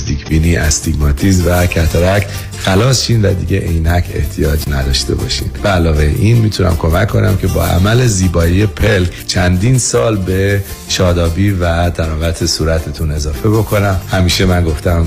نزدیک بینی استیگماتیز و کترک خلاص شین و دیگه عینک احتیاج نداشته باشین. به علاوه این می‌تونم کمک کنم که با عمل زیبایی پلک چندین سال به شادابی و درامت صورتتون اضافه بکنم. همیشه من گفتم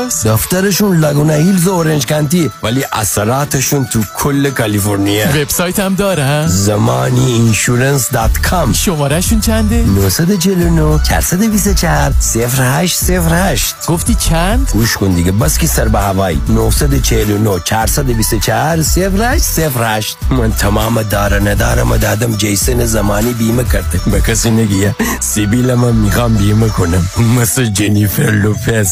دفترشون Laguna Hills و Orange County ولی اثراتشون تو کل کالیفرنیا. وبسایت هم داره زمانی Insurance dot com شماره شون چنده 949 424 0808 گفتی چند؟ گوش کن دیگه بس که سر به هوایی. 949 424 0808 من تمام دار و ندارم دادم جیسن زمانی بیمه کرده. به کسی نگیا سیبیل من می‌خوام بیمه کنم. مثل جنیفر لوپز.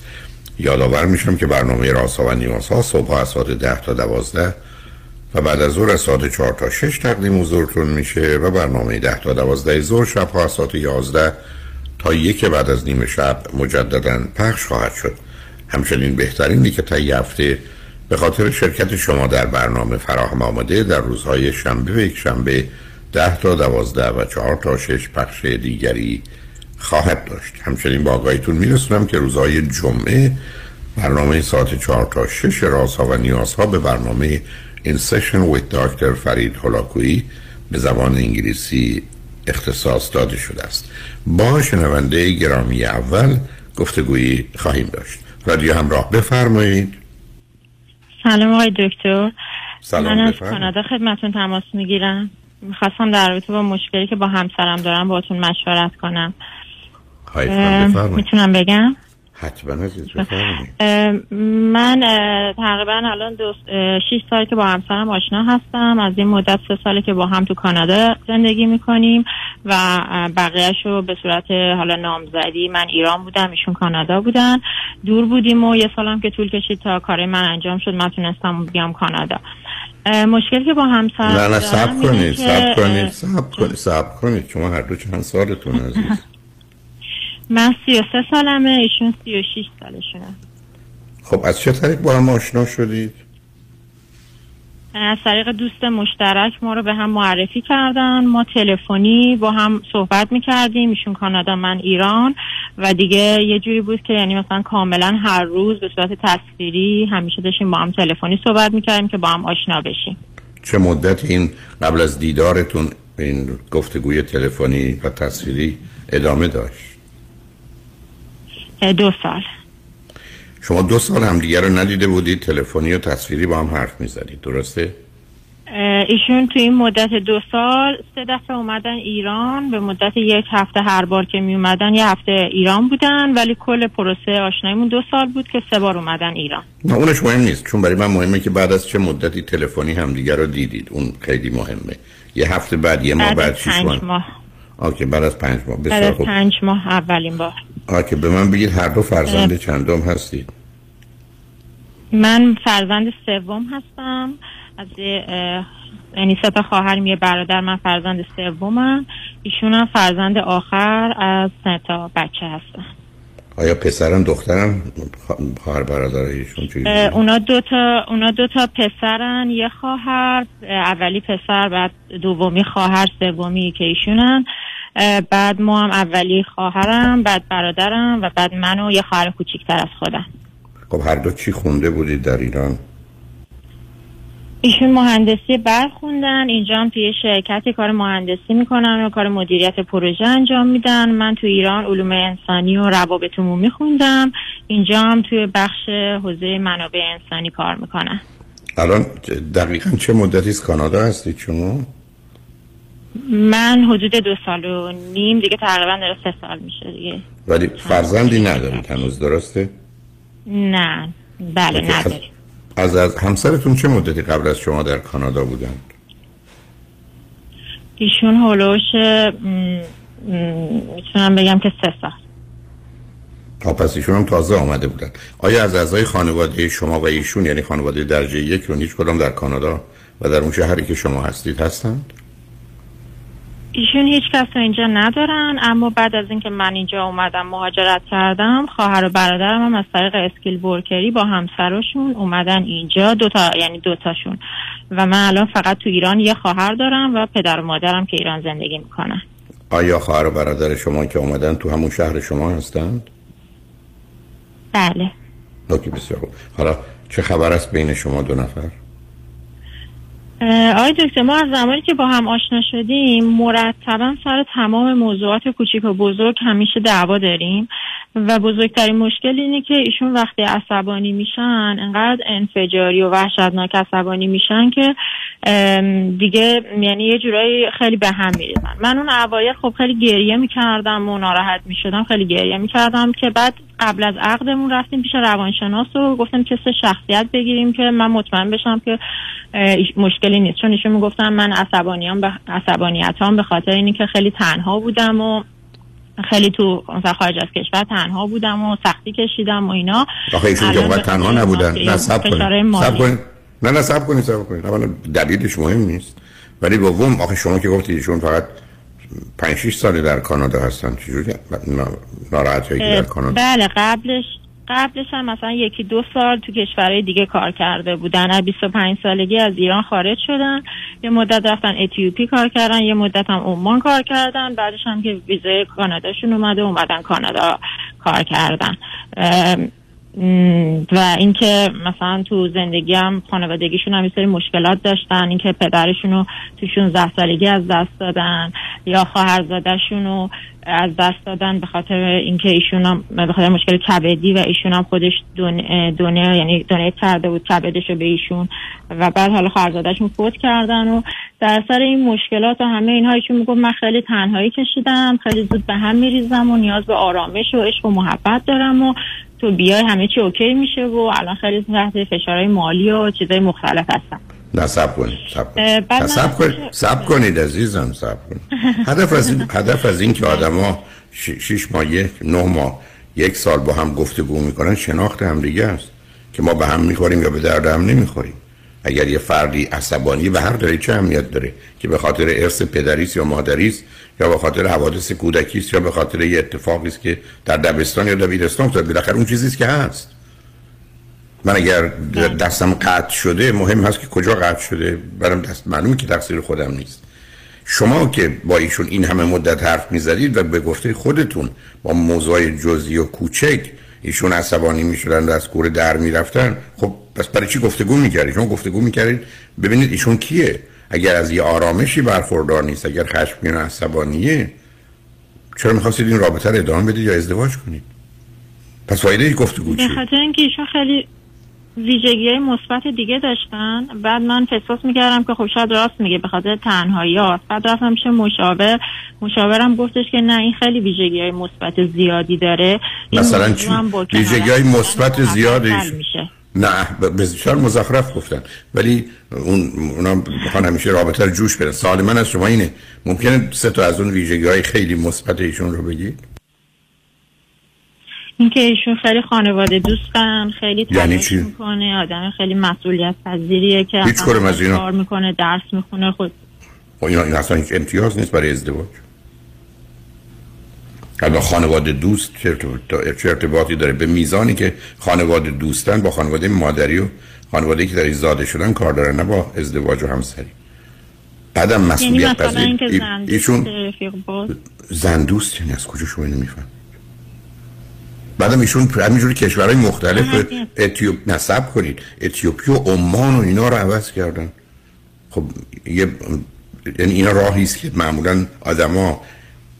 یادآور میشم که برنامه راسا و نیازها صبح از ساعت ده تا دوازده و بعد از ظهر از ساعت چهار تا شش تقدیم حضورتون میشه و برنامه ده تا دوازده ظهر شب از ساعت یازده تا یک بعد از نیمه شب مجددا پخش خواهد شد. همچنین بهترینی که تا هفته به خاطر شرکت شما در برنامه فراهم آمده در روزهای شنبه و یک شنبه ده تا دوازده و چهار تا شش پخش دیگری خواهد داشت. همچنین با آقایتون میرسونم که روزهای جمعه برنامه ساعت چهار تا شش رازها و نیازها به برنامه این سشن ویت داکتر فرید هلاکویی به زبان انگلیسی اختصاص داده شده است. با شنونده گرامی اول گفتگویی خواهیم داشت. رادیو همراه بفرمایید. سلام آقای دکتر. سلام من از. کانادا خدمتون تماس می‌گیرم. می‌خواستم در رابطه با مشکلی که با همسرم دارم باتون مشورت کنم. می‌تونم بگم؟ حتما عزیز من تقریبا الان دو شیش سال که با همسرم آشنا هستم. از این مدت سه ساله که با هم تو کانادا زندگی می‌کنیم و بقیهش رو به صورت حالا نامزدی من ایران بودم ایشون کانادا بودن. دور بودیم و یه سالم که طول کشید تا کار من انجام شد من تونستم بیام کانادا. اه، مشکلی که با همسر نه نه سب کنید سب کنید سب کنید سب کنید. شما هر دو چند سالتون عزیز. من سی و سه سالمه ایشون سی و شیش سالشونه. خب از چه طریق با هم آشنا شدید؟ از طریق دوست مشترک ما رو به هم معرفی کردن ما تلفنی با هم صحبت می‌کردیم ایشون کانادا من ایران و دیگه یه جوری بود که یعنی مثلا کاملا هر روز به صورت تصویری همیشه داشتیم با هم تلفنی صحبت می‌کردیم که با هم آشنا بشیم. چه مدت این قبل از دیدارتون این گفتگوی تلفنی و تصویری ادامه داشت؟ دو سال. شما دو سال هم دیگر رو ندیده بودید تلفنی و تصویری با هم حرف می‌زدید درسته؟ ایشون تو این مدت دو سال سه دفعه اومدن ایران به مدت یک هفته هر بار که می اومدن یه هفته ایران بودن ولی کل پروسه آشناییمون دو سال بود که سه بار اومدن ایران. نه اونش مهم نیست چون برای من مهمه که بعد از چه مدتی تلفنی هم دیگر رو دیدید. اون خیلی مهمه. یه هفته بعد یه ماه بعد بعد شیش ماه. آکه بعد از پنج ماه. بعد از پنج ماه اولین بار. آکه به من بگید هر دو فرزند چندم هستید من فرزند سوم هستم. از یعنی سه تا خواهرم یه برادر من فرزند سومم ایشون هم فرزند آخر از سه تا بچه هستن. آیا پسرم دخترم خواهر برادرایشون چی اه، اونا دو تا اونا دو تا پسرن. یه خواهر اه، اولی پسر بعد دومی خواهر سومی که ایشونن. بعد ما هم اولی خواهرم بعد برادرم و بعد من و یه خواهر کوچیکتر از خودم. خب هر دو چی خونده بودید در ایران؟ ایشون مهندسی برق خوندن اینجا هم توی شرکتی کار مهندسی می‌کنن و کار مدیریت پروژه انجام میدن. من تو ایران علوم انسانی و روابط عمومی خوندم. اینجا هم توی بخش حوزه منابع انسانی کار می‌کنم الان دقیقا چه مدتی کانادا هستید شما من حدود دو سال و نیم دیگه تقریبا داره سه سال میشه دیگه. ولی فرزندی ندارید هنوز درسته؟ نه بله نداریم. از, از همسرتون چه مدتی قبل از شما در کانادا بودند ایشون هلوش م، می‌تونم بگم که سه سال. آه، پس ایشون هم تازه آمده بودن. آیا از اعضای خانواده شما و ایشون یعنی خانواده درجه یک رو هیچ کدام در کانادا و در اون شهری که شما هستید هستند؟ ایشون هیچ کس رو اینجا ندارن اما بعد از اینکه من اینجا اومدم مهاجرت کردم خواهر و برادرم هم از طریق اسکیل ورکری با همسرشون اومدن اینجا دوتا یعنی دوتاشون و من الان فقط تو ایران یه خواهر دارم و پدر و مادرم که ایران زندگی می‌کنن. آیا خواهر و برادر شما که اومدن تو همون شهر شما هستند بله. اوکی بسیار خوب. حالا چه خبر است بین شما دو نفر؟ آقای دکتر ما از زمانی که با هم آشنا شدیم مرتبا سر تمام موضوعات کوچیک و بزرگ همیشه دعوا داریم و بزرگترین مشکل اینه که ایشون وقتی عصبانی میشن انقدر انفجاری و وحشتناک عصبانی میشن که دیگه یعنی یه جورایی خیلی به هم میریزن. من اون اوایل خب خیلی گریه می‌کردم و ناراحت می‌شدم خیلی گریه می‌کردم که بعد قبل از عقدمون رفتیم پیش روانشناس و گفتم تست شخصیت بگیریم که من مطمئن بشم که مشکلی نیست. چون ایشون می‌گفتم من عصبانیام به عصبانیتام به خاطر اینی که خیلی تنها بودم و خیلی تو مثلا خارج از کشور تنها بودم و سختی کشیدم و اینا. آخه ایشون که اونقدر تنها نبودن. نه سب کنید. سب کنید. نه نه سب کنید سب کنید. اولا دلیلش مهم نیست. ولی دوم آخه شما که گفتید ایشون فقط 5 6 ساله در کانادا هستن چجوری؟ ناراحت که در کانادا؟ بله قبلش قبلش هم مثلا یکی دو سال تو کشورهای دیگه کار کرده بودن. از 25 سالگی از ایران خارج شدن. یه مدت رفتن اتیوپی کار کردن یه مدت هم عمان کار کردن. بعدش هم که ویزای کاناداشون اومده اومدن کانادا کار کردن. و اینکه مثلا تو زندگی هم خانوادگیشون هم سری مشکلات داشتن اینکه پدرشون رو تو 16 سالگی از دست دادن یا خواهرزادهشون رو از دست دادن به خاطر اینکه ایشون هم به خاطر مشکل کبدی و ایشون هم خودش دونه, دونه یعنی دونه کرده بود کبدش رو به ایشون و بعد حالا خواهرزادهشون فوت کردن و در سر این مشکلات و همه اینها ایشون می‌گفت من خیلی تنهایی کشیدم خیلی زود به هم میریزم و نیاز به آرامش و عشق و محبت دارم و تو بیای همه چی اوکی میشه و الان خیلی تحت فشارهای مالی و چیزای مختلف هستم نه سب کنید سب کنید. سب کنید سب کنید عزیزم سب کنید. هدف از این هدف از این که آدما ش- شش ماه یک نه ماه یک سال با هم گفتگو می‌کنن شناخت همدیگه است که ما به هم می‌خوریم یا به درد هم نمی‌خوریم. اگر یه فردی عصبانی به هر داره چه اهمیت داره که به خاطر ارث پدری است یا مادری است یا به خاطر حوادث کودکی است یا به خاطر یه اتفاقی است که در دبستان یا دبیرستان افتاد. بالاخره اون چیزی است که هست. من اگر دستم قطع شده مهم هست که کجا قطع شده. برام دست معلومه که تقصیر خودم نیست. شما که با ایشون این همه مدت حرف می‌زدید و به گفته خودتون با موضوع جزئی و کوچک ایشون عصبانی می‌شدن و از کوره در می‌رفتن خب پس برای چی گفتگو می‌کردید؟ شما گفتگو می‌کردید ببینید ایشون کیه. اگر از یه آرامشی برخوردار نیست اگر خشمگین و عصبانیه چرا می‌خواستید این رابطه رو ادامه بدید یا ازدواج کنید؟ پس فایده گفتگو به چیه خاطر اینکه ایشون خیلی ویژگی های مثبت دیگه داشتن بعد من فسوس می‌کردم که خب شاید راست میگه به خاطر تنهایی هاست. بعد رفتم میشه مشاور. مشاورم گفتش که نه این خیلی ویژگی های مثبت زیادی داره. مثلا چی؟ ویژگی های مثبت زیادش میشه. نه بسیار مزخرف گفتن. ولی اون اونا می‌خوان همیشه رابطه رو جوش بدن. سوال من از شما اینه. ممکنه سه تا از اون ویژگی های خیلی مثبت ایشون رو بگید؟ اینکه ایشون خیلی خانواده دوستن خیلی یعنی تلاش چی؟ می‌کنه آدم خیلی مسئولیت پذیریه که هیچ از اینا. کار می‌کنه درس می‌خونه خود و اینا این اصلا هیچ امتیاز نیست برای ازدواج. البته خانواده دوست چه ارتباط- چه ارتباطی داره؟ به میزانی که خانواده دوستن با خانواده مادری و خانواده که در زاده شدن کار داره نه با ازدواج و همسری. بعدم یعنی مسئولیت پذیر ایشون زن دوست یعنی از کجا شما اینو میفهم بعدم ایشون همینجوری کشورهای مختلف. اتیوپ نصب کنید. اتیوپی و عمان و اینا رو عوض کردن. خب یه یعنی اینا راهی است که معمولا آدما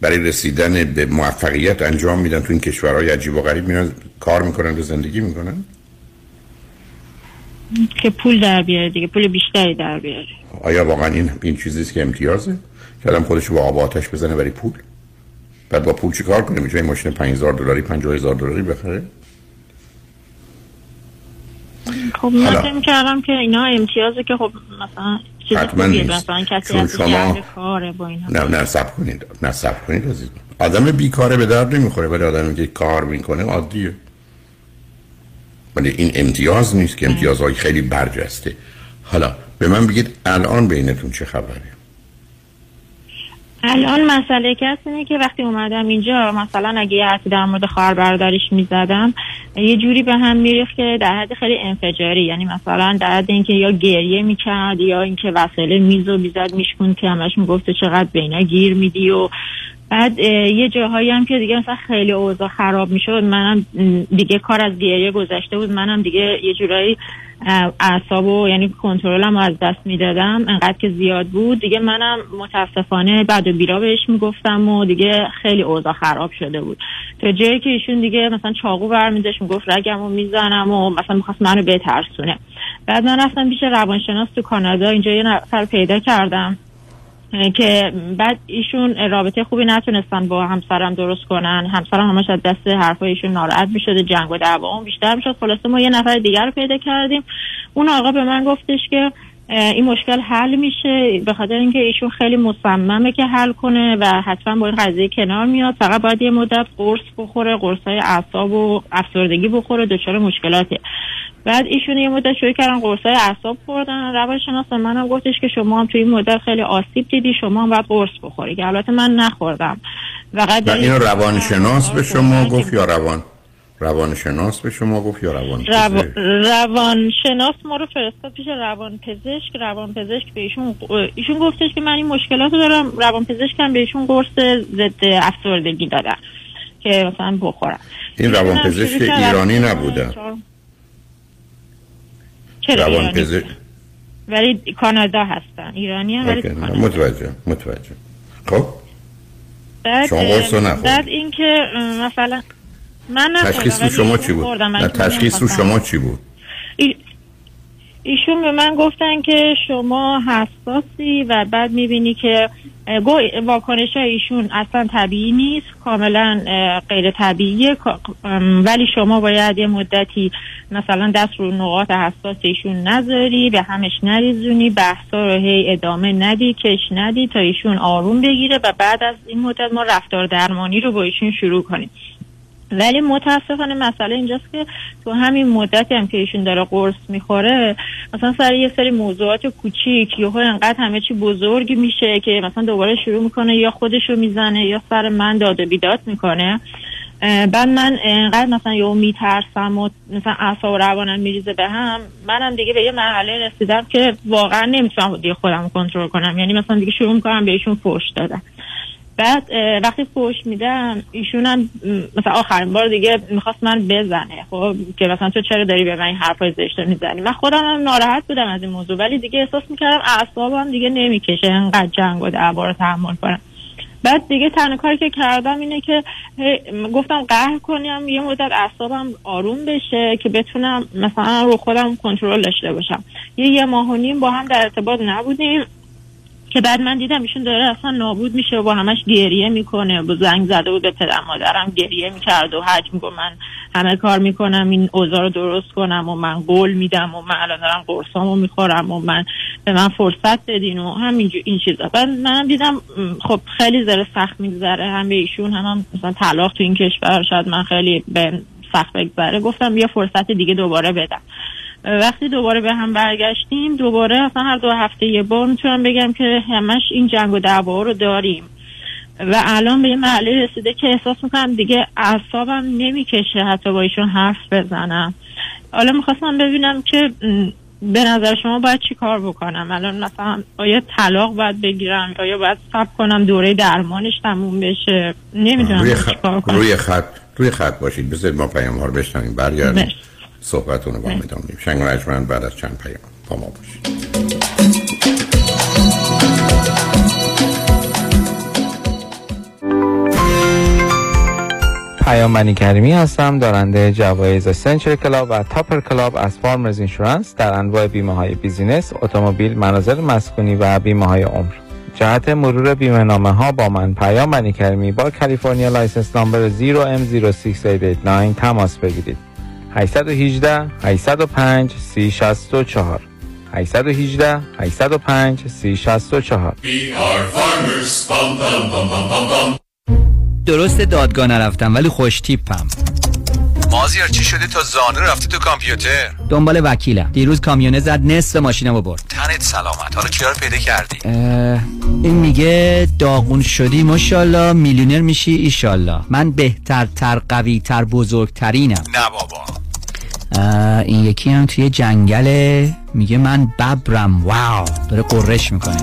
برای رسیدن به موفقیت انجام میدن تو این کشورهای عجیب و غریب. میرن کار می‌کنن و زندگی می‌کنن. که پول در بیاره دیگه پول بیشتری در بیاره آیا واقعا این این چیزی است که امتیازه؟ که آدم خودش رو با آب آتش بزنه برای پول؟ بعد با پول چیکار کنه؟ می‌تونه ماشین 5000 دلاری 50000 دلاری بخره؟ خب من. فکر کردم که اینا امتیازه که خب مثلا چیز حتما خوبیه نیست. مثلا کسی چون از شما- جهل کاره با اینا. نه نه سب کنید. نه سب کنید عزیز. آدم بیکاره به درد نمی‌خوره ولی آدمی که کار می‌کنه عادیه. ولی این امتیاز نیست که امتیازهای خیلی برجسته. حالا به من بگید الان بینتون چه خبره؟ الان مسئله هست اینه که وقتی اومدم اینجا مثلا اگه یه حرفی در مورد خواهر برادرش می‌زدم یه جوری به هم میریخت که در حد خیلی انفجاری. یعنی مثلا در حد اینکه یا گریه می‌کرد یا اینکه وسایل میز و بیزد میشکون که همش می‌گفته چقدر به اینا گیر میدی و بعد یه جاهایی هم که دیگه مثلا خیلی اوضاع خراب می‌شد. منم دیگه کار از گریه گذشته بود. منم دیگه یه جورایی اعصاب و یعنی کنترلم از دست می‌دادم. انقدر که زیاد بود. دیگه منم متاسفانه بعد و بیرا بهش می‌گفتم و دیگه خیلی اوضاع خراب شده بود. تا جایی که ایشون دیگه مثلا چاقو برمیداشت می‌گفت رگم رو می‌زنم و مثلا می‌خواست منو بترسونه. بعد من رفتم پیش روانشناس تو کانادا. اینجا یه نفر پیدا کردم. که بعد ایشون رابطه خوبی نتونستن با همسرم درست کنن. همسرم همش از دست حرفای ایشون ناراحت می‌شده جنگ و دعوا اون بیشتر می‌شد. خلاصه ما یه نفر دیگر رو پیدا کردیم. اون آقا به من گفتش که این مشکل حل میشه. به خاطر اینکه ایشون خیلی مصممه که حل کنه و حتما با این قضیه کنار میاد. فقط باید یه مدت قرص بخوره قرص های اعصاب و افسردگی بخوره دچار مشکلاته. بعد ایشون یه مدت شروع کردن قرصای اعصاب خوردن. روانشناس به منم گفتش که شما هم توی این مدت خیلی آسیب دیدی شما هم باید قرص بخوری. که البته من نخوردم. فقط و اینو روانشناس به شما گفت یا روان؟ روانشناس به شما گفت یا روان رو... روانشناس ما رو فرستاد پیش روانپزشک روانپزشک به ایشون ایشون گفتش که من این مشکلات رو دارم روانپزشک هم به ایشون قرص ضد افسردگی دادن که مثلا بخورن. این شروع کردن- ایرانی نبودن چرا ایرانی روانپزشک ولی کانادا هستن. ایرانی هم ولی کانادا. متوجه متوجه. خب؟ بعد شما قرص رو نخوردی. بعد اینکه مثلا من نخوردم تشخیص شما چی بود؟ تشخیص. شما چی بود؟ ایشون به من گفتن که شما حساسی و بعد می‌بینی که واکنش های ایشون اصلا طبیعی نیست کاملا غیر طبیعیه. ولی شما باید یه مدتی مثلا دست رو نقاط حساس ایشون نذاری به همش نریزونی بحثا رو هی ادامه ندی کش ندی تا ایشون آروم بگیره و بعد از این مدت ما رفتار درمانی رو با ایشون شروع کنیم. ولی متاسفانه مسئله اینجاست که تو همین مدتی هم که ایشون داره قرص می‌خوره مثلا سر یه سری موضوعات کوچیک یهو انقدر همه چی بزرگ میشه که مثلا دوباره شروع می‌کنه یا خودشو می‌زنه یا سر من داد و بیداد می‌کنه. بعد من انقدر مثلا یهو میترسم و مثلا اعصاب و روانم میریزه به هم منم دیگه به یه مرحله رسیدم که واقعا نمی‌تونم دیگه خودم رو کنترل کنم. یعنی مثلا دیگه شروع می‌کنم بهشون فوش دادم بعد وقتی فوش میدم ایشون هم مثلا آخرین بار دیگه می‌خواست من بزنه. خب که مثلا تو چرا داری به من این حرفای زشت می‌زنی؟ من خودم هم ناراحت بودم از این موضوع ولی دیگه احساس می‌کردم اعصابم دیگه نمی‌کشه انقدر جنگ و دعوا رو تحمل کنم. بعد دیگه تنها کاری که کردم اینه که گفتم قهر کنم یه مدت اعصابم آروم بشه که بتونم مثلا رو خودم کنترل داشته باشم. یه یه ماه و نیم با هم در ارتباط نبودیم. که بعد من دیدم ایشون داره اصلا نابود میشه و همش گریه می‌کنه و زنگ زده بود به پدر مادرم گریه می‌کرد و حج میگو من همه کار می‌کنم این اوضاع رو درست کنم و من قول میدم و من الان دارم قرصامو می‌خورم و من به من فرصت بدین و همینجور این چیزا. بعد منم دیدم خب خیلی زره سخت میگذره هم به ایشون هم, هم مثلا طلاق تو این کشور شاید من خیلی به سخت بگذره. گفتم یه فرصت دیگه دوباره بدم. وقتی دوباره به هم برگشتیم دوباره اصلا هر دو هفته یه بار می‌تونم بگم که همش این جنگ و دعوا رو داریم. و الان به یه مرحله رسیده که احساس می‌کنم دیگه اعصابم نمی‌کشه حتی با ایشون حرف بزنم. حالا می‌خواستم ببینم که به نظر شما باید چی کار بکنم؟ الان مثلا آیا طلاق باید بگیرم؟ آیا باید صبر کنم دوره درمانش تموم بشه؟ نمی‌دونم روی خط روی خط روی خط باشید. بذارید ما پیام ها رو بشنویم. برگردیم. صحبتون رو با هم ادامه میدیم بعد از چند پیام با ما باشید پیام منی کریمی هستم دارنده جوایز Century Club و Topper Club از Farmers Insurance در انواع بیمه های business، اتومبیل، منازل مسکونی و بیمه های عمر. جهت مرور بیمه نامه ها با من پیام منی کریمی با California license number 0M06889 تماس بگیرید. 818 805 3064 818 805 3064 درست دادگاه نرفتم ولی خوش تیپم. مازیار چی شده تا زانو رفته تو کامپیوتر؟ دنبال وکیلم. دیروز کامیونه زد نصف ماشینم رو برد. تنت سلامت. حالا کیا رو پیدا کردی؟ این میگه داغون شدی ماشاءالله. میلیونر میشی ایشالله من بهترتر قویتر بزرگترینم. نه بابا. این یکی هم توی جنگله. میگه من ببرم. واو. داره قررش می‌کنه.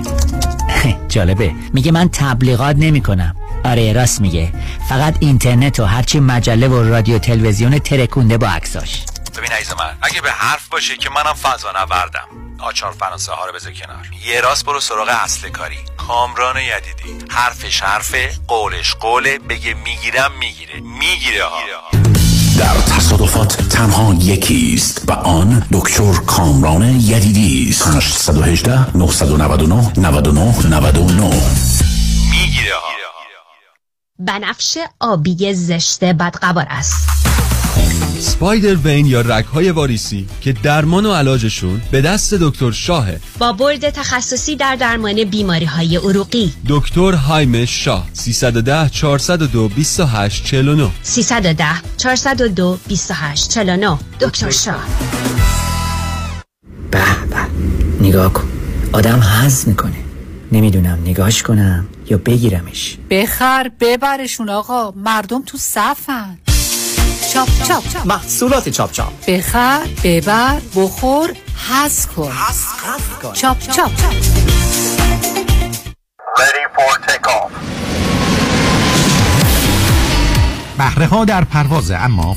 جالبه. میگه من تبلیغات نمی‌کنم. آره راست میگه. فقط اینترنت و هرچی مجله و رادیو تلویزیون ترکونده با عکساش. ببین عزیز من اگه به حرف باشه که منم فضا نوردم. آچار فرانسه ها رو بذار کنار. یه راست برو سراغ اصل کاری. کامران یدیدی. حرفش حرفه قولش قوله بگه می‌گیرم می‌گیره. می‌گیره ها. در تصادفات تنها یکی است و آن دکتر کامران یدیدی است. 818 999 99 99 می‌گیره ها. بنفش آبی زشت بدقوار است. سپایدر وین یا رگهای واریسی که درمان و علاجشون به دست دکتر شاهه. با برد تخصصی در درمان بیماری های عروقی. دکتر هایم شاه 310 402 28 49 310 402 28 49 دکتر شاه. به به نگاه کن. آدم حز می‌کنه. نمی‌دونم نگاش کنم. یا بگیرمش. بخر ببرشون آقا. مردم تو صفن. چاپ چاپ محصولات چاپ چاپ. بخر ببر بخور حز کن. چاپ چاپ بهره ها در پروازه اما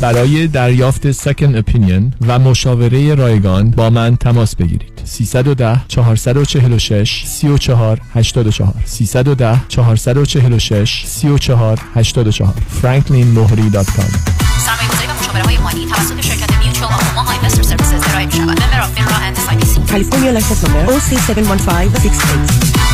برای دریافت سکن اپینین و مشاوره رایگان با من تماس بگیرید. 310 446 34 84 310 446 34 84 franklinmohri.com سرمایه گذاری و مشاوره های مالی توسط شرکت Mutual of Omaha Investor Services ارائه می شود member of FINRA and SIPC California license number OC71568.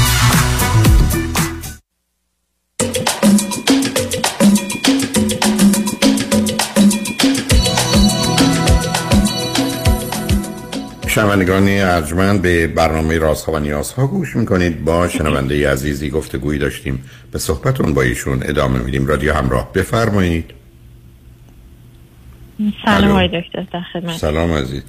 شنوندگان ارجمند به برنامه رازها و نیازها گوش می‌کنید. با شنونده عزیزی گفتگویی داشتیم. به صحبتون با ایشون ادامه میدیم. رادیو همراه بفرمایید. سلام. آقای دکتر خدمت. سلام عزیز.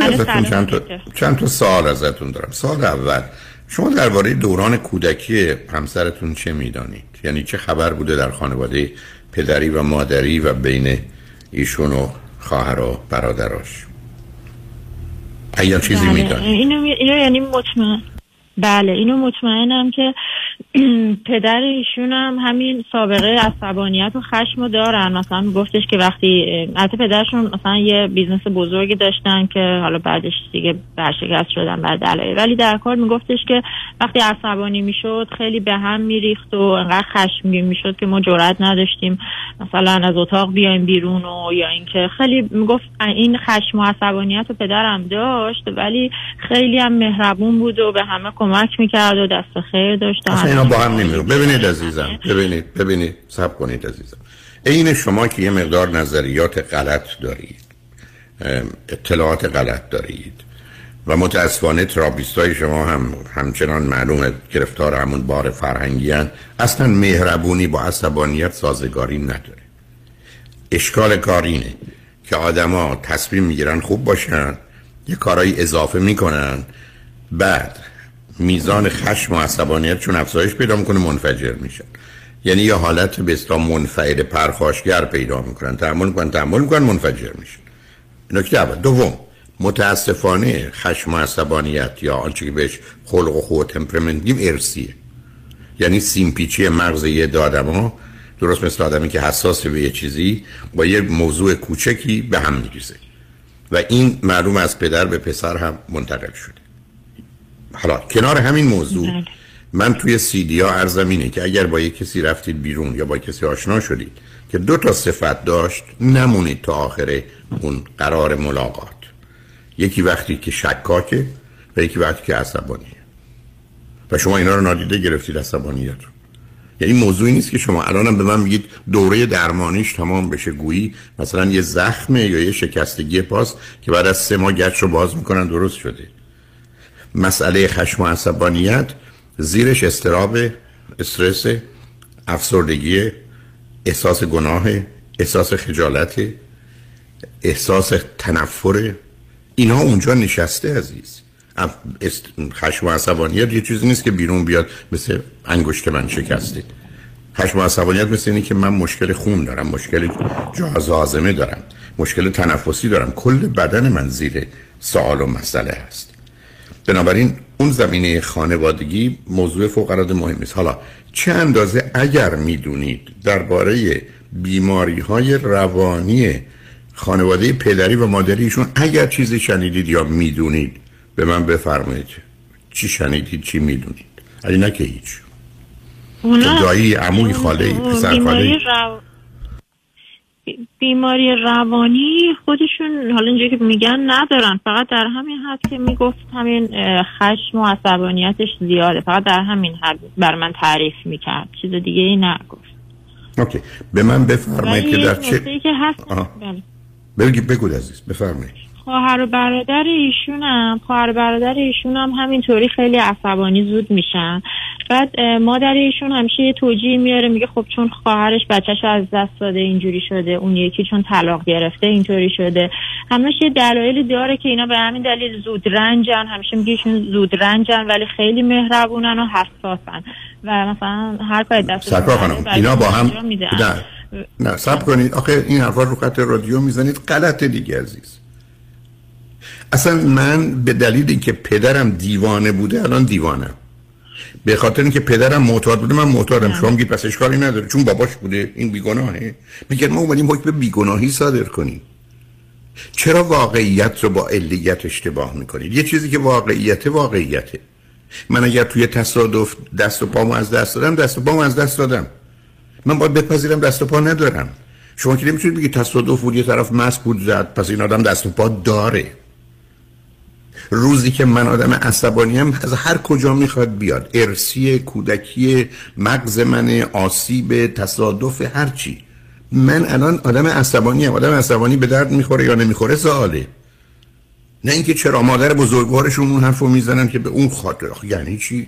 الو، ازتون چند تا. چند تا سوال ازتون دارم. سوال اول شما درباره دوران کودکی همسرتون چه می‌دانید؟ یعنی چه خبر بوده در خانواده پدری و مادری و بین ایشون و خواهر و برادراش؟ ایا چیزی بله. می‌دانید اینو, می- اینو یعنی مطمئن بله اینو مطمئنم که پدر ایشون هم همین سابقه عصبانیت و خشم رو دارن. مثلا گفتش که وقتی البته پدرشون مثلا یه business بزرگی داشتن که حالا بعدش دیگه ورشکست شدن به دلایل. ولی در کار میگفتش که وقتی عصبانی می‌شد خیلی به هم میریخت و انقدر خشمگین می‌شد که ما جرئت نداشتیم مثلا از اتاق بیایم بیرون و یا اینکه خیلی می‌گفت این خشم و عصبانیت رو پدرم داشت ولی خیلی هم مهربون بود و به همه کمک می‌کرد و دست خیر داشت اصلا اینا با. هم نمیرو ببینید عزیزم ببینید ببینید سب کنید عزیزم عین شما که یه مقدار نظریات غلط دارید اطلاعات غلط دارید و متاسفانه تراپیست های شما هم همچنان معلومه گرفتار همون بار فرهنگی هن. اصلا مهربونی با عصبانیت سازگاری نداره اشکال کار اینه که آدما تصمیم می‌گیرن خوب باشن یه کارایی اضافه می‌کنن بعد میزان خشم و عصبانیت چون افزایش پیدا می‌کنه منفجر میشن یعنی یه حالت به اصطلاح منفعل پرخاشگر پیدا می‌کنن. تحمل می‌کنن تحمل می‌کنن منفجر میشن. نکته اول. دوم. متاسفانه خشم و عصبانیت یا آنچه که بهش خلق و خو و تمپرمنت ارسیه یعنی سیمپیچی مغز یه آدما درست مثل آدمی که حساس به یه چیزی با یه موضوع کوچکی به هم میریزه. و این معلوم از پدر به پسر هم منتقل شده. حالا کنار همین موضوع من توی سیدی ها ارزم اینه که اگر با یک کسی رفتید بیرون یا با کسی آشنا شدید که دو تا صفت داشت نمونید تا آخر اون قرار ملاقات. یکی وقتی که شکاکه و یکی وقتی که عصبانیه. و شما اینا رو نادیده گرفتید عصبانیت رو یعنی موضوعی نیست که شما الانم به من میگید دوره درمانیش تمام بشه. گویی مثلا یه زخمه یا یه شکستگی پاست که بعد از سه ماه گچ رو باز می‌کنن درست شده. مسئله خشم و عصبانیت زیرش استراب استرس افسردگی احساس گناه احساس خجالت احساس تنفر. اینا اونجا نشسته عزیز. خشم و عصبانیت یه چیزی نیست که بیرون بیاد مثل انگشت من شکسته. خشم و عصبانیت مثل اینه که من مشکل خون دارم مشکل جهاز هاضمه دارم مشکل تنفسی دارم. کل بدن من زیر سوال و مسئله هست. بنابراین اون زمینه خانوادگی موضوع فوق العاده مهمی است حالا چه اندازه اگر می‌دونید درباره بیماری های روانی خانواده پدری و مادریشون اگر چیزی شنیدید یا می‌دونید به من بفرمایید. چی شنیدید چی می‌دونید؟ علی نه که هیچ. اونا. دایی عموی خاله پسر بیماری خاله رو... بی- بیماری روانی خودشون حالا اینجا که میگن ندارن. فقط در همین حد که می‌گفت همین خشم و عصبانیتش زیاده. فقط در همین حد بر من تعریف می‌کرد. چیز دیگه ای نگفت. اوکی. به من بفرمایید که در چه که هست. بله. بگو عزیز بفرمایید. خواهر و برادر ایشونم. خواهر و برادر ایشونم همینطوری خیلی عصبانی زود میشن. بعد مادر ایشون همیشه یه توجیه میاره میگه خب چون خواهرش بچهش از دست داده اینجوری شده اون یکی چون طلاق گرفته اینطوری شده. همش یه دلایلی داره که اینا به همین دلیل زود رنجن. همیشه میگه ایشون زود رنجن ولی خیلی مهربونن و حساسن. و مثلا هر کاری برای اینا با هم. نه نه سب کنید. آخه این حرفا رو خط رادیو می‌زنید. غلطه دیگه عزیز. اصلا من به دلیل اینکه پدرم دیوانه بوده الان دیوانم. به خاطر اینکه پدرم معتاد بوده من معتادم. شما میگید پس اشکالی نداره. چون باباش بوده. این بیگناهه. میگن ما اومدیم حکم بیگناهی صادر کنیم. چرا واقعیت رو با علیت اشتباه می‌کنید؟ یه چیزی که واقعیت واقعیته. من اگر توی تصادف دست و پامو از دست دادم دست و پامو از دست دادم. من باید بپذیرم دست و پا ندارم. شما که نمی‌تونید بگید تصادف بود یه طرف مست بود زد پس این آدم دست و پا داره. روزی که من آدم عصبانی هم از هر کجا می‌خواد بیاد. ارسی کودکی مغز من آسیب تصادف هرچی من الان آدم عصبانی هم آدم عصبانی به درد می‌خوره یا نمی‌خوره؟ سواله. نه اینکه چرا مادر بزرگوارشون اون حرفو می‌زنن که به اون خاطر. یعنی چی؟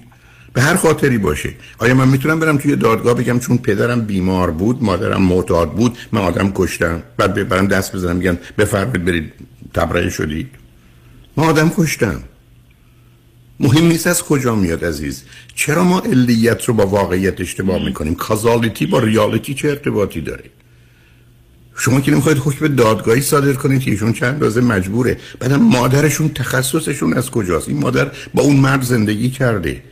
به هر خاطری باشه. آیا من می‌تونم برم توی دادگاه بگم چون پدرم بیمار بود مادرم معتاد بود من آدم کشتم بعد برم دست بزنم میگن بفرمایید برید تبرئه شدید؟ ما آدم کشتم. مهم نیست از کجا میاد عزیز. چرا ما علیت رو با واقعیت اشتباه می‌کنیم؟ کازالیتی با ریالیتی چه ارتباطی داره؟ شما که نمی‌خواید حکم دادگاهی صادر کنید که ایشون چند اندازه مجبوره. بعدم مادرشون تخصصشون از کجاست؟ این مادر با اون مرد زندگی کرده.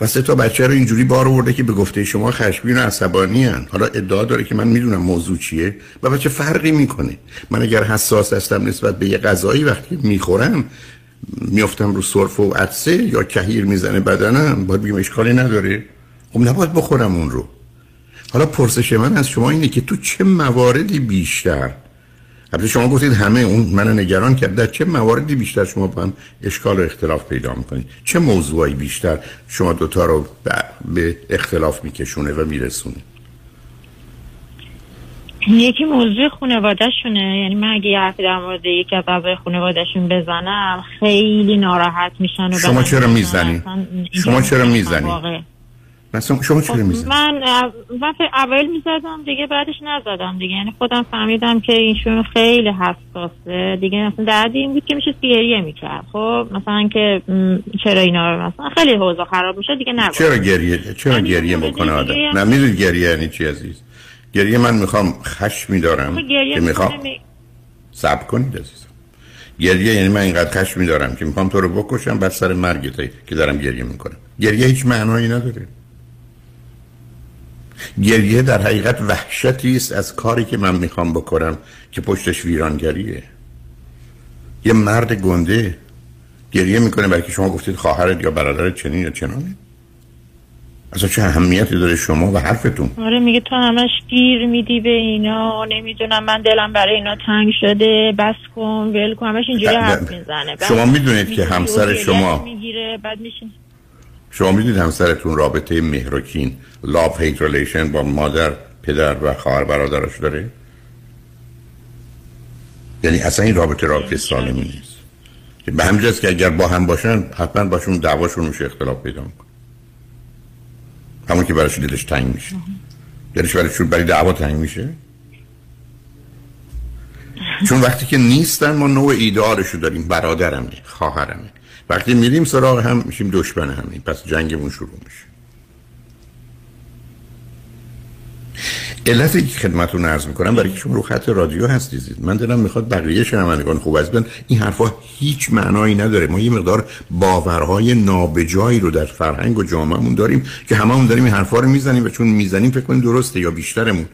و سه تا بچه رو اینجوری بار آورده که به گفته شما خشمگین و عصبانی هن. حالا ادعا داره که من می‌دونم موضوع چیه و بچه فرقی می‌کنه. من اگر حساس هستم نسبت به یه غذایی وقتی می‌خورم میفتم رو سرف و عدسه یا کهیر می‌زنه بدنم باید بگم اشکالی نداره. خب نباید بخورم اون رو. حالا پرسش من از شما اینه که تو چه مواردی بیشتر البته شما گفتید همه اون منو نگران کرد در چه مواردی بیشتر شما با هم اشکال و اختلاف پیدا می‌کنید چه موضوعی بیشتر شما دوتا رو به- اختلاف میکشونه و میرسونه یکی موضوع خانوادهشونه یعنی من اگه یه حرفی در مورد یکی از اعضای خانوادهشون بزنم خیلی ناراحت میشن و شما چرا. می‌زنی؟ شما چرا می‌زنی؟ مثلا شما چرا خب می‌زنید من من فکر- اول می‌زدم دیگه بعدش نزدم دیگه. یعنی خودم فهمیدم که ایشون خیلی حساسه. دیگه مثلا دردی این بود که میشه گریه می‌کرد. خب مثلا که چرا اینا رو مثلا خیلی حوضا خراب میشه دیگه نگو چرا گریه چرا گریه بکنه آدم؟ نه می‌دونی گریه یعنی چی عزیز؟ گریه من می‌خوام خشمی دارم که می‌خوام می‌کنه می- صبر کنید عزیزم. گریه یعنی من اینقدر خشمی دارم که می‌خوام تو رو بکشم بعد سر مرگت که دارم گریه می‌کنم. گریه هیچ معنایی نداره. گریه در حقیقت وحشتی است از کاری که من می‌خوام بکنم که پشتش ویرانگریه. یه مرد گنده گریه می‌کنه برای که شما گفتید خواهرت یا برادرت چنین یا چنانه. اصلا چه اهمیتی داره شما و حرفتون؟ آره میگه تو همش گیر میدی به اینا نمی‌دونم من دلم برای اینا تنگ شده بس کن ول کن همش اینجوری حرف می‌زنه. شما می‌دونید که همسر شما- می‌گیره بعد میشین. شما می‌دید همسرتون رابطه مهر و کین love hate relation با مادر پدر و خواهر برادرش داره؟ یعنی اصلا این رابطه رابطه سالمی نیست به همین جاست که اگر با هم باشن حتما باشون دعواشون میشه اختلاف پیدا می‌کنه. همون که براش دلش تنگ میشه. دلش برای چون برای دعوا تنگ میشه؟ چون وقتی که نیستن ما نوع ایدئالشو داریم. برادرمه خواهرمه. وقتی میریم سراغ هم میشیم دشمن همین پس جنگمون شروع میشه. علتی که خدمتتون عرض می‌کنم برای که شما رو خط رادیو هستید. من دلم می‌خواد بقیه شنوندگان خوب از این حرفا هیچ معنایی نداره. ما یه مقدار باورهای نابجایی رو در فرهنگ و جامعهمون داریم که هممون داریم این حرفا رو می‌زنیم و چون می‌زنیم فکر کنیم درسته یا بیشترمون.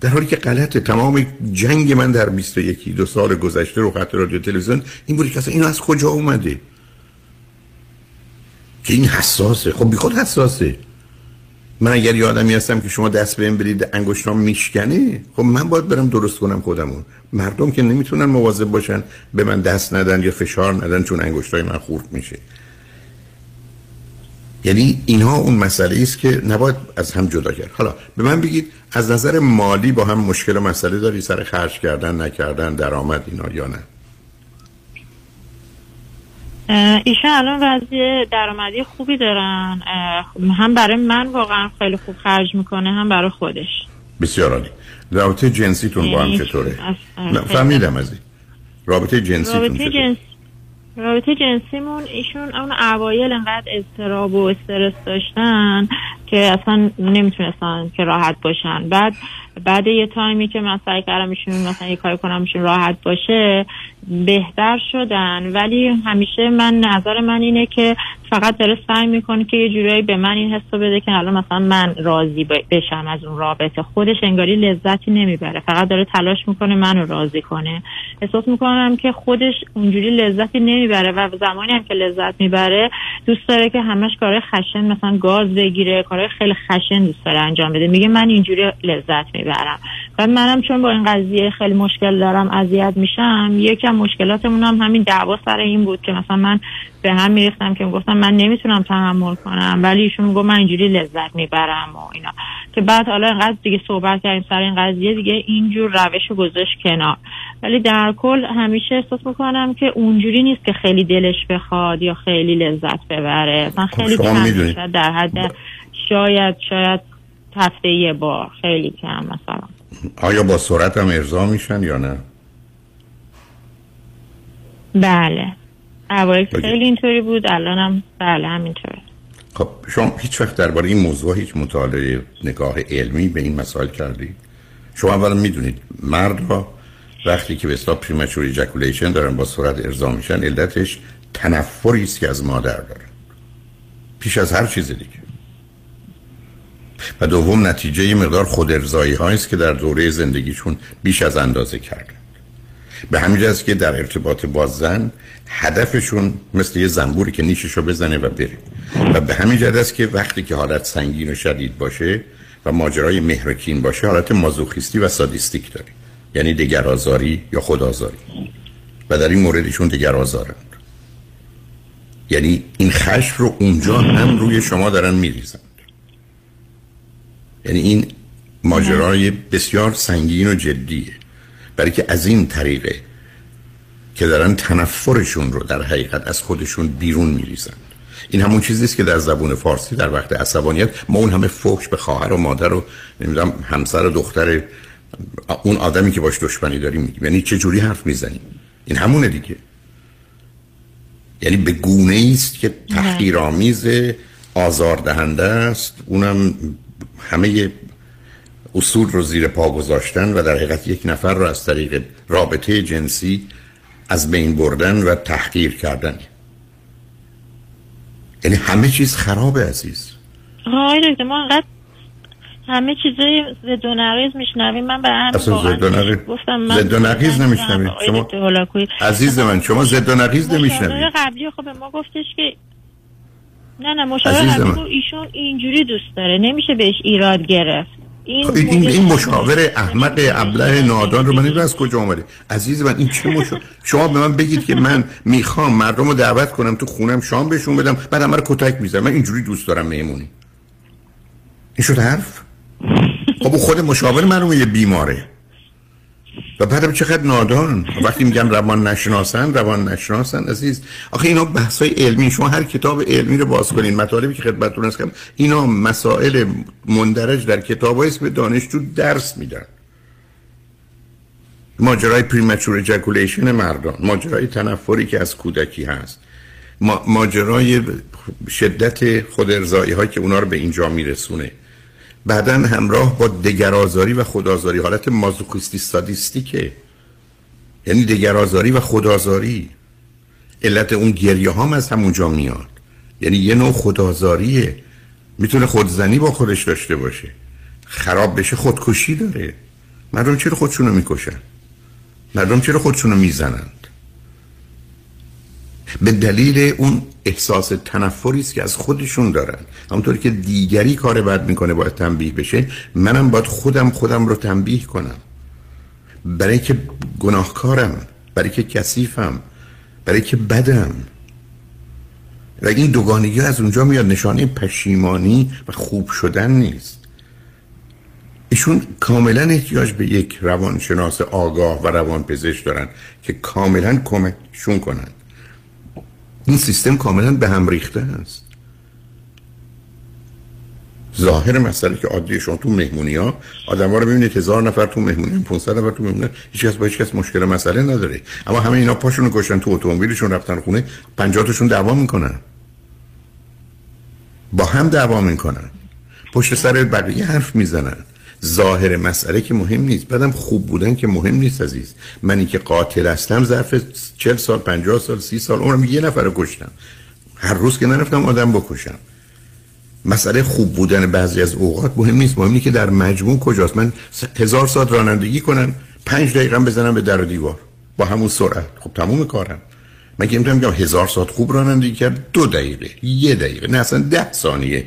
در حالی که غلطه. تمام جنگ من در 21 دو سال گذشته رو خط رادیو تلویزیون این بود که اصلا این از کجا اومده؟ که این حساسه. خب بیخود حساسه. من اگر یه آدمی هستم که شما دست بهم برید انگشتام میشکنه خب من باید برم درست کنم خودمون. مردم که نمی‌تونن مواظب باشن به من دست ندن یا فشار ندن چون انگشتای من خورد میشه. یعنی اینها اون مسئله است که نباید از هم جدا کرد. حالا به من بگید از نظر مالی با هم مشکل و مسئله داری؟ سر خرج کردن نکردن درآمد اینا یا نه؟ ایشون الان وضعیه درآمدی خوبی دارن. هم برای من واقعا خیلی خوب خرج می‌کنه هم برای خودش. بسیار عالی. رابطه جنسیتون با هم یعنی چطوره؟ نه، فهمیدم از این. رابطه جنسیتون رابطه جنس رابطه جنسیمون ایشون اون اوایل انقدر استراب و استرس داشتن که اصلا نمی‌تونستن که راحت باشن. بعد بعد یه تایمی که من سعی کردم ایشون مثلا یه کاری کنم ایشون راحت باشه بهتر شدن. ولی همیشه من نظر من اینه که فقط داره سعی می‌کنه که یه جورایی به من این حسو بده که الان مثلا من راضی بشم از اون رابطه. خودش انگاری لذتی نمی‌بره. فقط داره تلاش می‌کنه منو راضی کنه. احساس می‌کنم که خودش اونجوری لذتی نمی‌بره و زمانی هم که لذت می‌بره دوست داره که همش کارهای خشن مثلا گاز بگیره کارهای خیلی خشن دوست داره انجام بده. میگه من اینجوری لذت می‌برم. بعد منم چون با این قضیه خیلی مشکل دارم اذیت میشم یکم مشکلاتمون هم همین دعوا سر این بود که مثلا من به هم میریختم که گفتم من نمی‌تونم تحمل کنم ولی ایشون می‌گفت من اینجوری لذت می‌برم و اینا. که بعد حالا اینقدر دیگه صحبت کردیم سر این قضیه دیگه اینجور روش رو گذاشت کنار. ولی در کل همیشه احساس می‌کنم که اونجوری نیست که خیلی دلش بخواد یا خیلی لذت ببره. مثلا خیلی شما کم در حد شاید شاید هفته یه بار. خیلی کم مثلا. آیا با سرعت هم ارضا میشن یا نه؟ بله. okay. خیلی اینطوری بود الانم بله همینطوره. خب شما هیچ وقت درباره این موضوع هیچ مطالعه نگاه علمی به این مسائل کردید شما اولا می‌دونید مرد را وقتی که به اصطلاح premature ejaculation دارن با سرعت ارضا میشن علتش تنفری است که از مادر دارن. پیش از هر چیز دیگه. و دوم نتیجه یه مقدار خود ارزایی است که در دوره زندگیشون بیش از اندازه کردن. به همین جاست که در ارتباط با زن هدفشون مثل یه زنبوری که نیششو بزنه و بره. و به همین جهت است که وقتی که حالت سنگین و شدید باشه و ماجرای مهرکین باشه حالت مازوخیستی و سادیستیک داره. یعنی دگرآزاری یا خودآزاری. و در این موردشون دگرآزارند. یعنی این خشم رو اونجا هم روی شما دارن میریزند یعنی این ماجرای بسیار سنگین و جدیه. برای که از این طریقه که دارن تنفرشون رو در حقیقت از خودشون بیرون میریزن. این همون چیزی است که در زبون فارسی در وقت عصبانیت ما اون همه فوش به خواهر و مادر و نمی‌دونم همسر و دختر اون آدمی که باش دشمنی داریم میگیم. یعنی چه جوری حرف می‌زنیم؟ این همونه دیگه. یعنی به گونه است که تحقیرآمیز آزاردهنده است. اونم همه اصول رو زیر پا گذاشتن و در حقیقت یک نفر رو از طریق رابطه جنسی از بین بردن و تحقیر کردن. یعنی همه چیز خرابه عزیز. آقای دکتر ما انقدر همه چیزای ضد و نقیض میشنویم. من به هم اصلا ضد و نقیض گفتم من ضد و شما- هولاکویی. عزیز من شما ضد و نقیض مشاور نمیشنوید قبلی خب به ما گفتش که نه نه مشاور من. گفت ایشون اینجوری دوست داره نمیشه بهش ایراد گرفت. این خب این, این, این مشاور احمق ابله نادان رو من نمی‌دونم از کجا آمده عزیز من این چه مشا... شما به من بگید که من می‌خوام مردم رو دعوت کنم تو خونم شام بهشون بدم بعد همه رو کتک می‌زنم. من اینجوری دوست دارم مهمونی این شد حرف؟ خب خود مشاور من یه بیماره. و بعدم چقدر نادان. وقتی میگن روان نشناسن روان نشناسن عزیز. آخه اینا بحث های علمی. شما هر کتاب علمی رو باز کنین. مطالبی که خدمتتون هست کنم اینا مسائل مندرج در کتاب به دانشجو درس میدن. ماجرای پریمچور اجاکولیشن مردان. ماجرای تنفری که از کودکی هست. ما- ماجرای شدت خود هایی که اونا رو به اینجا میرسونه. بعدا همراه با دگرآزاری و خودآزاری حالت مازوخیستی سادیستیکه. یعنی دگرآزاری و خودآزاری. علت اون گریه هم از همونجا میاد. یعنی یه نوع خودآزاریه. می‌تونه خودزنی با خودش داشته باشه. خراب بشه خودکشی داره. مردم چرا خودشونو می‌کشن؟ مردم چرا خودشونو می‌زنند به دلیل اون احساس تنفری است که از خودشون دارن. همونطوری که دیگری کار بد می‌کنه باید تنبیه بشه منم باید خودم خودم رو تنبیه کنم. برای که گناهکارم برای که کثیفم برای که بدم. و این دوگانگی از اونجا میاد نشانه پشیمانی و خوب شدن نیست. ایشون کاملا احتیاج به یک روانشناس آگاه و روانپزشک دارن که کاملا کمکشون کنن. این سیستم کاملا به هم ریخته است. ظاهر مسئله که عادی شما تو مهمونی ها آدم ها رو ببینید هزار نفر تو مهمونی 500 نفر تو مهمونی هیچ کس با هیچ کس مشکل مسئله نداره. اما همه اینا پاشون رو کشتن تو اتومبیلشون رفتن خونه 50 تاشون دعوا می‌کنن. با هم دعوا می‌کنن. پشت سر بقیه حرف می‌زنن. ظاهر مسئله که مهم نیست. بعدم خوب بودن که مهم نیست عزیز. منی که قاتل هستم ظرف 40 سال 50 سال 30 سال عمرم یه نفر رو کشتم. هر روز که نرفتم آدم بکشم. مسئله خوب بودن بعضی از اوقات مهم نیست. مهم اینه که در مجموع کجاست. من هزار ساعت رانندگی کنم پنج دقیقه بزنم به در و دیوار. با همون سرعت. خب تموم کارم. من که می‌تونم هزار ساعت خوب رانندگی کرد دو دقیقه یه دقیقه نه اصلا ده ثانیه.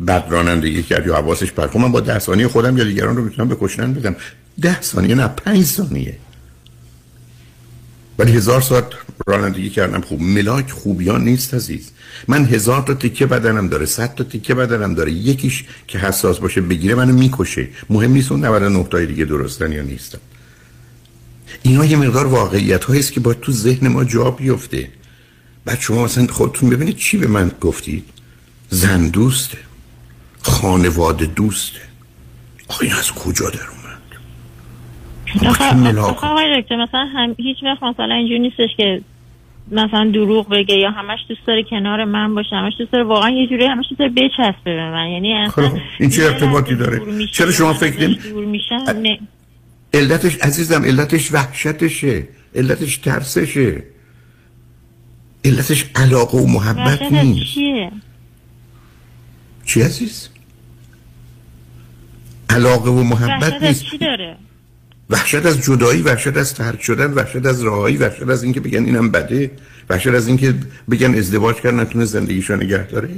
بعد رانندگی کرد یا حواسش پرت خب من با ده ثانیه خودم یا دیگران رو می‌تونم به کشتن بدم. ده ثانیه نه پنج ثانیه. ولی هزار ساعت رانندگی کردم. خوب ملاک خوبیان نیست عزیز. من هزار تا تیکه بدنم داره صد تا تیکه بدنم داره. یکیش که حساس باشه بگیره منو می‌کشه. مهم نیست اون 99 تای دیگه درستن یا نیستن. اینا یه مقدار واقعیت هایی است که باید تو ذهن ما جا بیفته. بعد شما مثلا خودتون ببینید چی به من گفتید. زن دوسته. خانواده دوسته آخه این از کجا در اومد؟ آخه آقای دکتر مثلا هم هیچ وقت مثلا اینجوری نیستش که مثلا دروغ بگه یا همش دوست داره کنار من باشه همش دوست داره واقعا یه جوری همش دوست داره بچسبه به من. یعنی اصلا این چه ارتباطی داره؟ چرا شما فکر نمی علتش عزیزم علتش وحشتشه. علتش ترسشه. علتش علاقه و محبت نیست. چی عزیز؟ علاقه و محبت وحشت نیست. از چی داره؟ وحشت از جدایی وحشت از ترک شدن وحشت از راهایی وحشت از اینکه بگن اینم بده وحشت از اینکه بگن ازدواج کرد نتونه زندگیشو نگه داره.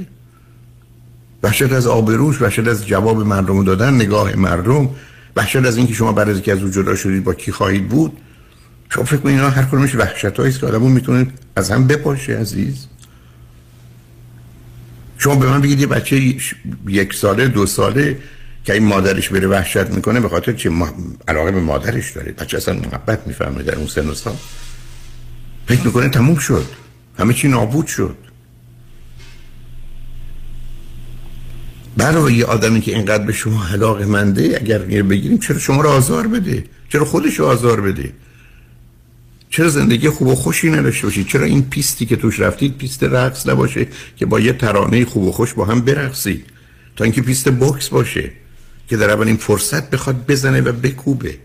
وحشت از آبروش وحشت از جواب مردم دادن نگاه مردم. وحشت از اینکه شما بعد از اینکه از او جدا شدید با کی خواهید بود. شما فکر کنید اینا هر کدومش وحشت است که آدمو می‌تونه از هم بپاشه عزیز. شما به من بگید یه بچه یک ساله دو ساله که این مادرش بره وحشت می‌کنه به خاطر ما... علاقه به مادرش داره بچه اصلا محبت می‌فهمه در اون سن و سال. فکر می‌کنه تموم شد. همه چی نابود شد. برای یه آدمی که اینقدر به شما علاقه منده اگر بگیریم چرا شما رو آزار بده؟ چرا خودش رو آزار بده؟ چرا زندگی خوب و خوشی نداشته باشید؟ چرا این پیستی که توش رفتید پیست رقص نباشه که با یه ترانه خوب و خوش با هم برقصید؟ تا اینکه پیست بوکس باشه. که در اولین فرصت بخواد بزنه و بکوبه.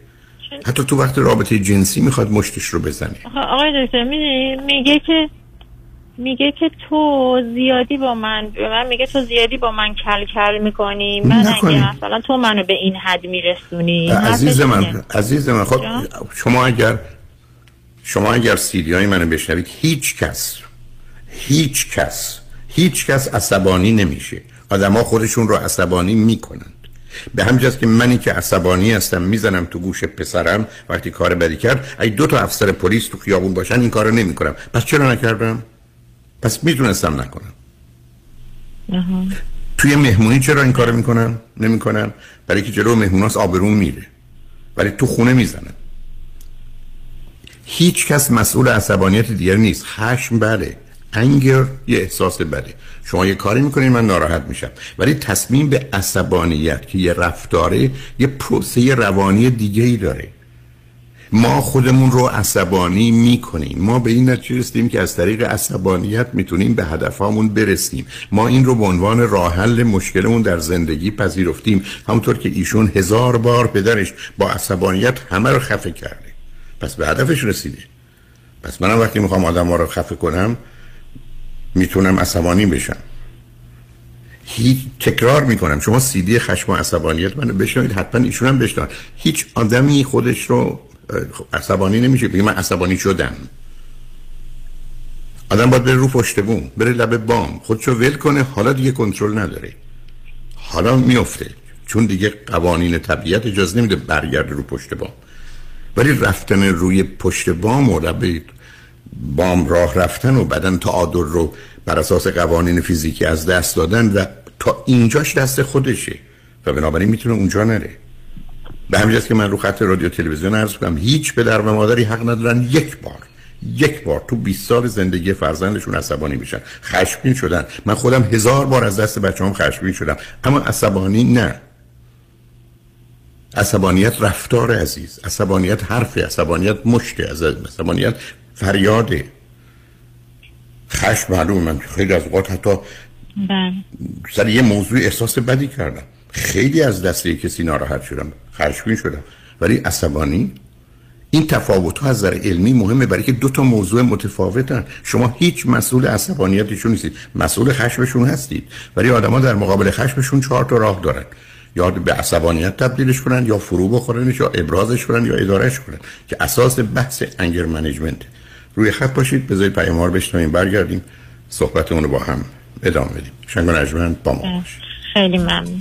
حتی تو وقت رابطه جنسی می‌خواد مشتش رو بزنه. آقای دکتر می‌دونی؟ میگه که میگه که تو زیادی با من به من میگه تو زیادی با من کل کل می‌کنی. من نکنی. اگه مثلا تو منو به این حد میرسونی عزیز من عزیز من خب شما اگر شما اگر سیدی های منو بشنوید هیچ کس هیچ کس هیچ کس عصبانی نمیشه. آدما خودشون رو عصبانی می‌کنند به همجاست که منی که عصبانی هستم می‌زنم تو گوش پسرم وقتی کار بدی کرد اگه دو تا افسر پلیس تو خیابون باشن این کارو نمی‌کنم. پس چرا نکردم؟ پس می‌تونستم نکنم. توی مهمونی چرا این کارو می‌کنن؟ نمی‌کنن. برای که جلو مهموناس آبرون میره. ولی تو خونه می‌زنن هیچ کس مسئول عصبانیت دیگر نیست. خشم بله. انگر یه احساس بده شما یه کاری می‌کنین من ناراحت میشم. ولی تصمیم به عصبانیت که یه رفتاره یه پروسه روانی دیگه ای داره. ما خودمون رو عصبانی می‌کنیم. ما به این نتیجه رسیدیم که از طریق عصبانیت می‌تونیم به هدفهامون برسیم. ما این رو به عنوان راه حل مشکلمون در زندگی پذیرفتیم. همونطور که ایشون هزار بار پدرش با عصبانیت همه رو خفه کرده. پس به هدفش رسیده پس منم وقتی می‌خوام آدم رو خفه کنم می‌تونم عصبانی بشم. هیچ تکرار می‌کنم. شما سیدی خشم و عصبانیت منو بشنوید حتما ایشون هم بشنوید هیچ آدمی خودش رو اه، عصبانی نمیشه. بگه من عصبانی شدم. آدم باید بره رو پشت بوم بره لب بام. خودشو ول کنه حالا دیگه کنترل نداره. حالا میفته چون دیگه قوانین طبیعت اجازه نمیده برگرده رو پشت بام. ولی رفتن روی پشت بام و بام راه رفتن و بدن تعادل رو بر اساس قوانین فیزیکی از دست دادن و تا اینجاش دست خودشه و بنابراین می‌تونه اونجا نره. به همین که من رو خط رادیو تلویزیون عرض کنم هیچ پدر و مادری حق ندارن یک بار یک بار تو 20 سال زندگی فرزندشون عصبانی میشن خشمگین شدن. من خودم هزار بار از دست بچه‌ام خشمگین شدم. اما عصبانی نه. عصبانیت رفتار عزیز. عصبانیت حرف عصبانیت مشت عصبانیت فریاده خشم معلوم من خیلی از اوقات حتی بله. سر یه موضوع احساس بدی کردم. خیلی از دست کسی ناراحت شدم خشمگین شدم. ولی عصبانی؟ این تفاوت ها از نظر علمی مهمه برای که دو تا موضوع متفاوتن. شما هیچ مسئول عصبانیتشون نیستید. مسئول خشمشون هستید. ولی آدما در مقابل خشمشون چهار تا راه دارن. یا به عصبانیت تبدیلش کنن یا فرو بخورنش یا ابرازش کنن یا ادارش کنن. که اساس بحث انگر منیجمنت روی خط باشید بذارید پیام رو بشنویم برگردیم صحبتمون رو با هم ادامه بدیم. شنگ و نجمن با ما خیلی ممنون.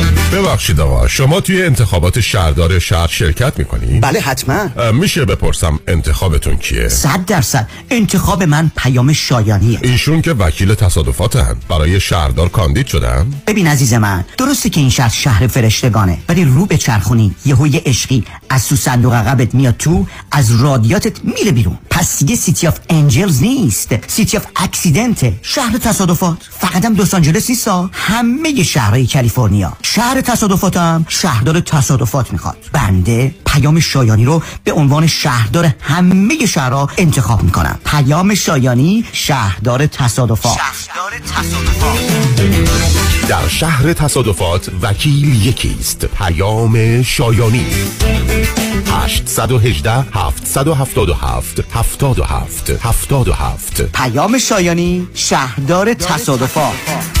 ببخشید آقا شما توی انتخابات شهردار شهر شرکت می‌کنی؟ بله حتما میشه بپرسم انتخابتون کیه؟ صد درصد انتخاب من پیام شایانیه ایشون که وکیل تصادفات هستن. برای شهردار کاندید شدن؟ ببین عزیز من درسته که این شهر شهر فرشتگانه ولی رو به چرخونی یهوی عشقی از تو صندوق عقبت میاد تو از رادیاتورت میره بیرون پس دیگه City of Angels نیست City of Accident ه شهر تصادفات فقط هم لوس آنجلس نیستا همه شهرهای کالیفرنیا شهر تصادفاتم شهردار تصادفات می‌خواد. بنده پیام شایانی رو به عنوان شهردار همه شهرها انتخاب می‌کنم. پیام شایانی شهردار تصادفات. شهردار تصادفات. در شهر تصادفات وکیل یکیست. پیام شایانی. 818 777 77 77 پیام شایانی شهردار تصادفات.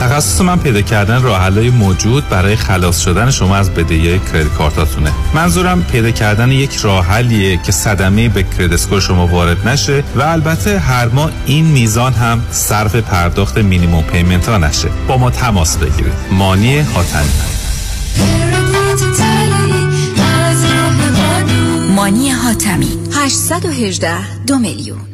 تخصص من پیدا کردن راه موجود برای خلاص شدن شما از بدهی credit card اتونه. منظورم پیدا کردن یک راه حلیه که صدمه به score شما وارد نشه و البته هر ماه این میزان هم صرف پرداخت minimum payment ها نشه. با ما تماس بگیرید. مانی حاتمی. مانی حاتمی. 818 دو میلیون.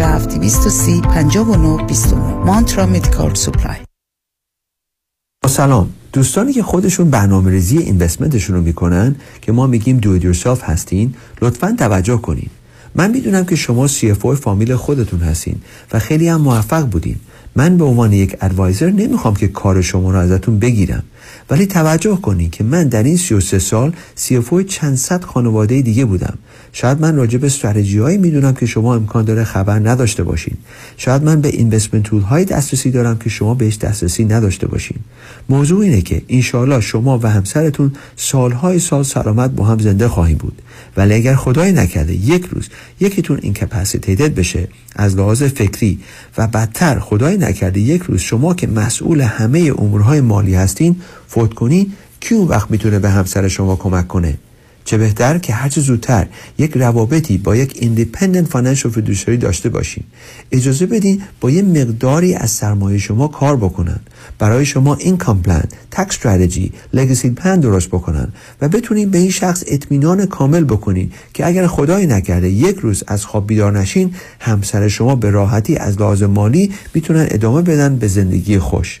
230 59 29 Mantra Medical Supply. سلام. دوستانی که خودشون برنامه ریزی investment شون رو می‌کنن که ما میگیم do yourself هستین لطفا توجه کنین. من می‌دونم که شما CFO family خودتون هستین و خیلی هم موفق بودین. من به عنوان یک advisor نمی‌خوام که کار شما رو ازتون بگیرم. ولی توجه کنید که من در این 33 سال CFO چند صد خانواده دیگه بودم. شاید من راجع به استراتژی هایی می‌دونم که شما امکان داره خبر نداشته باشین. شاید من به اینوستمنت تول های دسترسی دارم که شما بهش دسترسی نداشته باشین. موضوع اینه که انشاءالله شما و همسرتون سالهای سال سلامت با هم زنده خواهیم بود. ولی اگر خدای نکرده یک روز یکیتون اینکپاسیتیتد بشه از لحاظ فکری و بدتر خدای نکرده یک روز شما که مسئول همه امورهای مالی هستین فوت کنین کی اون وقت می‌تونه به همسر شما کمک کنه؟ چه بهتر که هرچه زودتر یک روابطی با یک independent financial fiduciary داشته باشین. اجازه بدین با یه مقداری از سرمایه شما کار بکنن. برای شما income plan tax strategy legacy plan درست بکنن و بتونین به این شخص اطمینان کامل بکنین که اگر خدای نکرده یک روز از خواب بیدار نشین همسر شما به راحتی از لحاظ مالی می‌تونن ادامه بدن به زندگی خوش.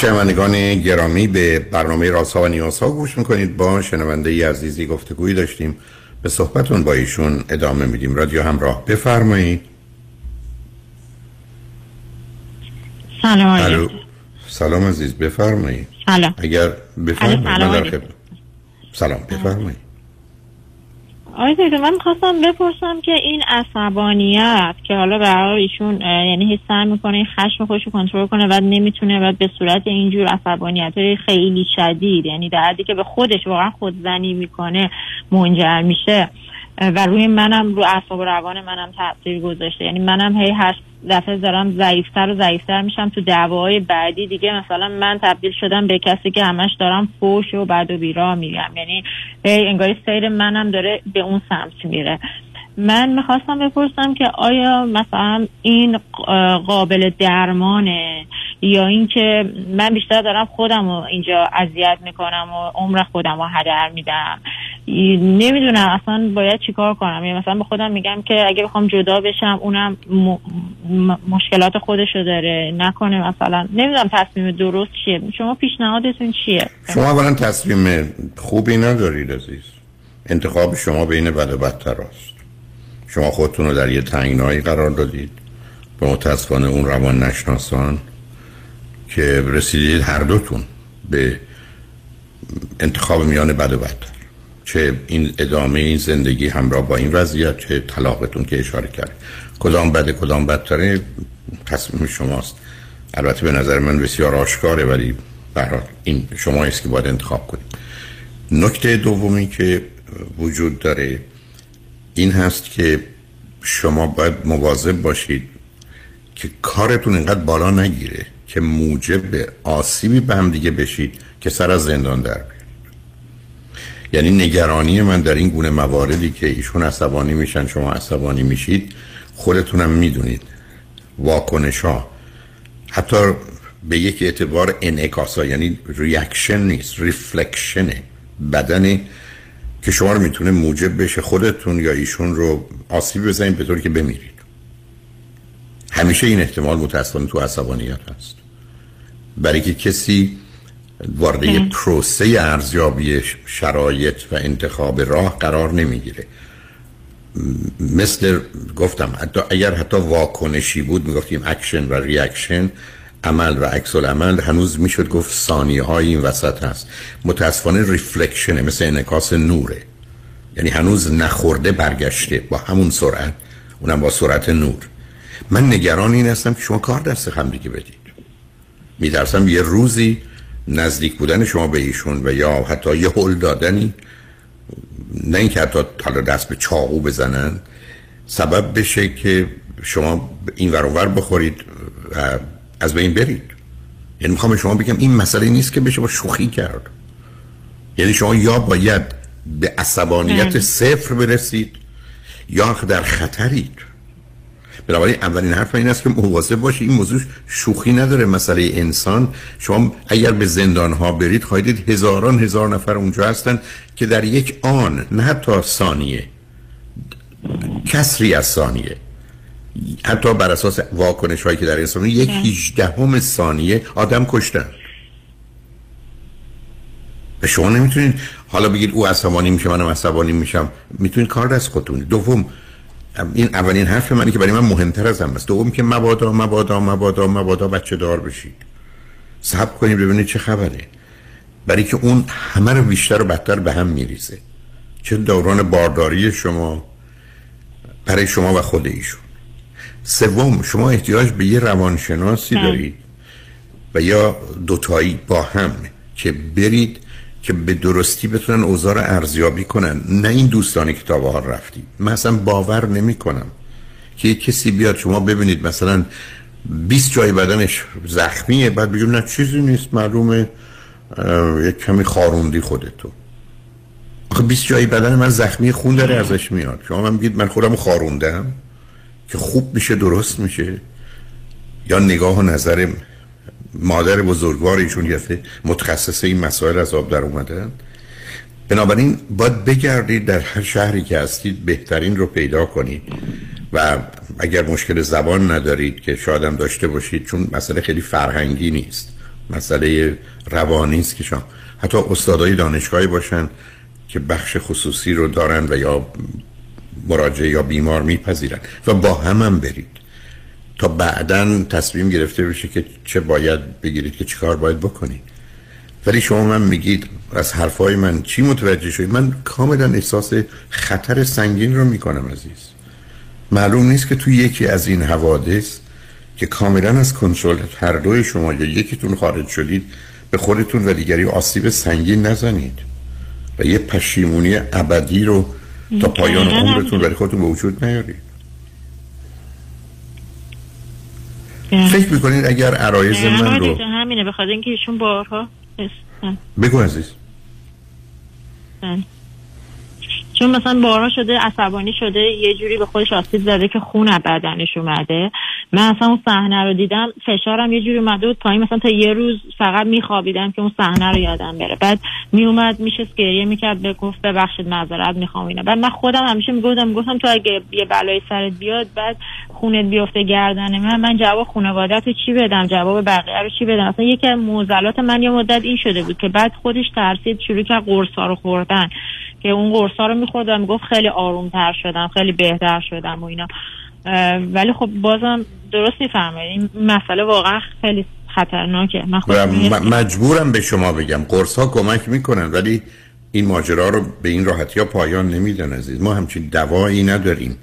شنوندگان گرامی به برنامه رازها و نیازها گوش می‌کنید. با شنونده ی عزیزی گفتگویی داشتیم. به صحبتون با ایشون ادامه میدیم. رادیو همراه بفرمایید. سلام الو. سلام عزیز بفرمایید. سلام. اگر بفرمایید علیکم. سلام بفرمایید. آقای دکتر من خواستم بپرسم که این عصبانیت که حالا حال ایشون یعنی حس می‌کنه این خشم خودش رو کنترل کنه و نمی‌تونه و به صورت اینجور عصبانیت خیلی شدید یعنی در حدی که به خودش واقعا خودزنی می‌کنه منجر میشه و روی منم رو اعصاب روان منم تاثیر گذاشته. یعنی منم هی هر دفعه دارم ضعیفتر و ضعیفتر میشم. تو دعواهای بعدی دیگه مثلا من تبدیل شدم به کسی که همش دارم فوش و بد و بیراه میگم. یعنی انگاری سیر منم داره به اون سمت میره. من می‌خواستم بپرسم که آیا مثلا این قابل درمانه یا اینکه من بیشتر دارم خودم رو اینجا اذیت می‌کنم و عمر خودم رو هدر میدم. نمی‌دونم اصلا باید چیکار کنم. یعنی مثلا به خودم میگم که اگه بخوام جدا بشم اونم م- م- مشکلات خودشو داره. نکنه مثلا. نمی‌دونم تصمیم درست چیه. شما پیشنهادتون چیه؟ شما اولا تصمیم خوبی ندارید عزیز. انتخاب شما بین بد و بدتر است. شما خودتون رو در یه تنگنایی قرار دادید. به متاسفانه اون روان نشناسان که رسیدید هر دوتون به انتخاب میان بد و بدتر. چه این ادامه این زندگی همراه با این وضعیت چه طلاقتون که اشاره کرد. کدام بده کدام بدتره؟ تصمیم شماست. البته به نظر من بسیار آشکاره ولی حال این شما است که باید انتخاب کنید نکته دومی که وجود داره این هست که شما باید مواظب باشید که کارتون اینقدر بالا نگیره که موجب آسیبی به هم دیگه بشید که سر از زندان در بیارید. یعنی نگرانی من در این گونه مواردی که ایشون عصبانی میشن شما عصبانی میشید خودتونم می‌دونید واکنش ها حتی به یک اعتبار انعکاس ها یعنی reaction نیست reflection ه بدنی که شما رو می‌تونه موجب بشه خودتون یا ایشون رو آسیب بزنید به طوری که بمیرید. همیشه این احتمال متاسفانه تو عصبانیت هست. برای که کسی وارد یه پروسه ارزیابی شرایط و انتخاب راه قرار نمی‌گیره. مثل گفتم حتی اگر حتی واکنشی بود می‌گفتیم اکشن و reaction عمل و عکس العمل هنوز می‌شد گفت ثانیه های این وسط هست. متاسفانه ریفلکشنه مثل انعکاس نوره. یعنی هنوز نخورده برگشته با همون سرعت اونم با سرعت نور. من نگران این هستم که شما کار دست هم دیگه بدید. میترسم یه روزی نزدیک بودن شما به ایشون و یا حتی یه هل دادنی. نه اینکه حتی حالا دست به چاقو بزنن. سبب بشه که شما این ور بخورید و از بین برید یعنی می‌خوام شما بگم این مسئله نیست که بشه با شوخی کرد. یعنی شما یا باید به عصبانیت صفر برسید یا در خطرید. بنابراین اولین حرف این است که مواظب باشید این موضوع شوخی نداره. مسئله انسان. شما اگر به زندان ها برید خواهید هزاران هزار نفر اونجا هستن که در یک آن نه حتی ثانیه کسری از ثانیه. حتی بر اساس واکنش هایی که در انسان یک هیچدهم ثانیه آدم کشتن. و شما نمی‌تونید. حالا بگید او عصبانی میشه منم عصبانی میشم. می‌تونید کار دست خودتون دوم این اولین حرف منی که برای من مهمتر از هم است. دوم که مبادا مبادا مبادا مبادا بچه دار بشید. صبر کنید ببینید چه خبره. برای که اون همه رو بیشتر و بدتر به هم میریزه. چه دوران بارداری شما برای شما و خود ایشون. سوم شما احتیاج به یه روانشناسی دارید و یا دوتایی با هم که برید که به درستی بتونن اوضاع رو ارزیابی کنن. نه این تا به حال رفتید من اصلا باور نمی کنم که کسی بیاد شما ببینید مثلا 20 جای بدنش زخمیه بعد بگیم نه چیزی نیست معلومه یک کمی خاروندی خودتو. آخه 20 جای بدن من زخمی خون داره ازش میاد. شما من بگید من خودم خاروندم که خوب میشه درست میشه. یا نگاه و نظر مادر بزرگوار ایشون یفته متخصص این مسائل از آب در اومدن بنابراین باید بگردید در هر شهری که هستید بهترین رو پیدا کنید. و اگر مشکل زبان ندارید که شاید داشته باشید چون مسئله خیلی فرهنگی نیست. مسئله روانی است که شما حتی استادای دانشگاهی باشن که بخش خصوصی رو دارن و یا مراجعه یا بیمار میپذیرن و با هم هم برید. تا بعدا تصمیم گرفته بشه که چه باید بگیرید که چیکار باید بکنید. ولی شما من میگید از حرفای من چی متوجه شدید؟ من کاملا احساس خطر سنگین رو می‌کنم عزیز. معلوم نیست که توی یکی از این حوادث که کاملا از کنترل هر دوی شما یا یکیتون خارج شدید به خودتون و دیگری آسیب سنگین نزنید. و یه پشیمونی ابدی رو تا پایان عمرتون برای خودتون به وجود نیارید. فکر می‌کنید اگر عرایز من رو همینه بخواد اینکه ایشون بارها بگو عزیز. چون مثلا بارها شده عصبانی شده یه جوری به خودش آسیب زده که خون از بدنش اومده. من اصلا اون صحنه رو دیدم فشارم یه جوری اومده بود پایین مثلا تا یه روز فقط میخوابیدم که اون صحنه رو یادم بره. بعد میومد میشه گریه می‌کرد به گفت ببخشید معذرت می‌خوام اینا. بعد من خودم همیشه می‌گفتم می‌گفتم تو اگه یه بلای سرت بیاد بعد خونت بیفته گردن من من جواب خانوادت رو چی بدم؟ جواب بقیه رو چی بدم؟ اصلا یکی از موزلات من یه مدت این شده بود که بعد خودش ترسید شروع کرد قرصا رو خوردن. که اون قرصا رو میخوردم می‌گفت خیلی آرومتر شدم خیلی بهتر شدم و اینا. ولی خب بازم درست میفرمایید. این مسئله واقعا خیلی خطرناکه. من مجبورم به شما بگم قرص ها کمک می‌کنن ولی این ماجرا رو به این راحتی ها پایان نمیدن عزیز. ما همچین دوایی نداریم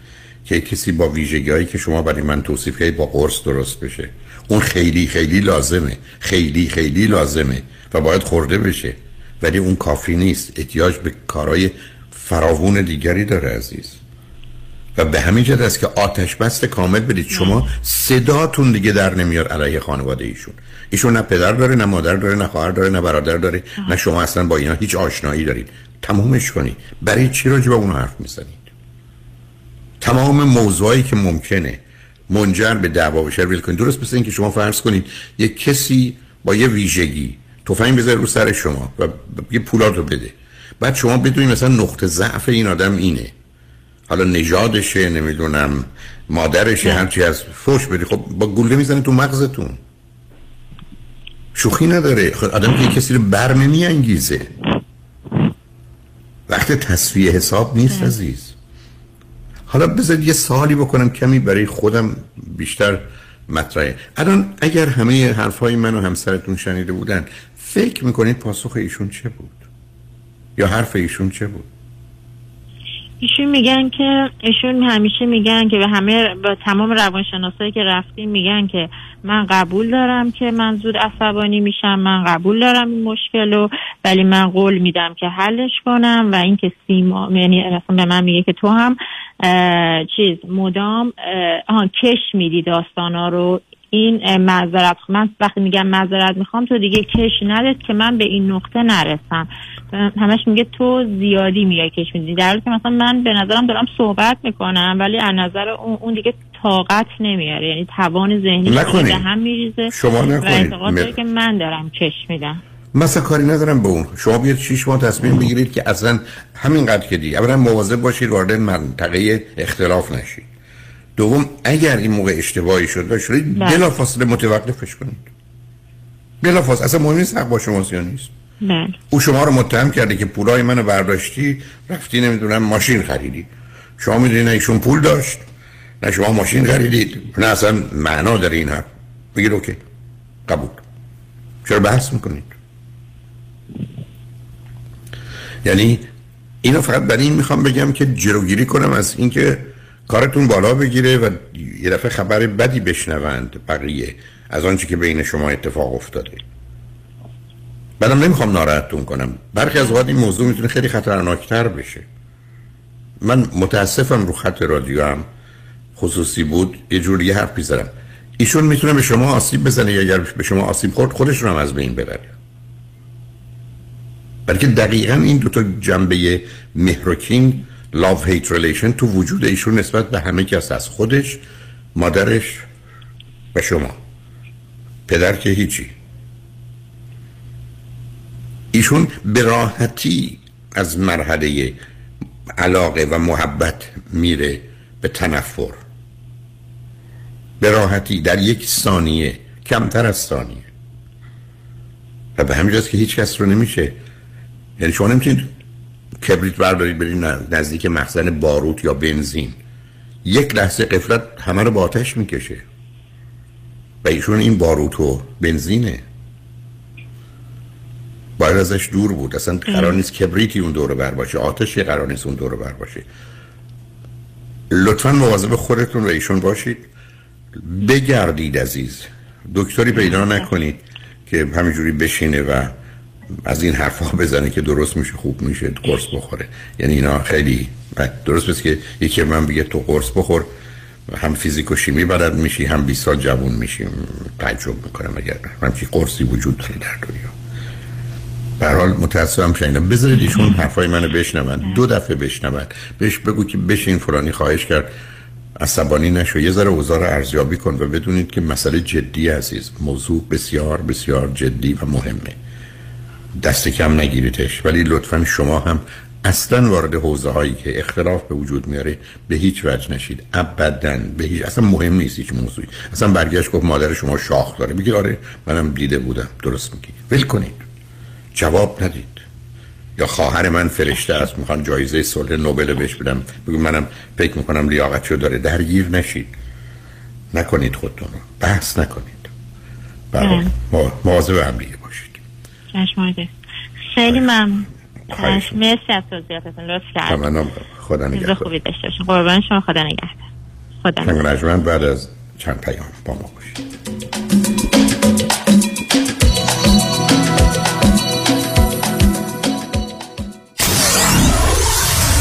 که کسی با ویژگی که شما برای من توصیف کردید با قرص درست بشه. اون خیلی خیلی لازمه. خیلی خیلی لازمه و باید خورده بشه. ولی اون کافی نیست. احتیاج به کارهای فراوون دیگری داره عزیز. و به همین جد است که آتش بست کامل بدید. شما صداتون دیگه در نمیاد علیه خانواده ایشون. ایشون نه پدر داره نه مادر داره نه خواهر داره نه برادر داره نه شما اصلا با اینا هیچ آشنایی دارید. تمومش کنید. برای چی راجع به اون حرف می‌زنید؟ تمام موضوعی که ممکنه منجر به دعوا بشه ویل کنید. درست مثل اینکه شما فرض کنید یک کسی با یه ویژگی تفنگ بذاره رو سر شما و یه پولات رو بده. بعد شما بدونید مثلا نقطه ضعف این آدم اینه. حالا نژادشه نمی‌دونم مادرشه هرچی از فوش بدی. خب با گوله می‌زنی تو مغزتون. شوخی نداره. خب آدم که کسی رو بر نمی انگیزه وقت تصفیه حساب نیست عزیز. حالا بذارید یه سوالی بکنم کمی برای خودم بیشتر مطرحه. الان اگر همه حرفای من و همسرتون شنیده بودن فکر می‌کنید پاسخ ایشون چه بود؟ یا حرف ایشون چه بود؟ ایشون میگن که ایشون همیشه میگن که به همه با تمام روانشناسایی که رفتیم میگن که من قبول دارم که من زود عصبانی میشم من قبول دارم این مشکل رو ولی من قول میدم که حلش کنم و اینکه سیما یعنی اصلا به من میگه که تو هم چیز مدام آن کش میدی داستانا رو. این معذرت من وقتی میگم معذرت می‌خوام تو دیگه کش ندید که من به این نقطه نرسم. همش میگه تو زیادی میای کش میدی. در حالی که مثلا من به نظرم دارم صحبت می‌کنم ولی از نظر اون, دیگه طاقت نمیاره. یعنی توان ذهنی به هم میریزه شما و اعتقاد که من دارم کش میدم. مثلا کاری ندارم به اون. شما بیاید شیش ماه تصمیم بگیرید که اصلا همینقدر که دی اولا مواظب باشید وارد منطقه اختلاف نشید. دوم اگر این موقع اشتباهی شد و شدید بله. بلا فاصله متوقفش کنید. بلا فاصله اصلا مهم نیست حق با شماست یا نیست. بله. او شما رو متهم کرده که پولای منو برداشتی رفتی نمی‌دونم ماشین خریدی. شما می‌دونی نه ایشون پول داشت نه شما ماشین خریدید. نه اصلا معنا داره این حرف بگید اوکی. قبول. چرا بحث می‌کنید؟ یعنی اینو فقط برای این می‌خوام بگم که جلوگیری کنم از اینکه کارتون بالا بگیره و یه دفعه خبر بدی بشنوند بقیه از آنچه که بین شما اتفاق افتاده. بعدم نمی‌خوام ناراحتتون کنم. برخی از اوقات این موضوع می‌تونه خیلی خطرناکتر بشه. من متاسفم رو خط رادیو هم. خصوصی بود یه جور یه حرف می‌زنم ایشون می‌تونه به شما آسیب بزنه یا اگر به شما آسیب خورد خودش رو هم از بین ببره. بلکه دقیقا این دوتا جنبه مهرکین love hate relation تو وجود ایشون نسبت به همه کس از خودش مادرش و شما. پدر که هیچی. ایشون به راحتی از مرحله علاقه و محبت میره به تنفر. به راحتی در یک ثانیه کمتر از ثانیه. و به همین که هیچ کس رو نمیشه. یعنی شما نمی‌تونید کبریت بردارید برید نزدیک مخزن باروت یا بنزین. یک لحظه قفلت همه رو با آتش می‌کشه. و ایشون این باروت و بنزینه. باید ازش دور بود. اصلا قرار نیست کبریتی اون دور بر باشه. آتشی قرار نیست اون دور بر باشه. لطفا مواظب خودتون و ایشون باشید. بگردید عزیز. دکتری پیدا نکنید که همینجوری بشینه و از این حرفها بزنه که درست میشه خوب میشه قرص بخوره. یعنی اینا خیلی درست بس که یکی من بگه تو قرص بخور هم فیزیک و شیمی بلد میشی هم 20 سال جوون میشی. تعجب می‌کنم اگر همچی قرصی وجود داره در دنیا. به حال متاسفم شنیدم. بذارید ایشون حرفای منو بشنون. دو دفعه بشنون. بهش بگو که بشین فلانی خواهش کرد. عصبانی نشو. یه ذره اوضاع رو ارزیابی کن و بدونید که مسئله جدی عزیز. موضوع بسیار بسیار جدی و مهمه. دست کم نگیریدش. ولی لطفا شما هم اصلا وارد حوزه هایی که اختلاف به وجود میاره به هیچ وجه نشید. ابدا. به هیچ اصلا مهم نیست هیچ موضوعی. اصلا برگشت گفت مادر شما شاخ داره. بگید آره منم دیده بودم. درست میگی. ول کنید. جواب ندید. یا خواهر من فرشته است. می‌خوان جایزه صلح نوبل بهش بدم. بگو منم فکر می‌کنم لیاقتشو داره. درگیر نشید. نکنید خودتون رو. بحث نکنید. برای مواظب هم دیگه خیلی ممنون. مرسی از توضیحاتتون. لطف کردید. تمام خدا نگهدار. خوبی داشته باشین. قربان شما. خدا نگهدار. خدا نگهدار. بعد از چند پیام با ما باشید.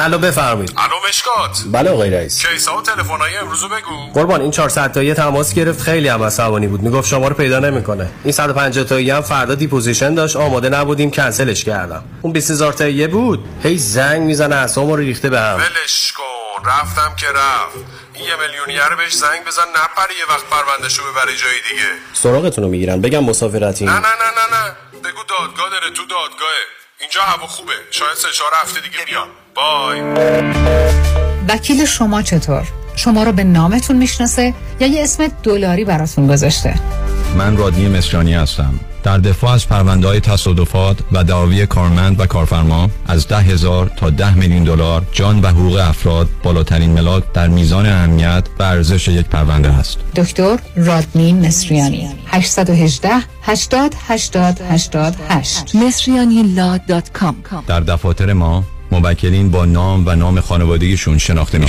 الو بفرمایید. الو مشکات. بله آقای رئیس. case ها و تلفن‌های امروزو بگو. قربان این 400 تایی تماس گرفت. خیلی هم عصبانی بود. می‌گفت شما رو پیدا نمی‌کنه. این 150 تایی هم فردا deposition داشت. آماده نبودیم. کنسلش کردم. اون 20000 تایی بود. هی زنگ می‌زنه اسمو رو ریخته به هم. ولش کن. رفتم که رفت. این یه میلیونیر بهش زنگ بزن. نپره یه وقت پروندهشو ببره جای دیگه. سراغتون رو می‌گیرن. بگم مسافرتی. نه نه نه نه نه. بگو دادگاه داره تو دادگاهه. این اینجا هوا خوبه. شاید سه چهار هفته دیگه بیام. بای. وکیل شما چطور؟ شما رو به نامتون می‌شناسه یا یه اسم دلاری براتون گذاشته؟ من رادنی مصریانی هستم. در دفاع از پرونده های تصادفات و دعاوی کارمند و کارفرما از ده هزار تا ده میلیون دلار جان و حقوق افراد بالاترین ملاک در میزان اهمیت و ارزش یک پرونده است دکتر رادنی مصریانی. 818 80 80 88 مصریانی در دفاتر ما موکلین با نام و نام خانوادگیشون شناخته می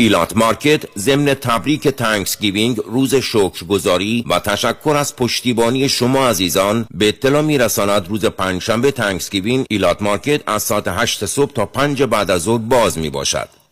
ایلات مارکت ضمن تبریک Thanksgiving روز شکرگزاری و تشکر از پشتیبانی شما عزیزان. به اطلاع میرساند روز پنجشنبه Thanksgiving ایلات مارکت از ساعت 8 صبح تا 5 بعد از ظهر باز می باشد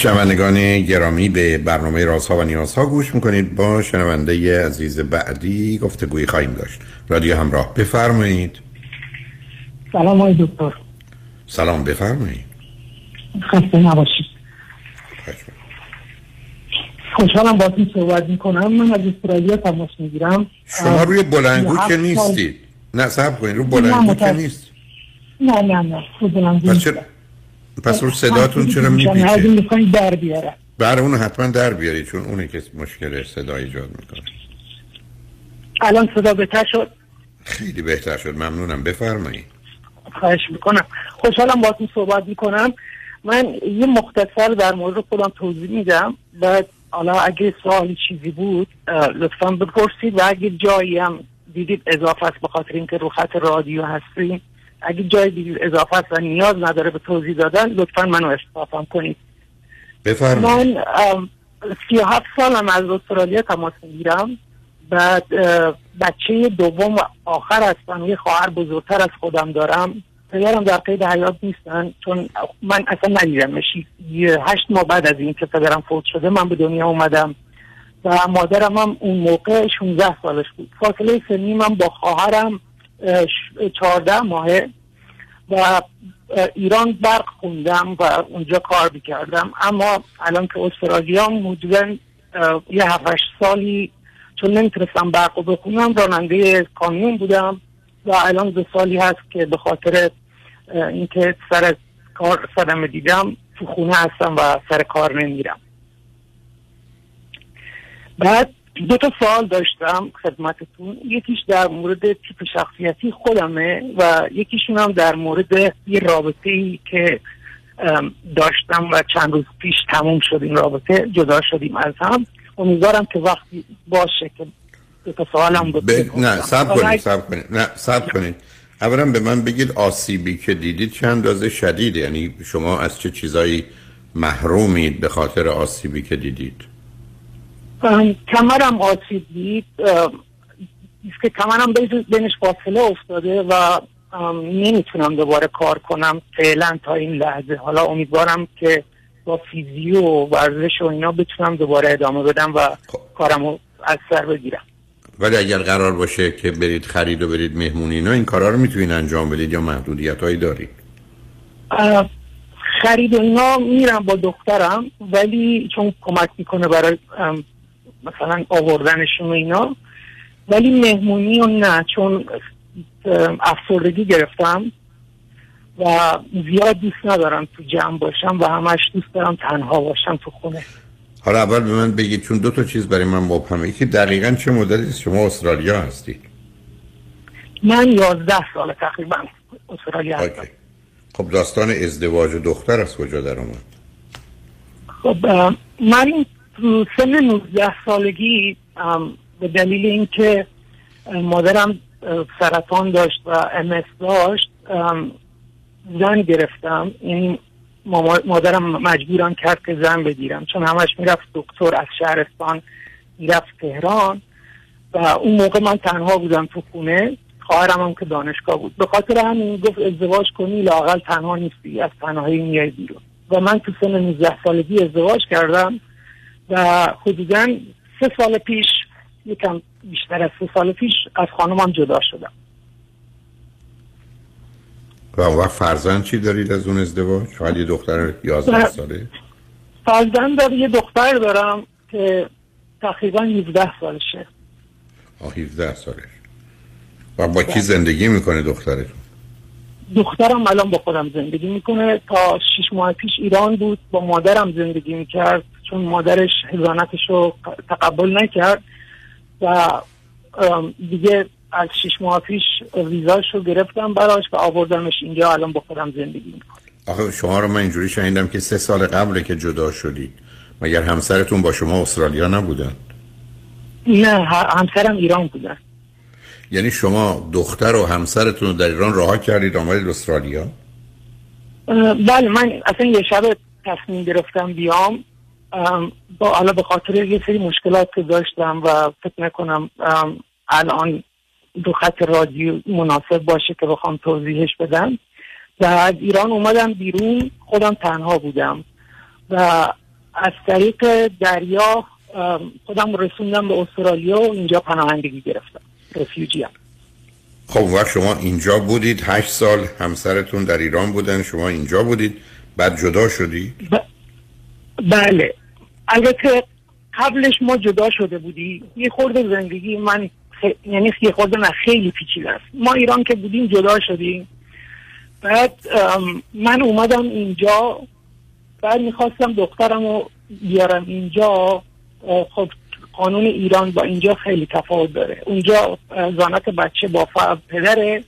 شنوندگان گرامی به برنامه رازها و نیازها گوش می‌کنید. با شنونده عزیز بعدی گفتگوی خواهیم داشت. رادیو همراه بفرمایید. سلام آقای دکتر. سلام بفرمایید. خسته نباشید. خوشحالم باتون صحبت می‌کنم. من از استرالیا تماس می‌گیرم. شما روی بلنگو که نیستید. نه صبر کنید رو بلنگو که نیست. نه نه نه. رو بلنگو پس پس رو صداتون چرا میپیچه؟ می‌خواین در بیارم برای اونو حتما در بیارید چون اونه که مشکل صدا ایجاد می‌کنه. الان صدا بهتر شد؟ خیلی بهتر شد ممنونم. بفرمایید. خواهش می‌کنم. خوشحالم باتون صحبت می‌کنم. من یه مختصر در مورد خودم توضیح میدم. بعد حالا اگه سوالی چیزی بود لطفا بپرسید و اگه جایی هم دیدید اضافه است به خاطر اینکه رو خط رادیو هستیم اگه جایی دیدید اضافه است و نیاز نداره به توضیح دادن لطفا منو استفاده کنید. بفرمایید. من سی و هفت سالم از استرالیا تماس می‌گیرم. بعد بچه دوم و آخر هستم یه خواهر بزرگتر از خودم دارم. پدرم در قید حیات نیستن چون من اصلا ندیدمش یه هشت ماه بعد از این که پدرم فوت شده من به دنیا اومدم. و مادرم هم اون موقع 16 سالش بود. فاصله سنی من با خواهرم 14 ماهه و ایران برق خوندم و اونجا کار می‌کردم. اما الان که استرالیا حدودا یه هفتش سالی چون نمی‌تونستم برق رو بخونم راننده کامیون بودم و الان دو سالی هست که به خاطر اینکه سر کار صدمه دیدم تو خونه هستم و سر کار نمیرم. بعد دو تا سوال داشتم خدمتتون. یکیش در مورد تیپ شخصیتی خودمه و یکیشون هم در مورد یه رابطه ای که داشتم و چند روز پیش تموم شد این رابطه جدا شدیم از هم. امیدوارم که وقتی باشه که دو تا سوالم ب... نه سب کنید سب کنید نه سب کنید اولا به من بگید آسیبی که دیدید چند اندازه شدیده یعنی شما از چه چیزایی محرومید به خاطر آسیبی که دیدید؟ کمرم آسیب دید که کمرم بین- بینش فاصله افتاده و نمی‌تونم دوباره کار کنم فعلا تا این لحظه. حالا امیدوارم که با فیزیو و ورزش و اینا بتونم دوباره ادامه بدم و کارم رو از سر بگیرم. ولی اگر قرار باشه که برید خرید و برید مهمونی اینا این کارا رو می‌تونید انجام بدید یا محدودیت هایی دارید خرید و اینا میرم با دخترم ولی چون کمک می‌کنه برای مثلا آوردنشون و اینا. ولی مهمونی و نه چون افسردگی گرفتم و زیاد دوست ندارم تو جمع باشم و همش دوست دارم تنها باشم تو خونه. حالا اول به من بگید چون دو تا چیز برای من مبهمه. یکی دقیقا چه مدتی شما استرالیا هستید من یازده سال تقریبا استرالیا هستم. خب داستان ازدواج و دختر از کجا در اومد؟ خب من سن 19 سالگی به دلیل اینکه مادرم سرطان داشت و ام داشت زن گرفتم. یعنی مادرم مجبورم کرد که زن بگیرم چون همش می‌رفت دکتر از شهرستان می‌رفت تهران. و اون موقع من تنها بودم تو خونه. خواهرم هم که دانشگاه بود. به خاطر همین گفت ازدواج کنی لاقل تنها نیستی. از تنهایی میای بیرون. و من تو سن 19 سالگی ازدواج کردم. و حدودا سه سال پیش یکم بیشتر از سه سال پیش از خانمم جدا شدم. و اون وقت فرزند چی دارید از اون ازدواج؟ شاید یه دختر 11 نه. ساله؟ فرزند دارم یه دختر دارم که تقریبا 17 سالشه. آه 17 سالش و با کی زندگی می‌کنه دخترتون؟ دخترم الان با خودم زندگی می‌کنه. تا شیش ماه پیش ایران بود با مادرم زندگی می‌کرد. چون مادرش هزانتش رو تقبل نکرد و دیگه از شیش ماه پیش ویزاش رو گرفتم براش و آوردمش اینجا الان با خودم زندگی می‌کنه آخه شما رو من اینجوری شنیدم که سه سال قبل که جدا شدید. مگر همسرتون با شما استرالیا نبودن؟ نه همسرم ایران بودن یعنی شما دختر و همسرتون رو در ایران رها کردید آمدید استرالیا؟ بله من اصلا یه شب تصمیم گرفتم بیام. ام، با حالا به خاطر یه سری مشکلات که داشتم و فکر نکنم الان دو خط رادیو مناسب باشه که بخوام توضیحش بدم. و از ایران اومدم بیرون خودم تنها بودم. و از طریق دریا خودم رسوندم به استرالیا و اینجا پناهندگی گرفتم. رفیوجی هم. خب وقت شما اینجا بودید. هشت سال همسرتون در ایران بودن. شما اینجا بودید. بعد جدا شدید. بله. البته قبلش ما جدا شده بودی یه خورده زندگی من خ... یعنی یه خورده نه خیلی پیچیده است. ما ایران که بودیم جدا شدیم. بعد من اومدم اینجا بعد می‌خواستم دخترم رو بیارم اینجا. خب قانون ایران با اینجا خیلی تفاوت داره. اونجا زانت بچه با پدره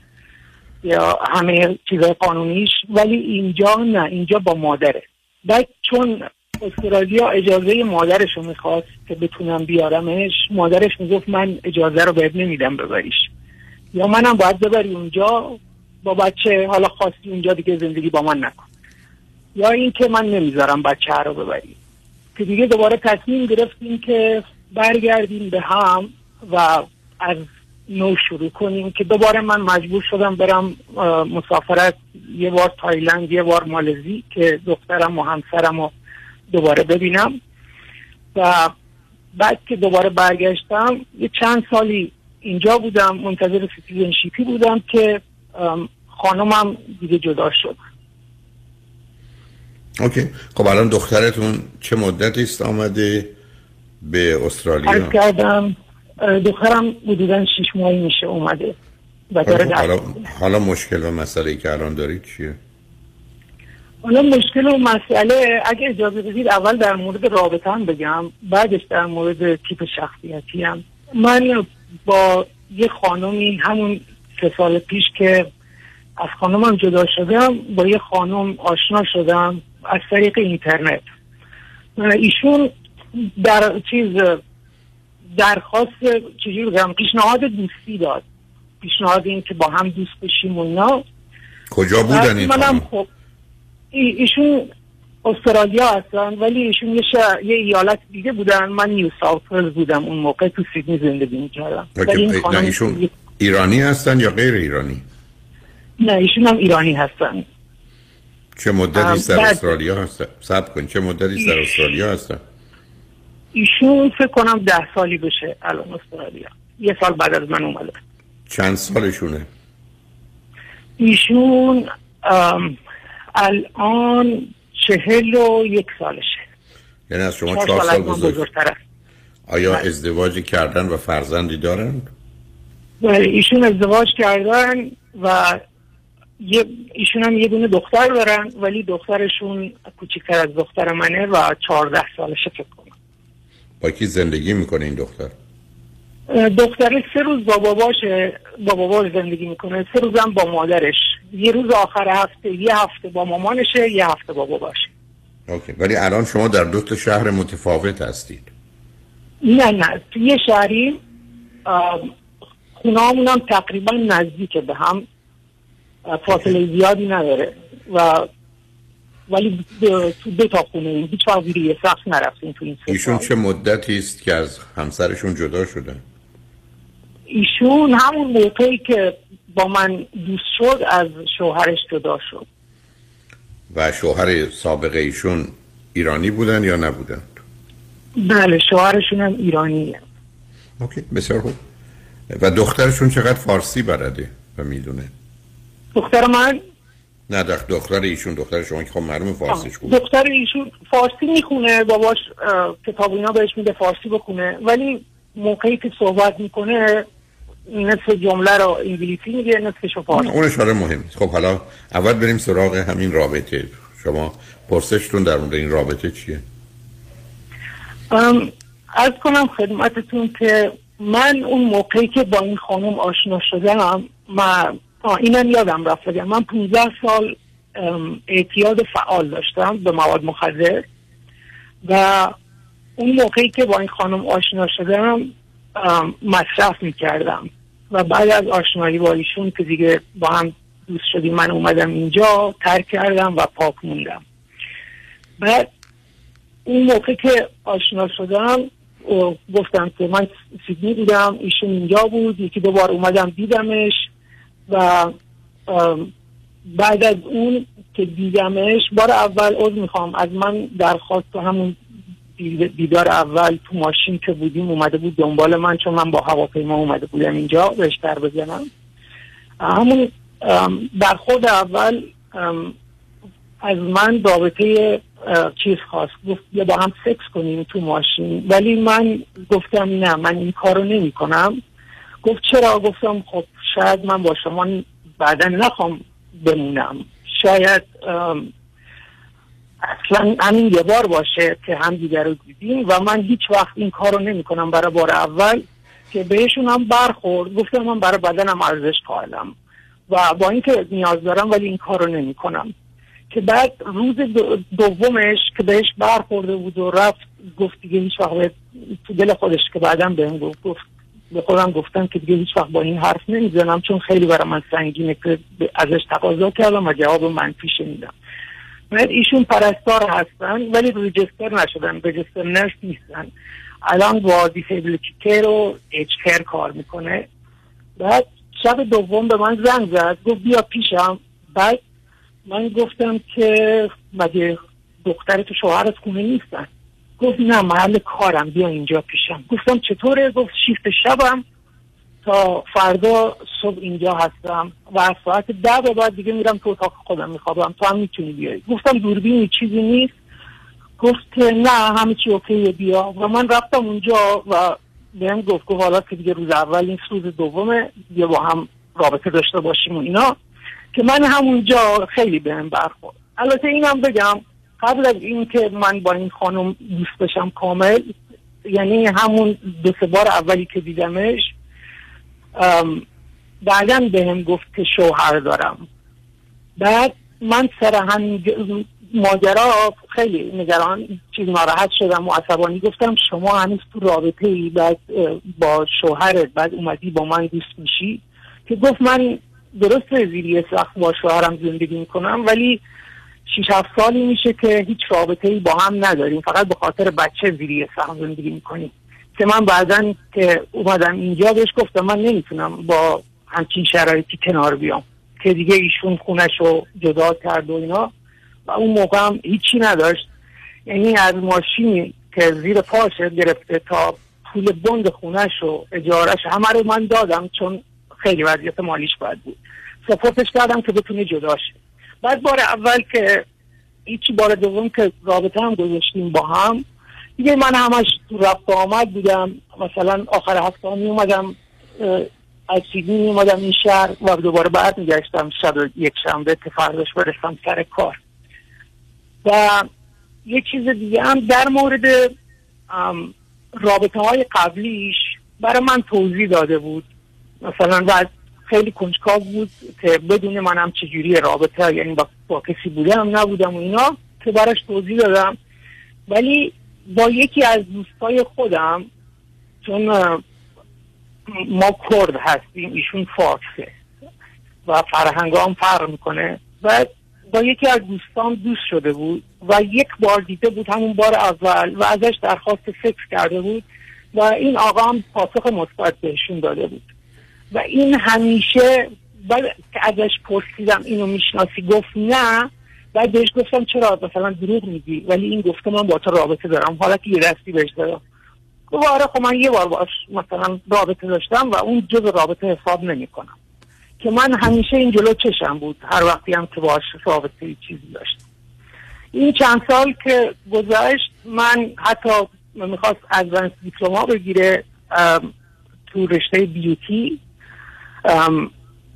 یا همه چیزای قانونیش ولی اینجا نه اینجا با مادره. بعد چون استرالیا اجازه مادرش رو می‌خواست که بتونم بیارمش مادرش می‌گفت من اجازه رو بهت نمیدم ببریش. یا منم باید ببری اونجا با بچه حالا خواستی اونجا دیگه زندگی با من نکن. یا اینکه من نمی‌ذارم بچه رو ببری. که دیگه دوباره تصمیم گرفتیم که برگردیم به هم و از نو شروع کنیم که دوباره من مجبور شدم برم مسافرت یه بار تایلند یه بار مالزی که دخترم و همسرم رو دوباره ببینم. و بعد که دوباره برگشتم یه چند سالی اینجا بودم منتظر citizenship ی بودم که خانمم دیگه جدا شد. Okay. خب الان دخترتون چه مدتی است آمده به استرالیا؟ عرض کردم دخترم حدودا شیش ماهی میشه اومده و داره حالا, حالا, مشکل و مسئله که الان دارید چیه؟ حالا مشکل و مسئله اگه اجازه بدید اول در مورد رابطه هم بگم بعدش در مورد تیپ شخصیتی هم من با یه خانمی همون سه سال پیش که از خانمم جدا شدم با یه خانم آشنا شدم از طریق اینترنت. ایشون در چیز درخواست چجوری بگم پیشنهاد دوستی داد. پیشنهاد این که با هم دوست بشیم و اینا. کجا بودن این منم خانم؟ خب ایشون استرالیا هستن ولی ایشون یه, شهر- یه ایالت دیگه بودن من نیو ساوت بودم اون موقع تو سیدنی زندگی می‌کردم ولی این خانم ایشون ایرانی هستن یا غیر ایرانی؟ نه ایشون هم ایرانی هستن چه مدتی در استرالیا هستن؟ سب کن چه مدتی در استرالیا هستن؟ ایشون فکر کنم ده سالی بشه الان استرالیا یه سال بعد از من اومده چند سالشونه؟ ایشون ام، الان چهل و یک سالشه. یعنی از شما چهار سال بزرگ. بزرگتر آیا ازدواجی کردن و فرزندی دارن؟ بله، ایشون ازدواج کردن و یه ایشون هم یه دونه دختر دارن ولی دخترشون کوچکتر از دختر منه و چهارده سالشه فکر کنم. با کی زندگی می‌کنه این دختر؟ دختره سه روز با باباشه با باباش زندگی می‌کنه. سه روز هم با مادرش. یه روز آخر هفته یه هفته با مامانشه یه هفته با باباشه. اوکی. ولی الان شما در دو تا شهر متفاوت هستید. نه نه. یه شهری خونه هم تقریبا نزدیک به هم. فاصله زیادی نداره. و ولی تو دو تا خونه هیچ وقت زیر یه سقف نرفتیم تو این ایشون. چه مدتی است که از همسرشون جدا شدن؟ ایشون همون موقعی که با من دوست شد از شوهرش جدا شد. و شوهر سابقه ایشون ایرانی بودن یا نبودن؟ بله شوهرشون هم ایرانیه. اوکی بسیار خوب. و دخترشون چقدر فارسی بلده و می‌دونه؟ دختر من؟ نه دخ- دختر ایشون دختر شما که خب معلوم فارسیش بود دختر ایشون فارسی می‌خونه باباش کتاب اینا بهش میده فارسی بخونه. ولی موقعی که صحبت می‌کنه نصف جمله رو انگلیسی میگه نصفش رو فارسی اون اشاره مهم نیست. خب حالا اول بریم سراغ همین رابطه. شما پرسشتون در مورد این رابطه چیه؟ از کنم خدمتتون که من اون موقعی که با این خانم آشنا شدم من اینم یادم رفت. بگم من 15 سال اعتیاد فعال داشتم به مواد مخدر و اون موقعی که با این خانم آشنا شدم مصرف می‌کردم. و بعد از آشنایی با ایشون که دیگه با هم دوست شدیم من اومدم اینجا ترک کردم و پاک موندم. بعد اون موقع که آشنا شدم گفتم که من سیدنی بودم ایشون اینجا بود یکی دو بار اومدم دیدمش و بعد از اون که دیدمش بار اول عذر می‌خوام از من درخواست همون دیدار اول تو ماشین که بودیم اومده بود دنبال من چون من با هواپیما اومده بودم اینجا بهش در بزنم. همون ام، برخورد اول از من رابطه چیز خواست. گفت بیا با هم سکس کنیم تو ماشین. ولی من گفتم نه من این کارو نمی کنم گفت چرا؟ گفتم خب شاید من با شما بعدا نخوام بمونم. شاید اصلا همین یه بار باشه که هم دیگر رو دیدیم و من هیچ وقت این کارو نمی کنم برای بار اول که بهشون هم برخورد. گفتم من برای بدنم ارزش قائلم و با اینکه نیاز دارم ولی این کارو نمی کنم که بعد روز دو- دومش که بهش برخورده بود و رفت گفت دیگه هیچ وقت تو دل خودش که بعدا بهم گفت گفت به خودم گفتم که دیگه هیچ وقت با این حرف نمی‌زنم چون خیلی برای من سنگینه که ازش تقاضا کردم و جواب منفی شنیدم. بعد ایشون پرستار هستن؟ ولی رجستر نشدن رجستر نرس نیستن. الان کیر و اچ کیر کار می‌کنه. بعد شب دوم به من زنگ زد. گفت بیا پیشم. بعد من گفتم که مگه دختر تو شوهرت خونه نیستن؟ گفت نه محل کارم. بیا اینجا پیشم. گفتم چطوره؟ گفت شیفت شبم. تا فردا صبح اینجا هستم و از ساعت ده به بعد دیگه میرم تو اتاق خودم میخوابم. تو هم می‌تونی بیای. گفتم دوربینی چیزی نیست. گفت که نه همه چی اوکیه بیا. و من رفتم اونجا و بهم گفت گفت حالا که دیگه روز اول این روز دومه بیا با هم رابطه داشته باشیم و اینا. که من همونجا خیلی بهم برخورد. البته اینم بگم قبل از اینکه من با این خانم دوست بشم کامل یعنی همون دو سه بار اولی که دیدمش بعدا بهم گفت که شوهر دارم. بعد من سر همین ماجرا خیلی نگران چیز ناراحت شدم و عصبانی گفتم شما هنوز تو رابطه ای بعد با شوهرت بعد اومدی با من دوست میشی؟ که گفت من درست زیری سخت با شوهرم زندگی می‌کنم ولی شیش هفت سالی میشه که هیچ رابطه ای با هم نداریم. فقط به خاطر بچه زیری سخت زندگی می‌کنیم. که من بعدا که اومدم اینجا بهش گفتم من نمی‌تونم با همچین شرایطی کنار بیام که دیگه ایشون خونش رو جدا کرد و اینا. و اون موقع هم هیچی نداشت. یعنی از ماشینی که زیر پاش گرفته تا پول بند خونش و اجارش همه رو من دادم چون خیلی وضعیت مالیش باید بود. سپورتش کردم که بتونه جدا شه بعد بار اول که هیچی بار دوم که رابطه هم گذاشتیم با هم دیگه من همش تو رفت آمد بودم. مثلا آخر هفته می اومدم از سیدنی می اومدم این شهر و دوباره بعد میگشتم شب یک شنبه که فرداش سر کار. و یه چیز دیگه هم در مورد رابطه های قبلیش برای من توضیح داده بود. مثلا و خیلی کنجکاو بود که بدون منم چجوری رابطه یعنی با, با کسی بودم نبودم و اینا که براش توضیح دادم. ولی با یکی از دوستای خودم چون ما کرد هستیم ایشون فارسه و فرهنگ هم فرق می‌کنه و با یکی از دوستان دوست شده بود و یک بار دیده بود همون بار اول و ازش درخواست فکر کرده بود و این آقا هم پاسخ مثبت بهشون داده بود. و این همیشه بعد که ازش پرسیدم اینو می‌شناسی گفت نه بعد بهش گفتم چرا مثلا دروغ میگی؟ ولی این گفته من با تو رابطه دارم. حالا که یه دستی بهش دارم گفت آره خب من یه بار باش مثلا رابطه داشتم و اون جز رابطه حساب نمی‌کنم. که من همیشه این جلو چشم بود. هر وقتی هم که باش رابطه چیزی داشتم این چند سال که گذشت من حتی می‌خواست ادوانس دیپلما بگیره تو رشته بیوتی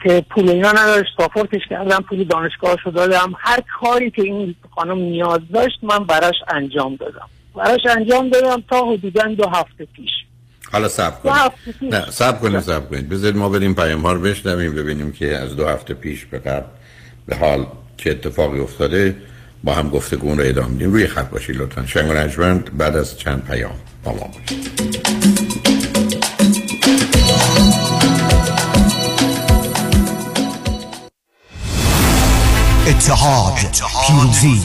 که پول اینا نداشت سافورتش کردم پول دانشگاهشو دادم. هر کاری که این خانم نیاز داشت من براش انجام دادم. براش انجام دادم تا حدودا دو هفته پیش. حالا سب کنید نه سب کنید سب کنید بذارید ما بریم پیام ها رو بشنویم ببینیم که از دو هفته پیش به قبل به حال چه اتفاقی افتاده. با هم گفتگون رو ادامه میدیم. روی خط باشید لطفا. شنگ و بعد از چند پیام با ما باشید. اتحاد پیروزی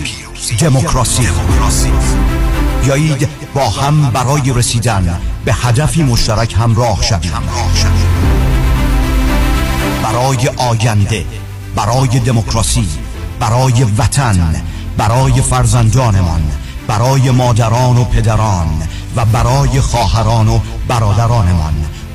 دموکراسی. بیایید با هم برای رسیدن به هدفی مشترک همراه شویم. برای آینده برای دموکراسی برای وطن برای فرزندانمان برای مادران و پدران و برای خواهران و برادرانمان.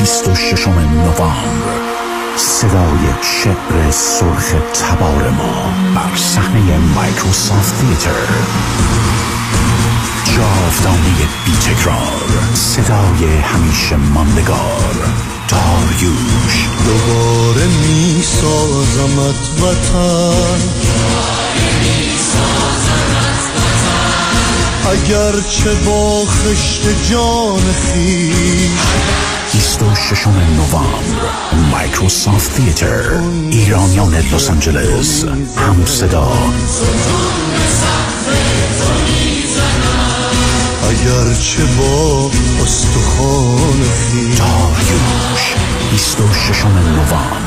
26 نوامبر. صدای شبر سرخ تبار ما بر صحنه مایکروسافت تیتر. جاودانه بی تکرار صدای همیشه ماندگار. داریوش. دوباره می سازمت وطن. اگر چه با خشت جان خیش. 26 نوامبر مایکروسافت تیتر ایرانیان لس آنجلس هم صدا. اگر چه با استخوان خیش. داریوش 26 نوامبر.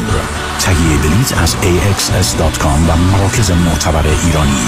تهیه بلیت از axs.com و مراکز معتبر ایرانی.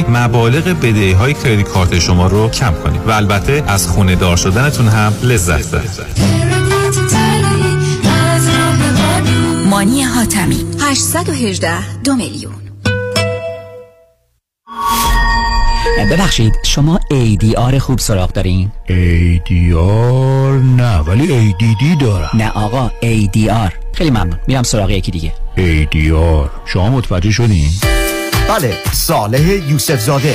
مبالغ بدهی های کردیت کارت شما رو کم کنیم و البته از خونه دار شدنتون هم لذت ببرید. مانی حاتمی 818 دو میلیون. ببخشید شما ADR خوب سراغ دارین؟ ADR نه ولی ADD دارم. نه آقا ADR خیلی ممنون. میرم سراغ یکی دیگه. ADR شما متوجه شدین؟ بله صالح یوسف زاده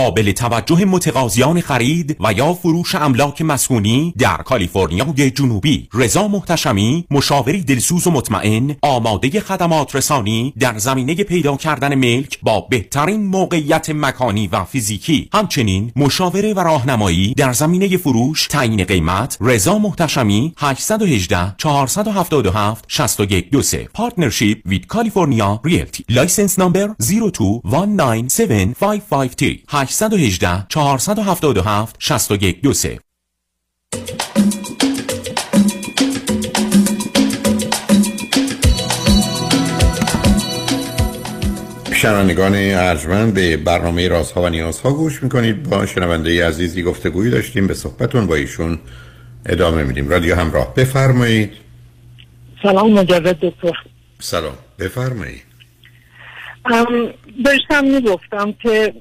قابل توجه متقاضیان خرید و یا فروش املاک مسکونی در کالیفرنیای جنوبی. رضا محتشمی مشاوری دلسوز و مطمئن آماده خدمات رسانی در زمینه پیدا کردن ملک با بهترین موقعیت مکانی و فیزیکی. همچنین مشاوره و راهنمایی در زمینه فروش تعیین قیمت. رضا محتشمی 818 477 6123 partnership with California Realty. license نمبر 02197553 818 477 6123 شنوندگان ارجمند به برنامه رازها و نیازها گوش می‌کنید. با شنونده عزیزی گفتگویی داشتیم. به صحبتون با ایشون ادامه میدیم. رادیو همراه بفرمایید. سلام مجدد دکتر. سلام. بفرمایید. داشتم می‌گفتم که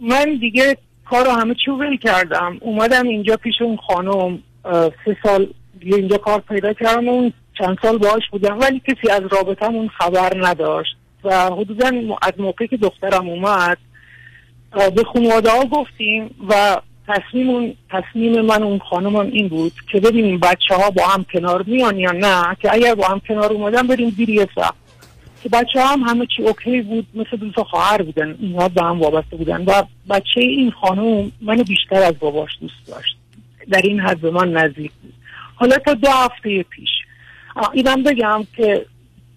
من دیگه کار رو همه چی ول کردم. اومدم اینجا پیش اون خانم سه سال اینجا کار پیدا کردم اون چند سال باهاش بودم. ولی کسی از رابطمون خبر نداشت. و حدودا از موقعی که دخترم اومد به خانواده ها گفتیم و تصمیم, تصمیم من اون خانم این بود که ببینیم بچه ها با هم کنار میان یا نه که اگر با هم کنار اومدن بریم زیر یه که بچه هم همه چی اوکی بود مثل دو خواهر بودن اینها به هم وابسته بودن و بچه این خانم منو بیشتر از باباش دوست داشت. در این حد به من نزدیک بود. حالا تا دو هفته پیش. اینم بگم که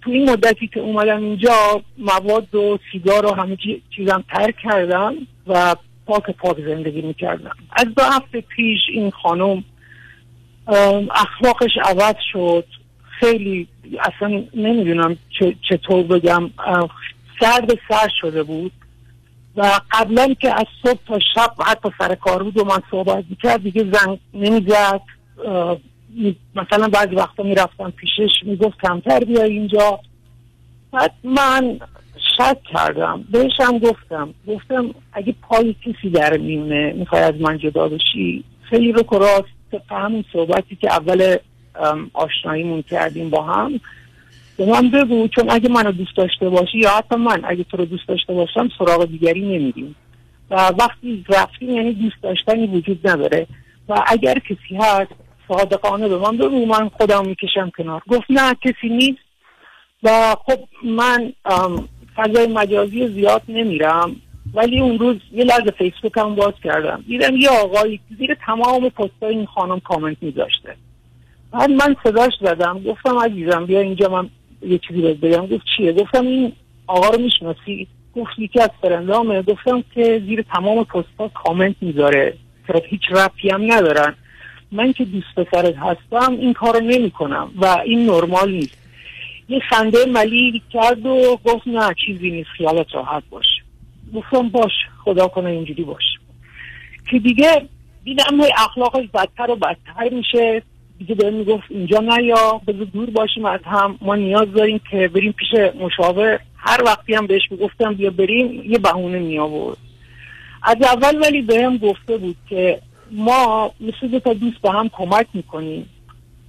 تو این مدتی که اومدم اینجا مواد و سیگار و همه چیزم ترک کردم و پاک پاک زندگی می‌کردم. از دو هفته پیش این خانم اخلاقش عوض شد. خیلی اصلا نمی‌دونم چطور بگم سرد سر شده بود و قبلا که از صبح تا شب حتی سر کار بود و من صحبت می‌کرد دیگه زنگ نمی‌زد. مثلا بعضی وقتا می‌رفتم پیشش می‌گفت کمتر بیای اینجا. بعد من شک کردم بهشم گفتم گفتم اگه پای کسی در میونه می‌خوای از من جدا بشی؟ خیلی رو کراست همون صحبتی که اول آشناییمون کردیم با هم. به من بگو چون اگه منو دوست داشته باشی یا حتی من اگه تو رو دوست داشته باشم سراغ دیگری نمیدیم و وقتی رفتیم یعنی دوست داشتنی وجود نداره. و اگر کسی هست صادقانه به من بگو من خودم می‌کشم کنار. گفت نه کسی نیست. و خب من فضای مجازی زیاد نمیرم. ولی اون روز یه لحظه فیسبوک هم باز کردم. دیدم یه آقایی زیر تمام پستای این خانم کامنت میذاشته. بعد من صداش زدم گفتم عزیزم بیا اینجا من یه چیزی بهت بگم. گفت چیه؟ گفتم این آقا رو می‌شناسی؟ گفت یکی از فرندامه. گفتم که زیر تمام پستا کامنت می‌ذاره. که هیچ ربطی هم ندارن. من که دوست پسرت هستم این کارو نمی کنم و این نرمال نیست. یه خنده ملی کرد و گفت نه چیزی نیست خیالت راحت باش. گفتم باش خدا کنه اینجوری باش. که دیگه دیدم های اخلاقش بدتر و بدتر میشه. دیگه بهم می‌گفت اینجا نیا بذار دور باشیم از هم. ما نیاز داریم که بریم پیش مشاور. هر وقتی هم بهش می‌گفتم بیا بریم یه بهونه می آورد از اول ولی بهم گفته بود که ما مثل دو تا دوست به هم کمک می‌کنیم.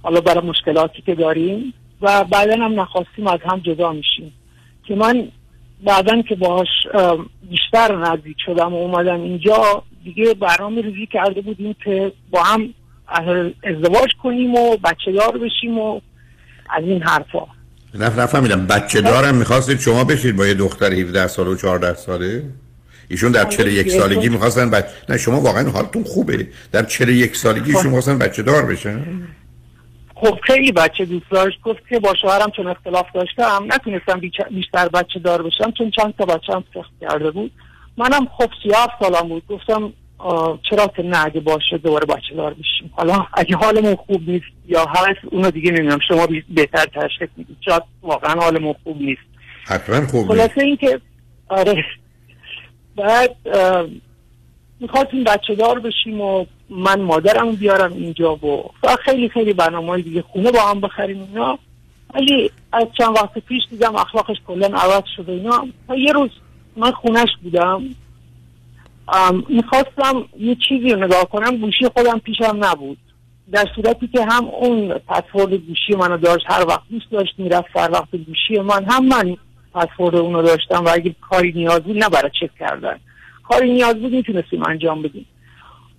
حالا برای مشکلاتی که داریم و بعدا هم نخواستیم از هم جدا میشیم. که من بعدا که باهاش بیشتر نزدیک شدم و اومدم اینجا دیگه برنامه ریزی کرده بودیم که با هم ازدواج کنیم و بچه دار بشیم و از این حرفا. نه نفهمیدم. بچه دارم می‌خواستید شما بشید با یه دختر 17 سال و 14 ساله؟ ایشون در 41 سالگی می‌خواستن بچه نه شما واقعا حالتون خوبه. در 41 سالگی ایشون می‌خواستن بچه دار بشن؟ خب خیلی بچه دوست داشت. گفت که با شوهرم چون اختلاف داشتم نتونستم بیشتر بچه دار بشم چون چند تا بچه هم سخت کرده بود. منم خب 37 سالم بود. گفتم چرا که نه اگه باشه دوباره بچه دار بشیم حالا اگه حالمون خوب نیست یا هست اونو دیگه نمی‌دونم. شما بهتر تشخیص می‌دید. شاید واقعا حالمون خوب نیست. حتما خوب خلاصه این که آره. بعد می‌خواستیم بچه دار بشیم و من مادرم بیارم اینجا و خیلی خیلی برنامه دیگه خونه با هم بخریم اینا. ولی از چند وقت پیش دیدم اخلاقش کلا عوض شده اینا. یه روز من خونش بودم. می‌خواستم یه چیزی رو نگاه کنم گوشی خودم پیشم نبود. در صورتی که هم اون پسورد گوشی منو داشت هر وقت دوست داشت می‌رفت هر وقت گوشی من هم من پسورد اونو داشتم و اگه کاری نیاز بود نه برای چک کردن. کاری نیاز بود می‌تونستیم انجام بدیم.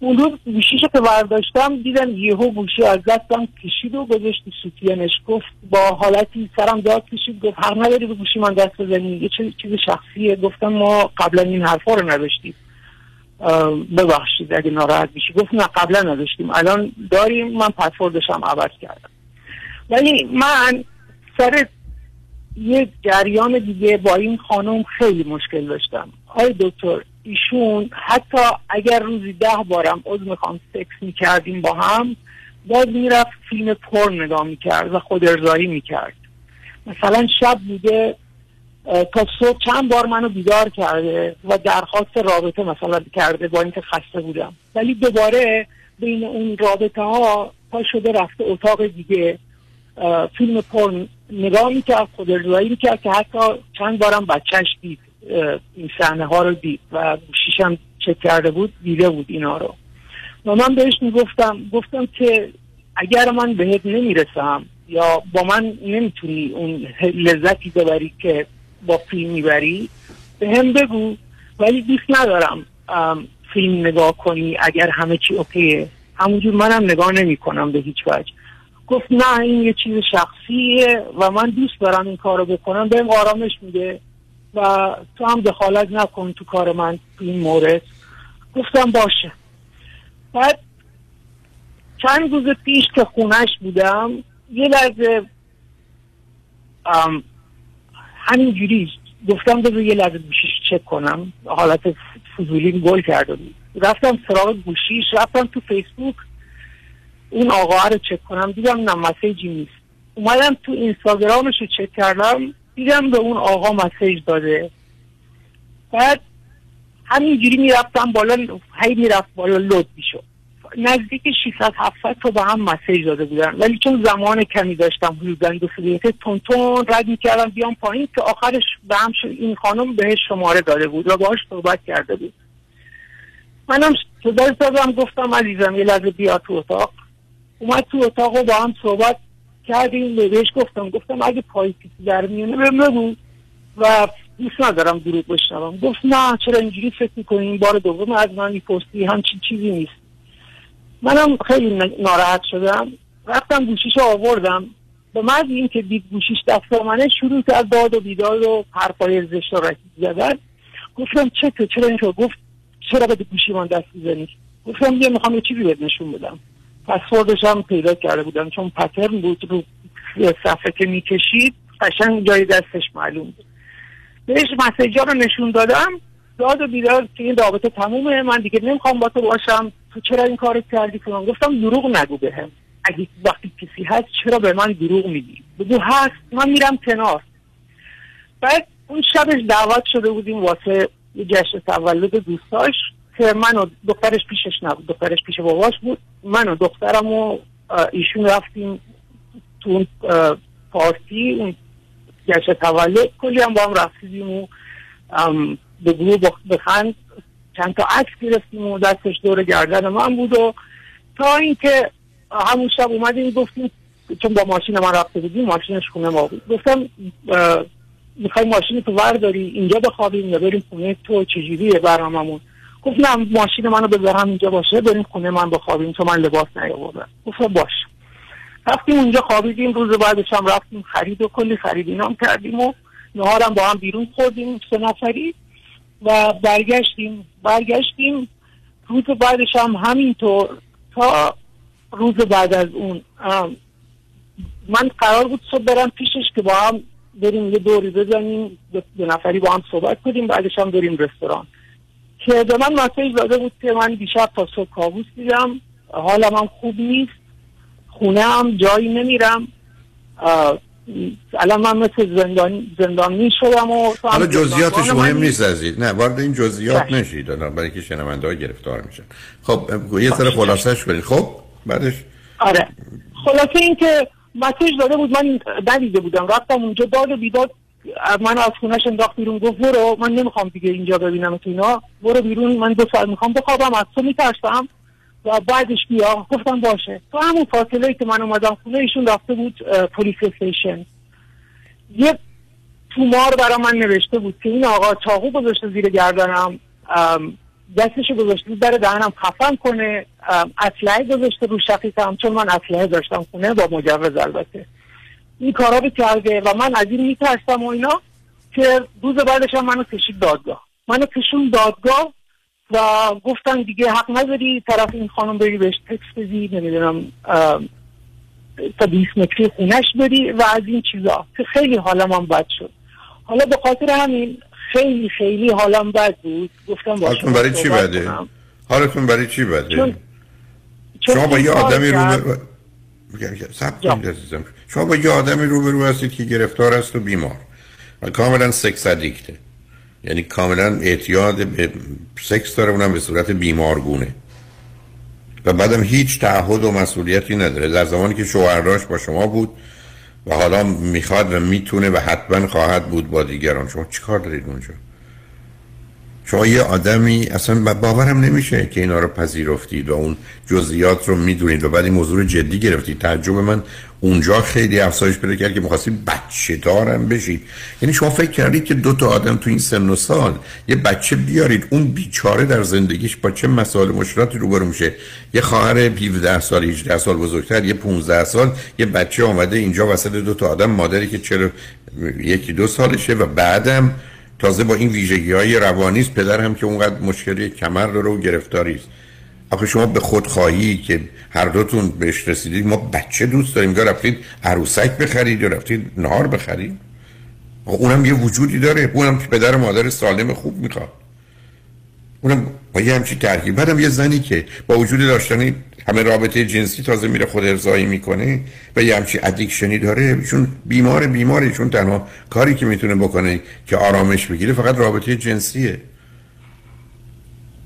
اون روز گوشیشو که برداشتم دیدم یهو گوشی از دستم کشید و گذاشت سوتیانش. گفت با حالتی سرم داد کشید گفت هر نداری به گوشی من دست بزنی. یه چیز شخصیه. گفتم ما قبلا این حرفا رو نداشتیم. ببخشید اگه ناراحت میشی. گفت نه قبلا نداشتیم. الان داریم. من پسوردش هم عوض کردم. ولی من سر یه جریان دیگه با این خانم خیلی مشکل داشتم. آی دکتر ایشون حتی اگر روزی ده بارم عضو می‌خوام سکس می‌کردیم با هم باز می‌رفت فیلم پر نگاه می‌کرد و خود ارزایی می‌کرد. مثلا شب بوده تا صبح چند بار منو بیدار کرده و درخواست رابطه مثلا کرده با اینکه خسته بودم. ولی دوباره بین اون رابطه ها پا شده رفته اتاق دیگه. فیلم پر نگاه می‌کرد خود ارزایی می‌کرد که حتی چند بارم بچهش دید. این صحنه ها رو دید و گوشیشم چک کرده بود دیده بود اینا رو. و من بهش می‌گفتم گفتم که اگر من بهت نمی‌رسم یا با من نمی‌تونی اون لذتی ببری که با فیلم می‌بری؟ به هم بگو. ولی دوست ندارم فیلم نگاه کنی اگر همه چی اوکیه همونجور منم نگاه نمی کنم به هیچ وجه. گفت نه این یه چیز شخصیه و من دوست دارم این کارو بکنم. بهم آرامش میده و تو هم دخالت نکن تو کار من تو این مورد. گفتم باشه. بعد چند روز پیش که خونش بودم یه لحظه همینجوری گفتم بذار یه لحظه گوشیش چک کنم. حالت فضولی گل کرده بود. رفتم سراغ گوشیش رفتم تو فیسبوک. اون آقا رو چک کنم. دیدم نه مسیجی نیست. اومدم تو اینستاگرامش رو چک کردم. دیدم به اون آقا مسیج داده. بعد همینجوری می‌رفتم بالا هی می‌رفت بالا لود می‌شد. نزدیک 600 700 تا به هم مسیج داده بودن. ولی چون زمان کمی داشتم حدودا دو سه تون تون رد می‌کردم بیام پایین که آخرش به هم این خانم بهش شماره داده بود و باهاش صحبت کرده بود. منم صدای دادم گفتم عزیزم یه لحظه بیا تو اتاق. اومد تو اتاق و با هم صحبت کردیم. بهش گفتم گفتم اگه پای در میونه بگو و دوست ندارم دروغ بشنوم. گفت نه چرا اینجوری فکر می‌کنی؟ این بار دوم از من می‌پرسی. همچین چیزی نیست. منم خیلی ناراحت شدم. رفتم گوشیشو آوردم. به من این که دید گوشیش دست منه شروع کرد داد و بیداد و حرفای زشت و رکیب زدن. گفتم چه تو چرا این گفت چرا به گوشی من دست می‌زنی گفتم یه می‌خوام یه چیزی بهت نشون بدم. پسوردش هم پیدا کرده بودم چون پترن بود رو صفحه که می‌کشید قشنگ جای دستش معلوم بود. بهش مسیجا رو نشون دادم. داد و بیدار که این رابطه تمومه. من دیگه نمی‌خوام با تو باشم. تو چرا این کار کردی کنم گفتم دروغ نگو بهم. اگه وقتی کسی هست چرا به من دروغ میگی؟ بگو هست. من میرم کنار. بعد اون شبش دعوت شده بودیم واسه یه جشن تولد دوستاش. که من و دخترش پیشش نبود. دخترش پیش باباش بود. من و دخترم و ایشون رفتیم تو اون پارتی اون جشن تولد. کلی هم با هم رفتیدیم و به گروه بخند. چند تا عکس گرفتیم و دستش دور گردن من بود و تا اینکه همون شب اومدیم گفتیم چون با ماشین من رفته بودیم ماشینش خونه ما بود. گفتم می‌خوای ماشین تو داری اینجا بخوابیم یا بریم خونه تو؟ چجوریه برنامه‌مون؟ گفت نه ماشین منو بذارم اینجا باشه بریم خونه من بخوابیم تو من لباس نیاوردم. گفتم باش. رفتیم اونجا خوابیدیم. روز بعدش هم رفتیم خرید و کلی خرید اینام کردیم و نهارم با هم بیرون خوردیم سه نفری و برگشتیم. برگشتیم. روز بعدش هم همینطور تا روز بعد از اون من قرار بود صبح برم پیشش که با هم بریم یه دوری بزنیم دو نفری با هم صحبت کنیم بعدش هم بریم رستوران. که به من مسیج داده بود که من دیشب تا صبح کابوس دیدم حالم هم خوب نیست خونه هم جایی نمیرم الان من مثل زندان زندانی شدم و حالا جزئیاتش مهم نیست. عزیز. نه وارد این جزئیات نشید برای که شنونده ها گرفتار میشن. خب یه سر خلاصش برید خب بعدش؟ آره. خلاصه این که مسیج داده بود من ندیده بودم. رفتم اونجا داد و بیداد من از خونش انداخت بیرون. گفت برو من نمی‌خوام دیگه اینجا ببینم تو اینا. برو بیرون من دو سال می‌خوام بخوابم. از تو میترسم. و بعدش بیا گفتم باشه. تو همون فاصله که من اومدم خونه ایشون رفته بود پلیس استیشن. یه تومار برای من نوشته بود که این آقا چاقو گذاشته زیر گردنم دستشو گذاشته بود در دهنم خفن کنه اسلحه گذاشته رو شقیقم چون من اسلحه داشتم خونه با مجوز البته. این کارا رو کرده و من از این میترسم و اینا که روز بعدش هم منو کشید دادگاه. منو کشون دادگاه و گفتن دیگه حق نداری طرف این خانم بری بهش تکس بدی نمی‌دونم تا 20 متری خونش بری و از این چیزا. که خیلی حالم هم بد شد. حالا به خاطر همین خیلی خیلی حالم بد بود. گفتم حالتون برای چی بده؟ حالتون برای چی بده؟ چون... شما با یه آدمی رو شما با یه آدمی روبرو هستید که گرفتار است و بیمار. و کاملا سکس ادیکته یعنی کاملا اعتیاد به سکس داره اونم به صورت بیمارگونه. و بعدم هیچ تعهد و مسئولیتی نداره. در زمانی که شوهرداش با شما بود و حالا می‌خواد و می‌تونه و حتما خواهد بود با دیگران. شما چیکار دارید اونجا؟ شما یه آدمی اصلا باورم نمیشه که اینا رو پذیرفتید و اون جزئیات رو می‌دونید و بعد این موضوع جدی گرفتید. تعجب من اونجا خیلی افزایش پیدا کرد که می‌خواستید بچه دارم بشید. یعنی شما فکر کردید که دو تا آدم تو این سن و سال یه بچه بیارید اون بیچاره در زندگیش با چه مسائل مشکلاتی روبرو میشه؟ یه خواهر 17 سال 18 سال بزرگتر یه 15 سال یه بچه آمده اینجا وسط دو تا آدم مادری که چرا یکی دو سالشه و بعدم تازه با این ویژگی های روانی است. پدر هم که اونقدر مشکلی کمر داره و گرفتاری است. آخه شما به خود خواهی که هر دوتون بهش رسیدید ما بچه دوست داریم یا رفتید عروسک بخرید یا رفتید نهار بخرید. اونم یه وجودی داره. اونم پدر مادر سالم خوب می‌خواد. اونم با یه همچی ترکیب. بعدم یه زنی که با وجود داشتن همه رابطه جنسی تازه میره خود ارزایی می‌کنه و یه همچی ادیکشنی داره. چون بیمار بیماره چون تنها کاری که می‌تونه بکنه که آرامش بگیره فقط رابطه جنسیه.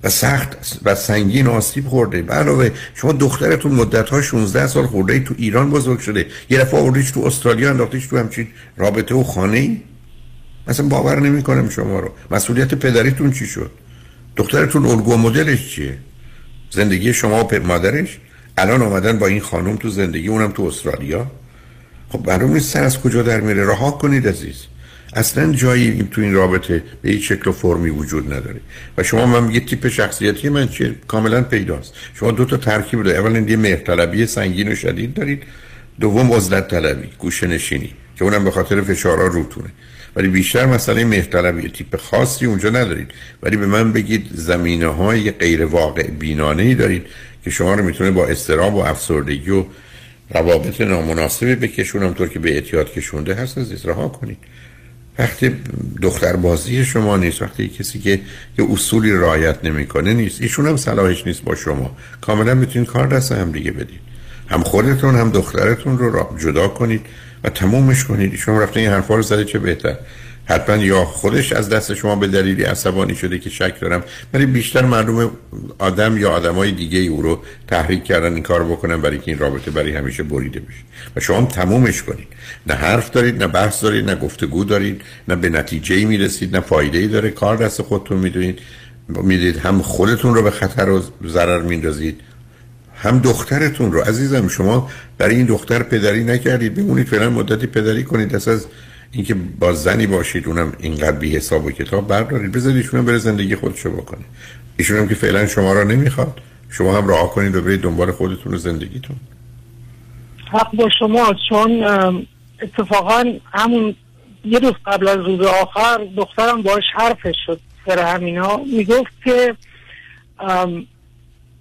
و سخت و سنگین آسیب خورده. علاوه شما دخترتون مدت ها 16 سال خورده تو ایران بزرگ شده. یه دفعه آوردیش تو استرالیا انداختیش تو همچین رابطه و خانه ای مثلا باور نمی‌کنم شما رو. مسئولیت پدریتون چی شد؟ دخترتون الگو مدلش چیه؟ زندگی شما و مادرش؟ الان آمدن با این خانم تو زندگی اونم تو استرالیا. خب معلوم نیست سر از کجا در میره. رها کنید عزیز. اصلا جایی تو این رابطه به هیچ شکل و فرمی وجود نداره. و شما من میگه تیپ شخصیتی من چیه کاملا پیداست. شما دو تا ترکیب دارید. اولا یه مهرطلبی سنگین و شدید دارید. دوم عزلت طلبی گوشه نشینی که اونم به خاطر فشارها روتونه ولی بیشتر مسئله مهرطلبی. تیپ خاصی اونجا ندارید. ولی به من بگید زمینه های غیر واقع بینانه ای دارید که شما رو می‌تونه با استراب و افسردگی و روابط نامناسبی بکشونم طور که به اعتیاد کشونده هست از رها کنید. وقتی دختر بازی شما نیست وقتی کسی که یه اصولی رعایت نمی‌کنه نیست. ایشون هم صلاحش نیست با شما. کاملا می‌تونید کار دست هم دیگه بدید. هم خودتون هم دخترتون رو جدا کنید. و تمومش کنید. ایشون رفته این حرفا رو زده چه بهتر؟ حتما یا خودش از دست شما به دلیلی عصبانی شده که شک دارم ولی بیشتر معلوم آدم یا آدمای دیگه ای او رو تحریک کردن این کار بکنن برای که این رابطه برای همیشه بریده بشه. و شما هم تمومش کنید. نه حرف دارید نه بحث دارید نه گفتگو دارید نه به نتیجه ای می‌رسید نه فایده ای داره. کار دست خودتون می‌دونید. می‌دید هم خودتون رو به خطر و ضرر میندازید هم دخترتون رو. عزیزم شما برای این دختر پدری نکردید. بمونید فعلا مدتی پدری کنید. از اینکه با زنی باشید اونم اینقدر بی حساب و کتاب بردارید. بذارید ایشون بره زندگی خودشو بکنه. ایشون هم که فعلا شما را نمی‌خواد شما هم راه کنید و برید دنبال خودتون و زندگیتون. حق با شما چون اتفاقا همون یه روز قبل از روز آخر دخترم باش حرفش شد سر همینا. می‌گفت که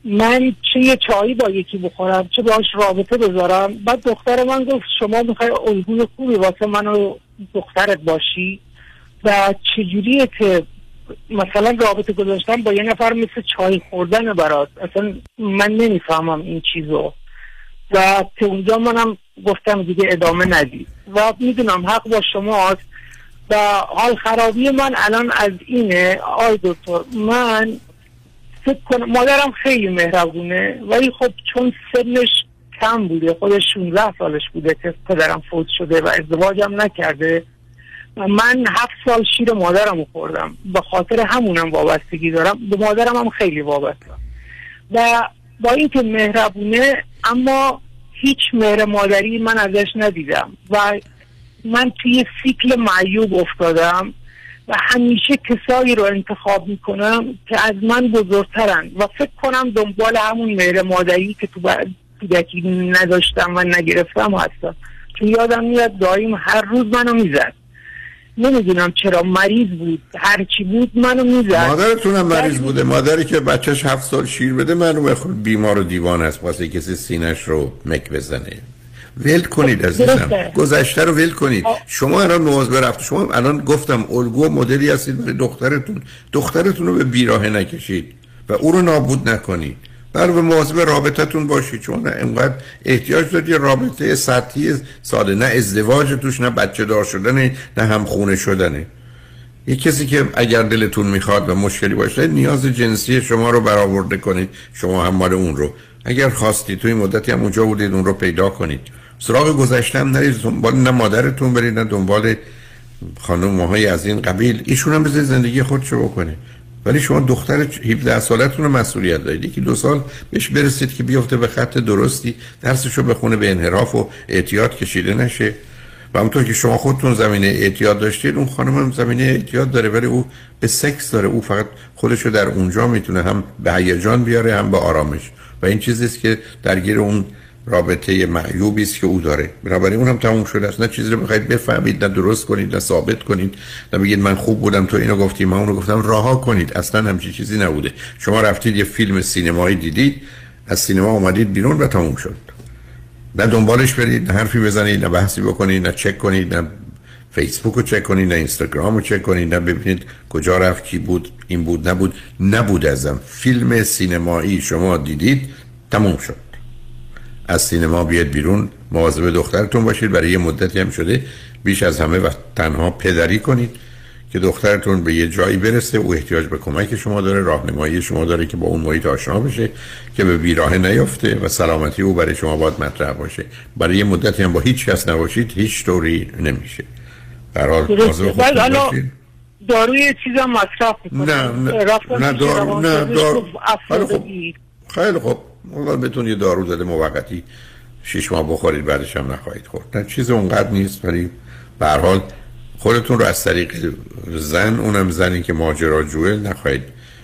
من چه یه چایی با یکی بخورم چه باش رابطه بذارم. بعد دختر من گفت شما می‌خوای الگوی خوبی واسه منو دخترت باشی؟ و چجوریه که مثلا رابطه گذاشتن با یه نفر مثل چای خوردن برات. اصلا من نمی‌فهمم این چیزو. و که اونجا منم گفتم دیگه ادامه ندید و می‌دونم حق با شماست. و حال خرابی من الان از اینه. آی دکتر من فکر کنم مادرم خیلی مهربونه ولی خب چون سنش کم بوده خودش 16 سالش بوده که پدرم فوت شده و ازدواجم نکرده و من هفت سال شیر مادرم خوردم. به خاطر همونم وابستگی دارم. به مادرم هم خیلی وابسته و با اینکه مهربونه اما هیچ مهر مادری من ازش ندیدم. و من توی سیکل معیوب افتادم. و همیشه کسایی رو انتخاب می‌کنم که از من بزرگترن. و فکر کنم دنبال همون مهر مادری که تو کودکی نداشتم و نگرفتم هستم. چون یادم میاد دایم هر روز منو می‌زد. نمی‌دونم چرا مریض بود هرچی بود منو می‌زد. مادرتونم مریض بوده. مادری که بچهش هفت سال شیر بده معلومه خود بیمار و دیوان است. واسه کسی سینش رو مک بزنه. ول کنید عزیزم. گذشته رو ول کنید. شما الان مواظب رفت شما الان گفتم الگو مدلی هستید برای دخترتون. دخترتون رو به بیراه نکشید و او رو نابود نکنید. بر به مواظب رابطتون باشید. چون انقدر احتیاج دارید یه رابطه سطحی ساده. نه ازدواج توش نه بچه دار شدنه نه هم خونه شدنه. یه کسی که اگر دلتون می‌خواد و مشکلی باشه نیاز جنسی شما رو برآورده کنید. شما هم مال اون رو. اگر خواستید توی مدتی هم اونجا بودید اون رو پیدا کنید. سراغ گذشتم نرید دنبال نه مادرتون برید نه دنبال خانم های از این قبیل. ایشون هم بذارید زندگی خودشو بکنه. ولی شما دختر 17 سالتون رو مسئولیت دارید. یکی دو سال بهش برسید که بیفته به خط درستی درسشو بخونه به انحراف و اعتیاد کشیده نشه. و همونطور که شما خودتون زمینه اعتیاد داشتید اون خانم هم زمینه اعتیاد داره ولی او به سکس داره. او فقط خودشو در اونجا می‌تونه هم به هیجان بیاره هم به آرامش. و این چیزیست که درگیر اون رابطه معیوبی است که او داره. بنابراین اونم تموم شده است. نه چیزی رو بخواید بفهمید نه درست کنید نه ثابت کنید. نه بگید من خوب بودم تو اینو گفتی من اونو گفتم. رها کنید. اصلا همچین چیزی نبوده. شما رفتید یه فیلم سینمایی دیدید از سینما اومدید بیرون و تموم شد. نه دنبالش برید نه حرفی بزنید نه بحثی بکنید نه چک کنید نه فیسبوک رو چک کنید نه اینستاگرام رو چک کنید نه ببینید کجا رفت کی بود این بود نبود. نبود ازم. فیلم سینمایی شما دیدید تموم شد. از سینما بیاد بیرون مواظب دخترتون باشید. برای یه مدتی هم شده بیش از همه و تنها پدری کنید که دخترتون به یه جایی برسه. او احتیاج به کمک شما داره راهنمایی شما داره که با اون محیط آشنا بشه که به بیراه نیفته و سلامتی او برای شما باید مطرح باشه. برای یه مدتی هم با هیچ کس نباشید هیچ طوری نمیشه. برحال داروی چیزا مصرف نه نه نه دارو نه دارو خیلی خوب. اول بتون یه دارو زده موقتی شش ماه بخورید بعدش هم نخواهید خورد. نه چیز اونقدر نیست ولی به حال خودتون رو از طریق زن اونم زنی که ماجراجوه نخواهید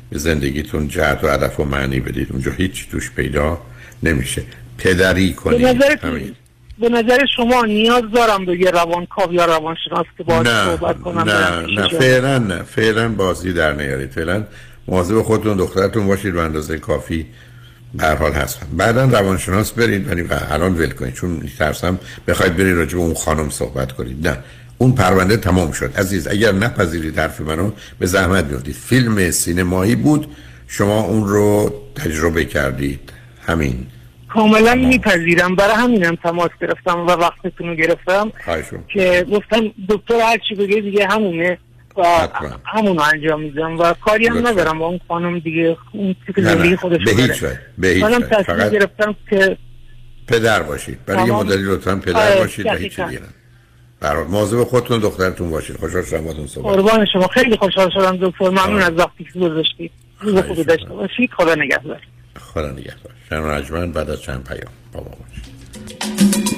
به زندگیتون جهت و هدف و معنی بدید. اونجا هیچ توش پیدا نمیشه. پدری کنید. به نظر, به نظر شما نیاز دارم به یه روانکاو یا روانشناس که باید صحبت کنم نه نه فعلا نه. فعلا بازی در نیارید. فعلا مواظب خودتون دخترتون باشید به اندازه کافی به حال هستم بعدا روانشناس برید ولی الان ول کنید چون ترسم بخواید برید راجع به اون خانم صحبت کنید. نه اون پرونده تمام شد. عزیز اگر نپذیرید حرف منو به زحمت بیفتید فیلم سینمایی بود شما اون رو تجربه کردید. همین. کاملا میپذیرم. برای همینم تماس گرفتم و وقتتون رو گرفتم که گفتم دکتر هر چی بگه دیگه همونه. و همونو انجام میدم و کاری هم ندارم. با اون خانم دیگه اون زندگی خودش به هیچ وجه به هیچ وجه. گرفتم که پدر باشید. برای یه مدلی لطفا پدر آره، باشید و هیچ دیگه برای مواظب خودتون دخترتون باشید. خوشحال شدم باهاتون صحبت قربان شما. خیلی خوشحال شدم دکتر. ممنون از وقتی که گذاشتید روز خوبی داشته باشید خدا نگهدار. خدا نگهدار. شنو رجمن بعد از چند پیام. با ما باشید.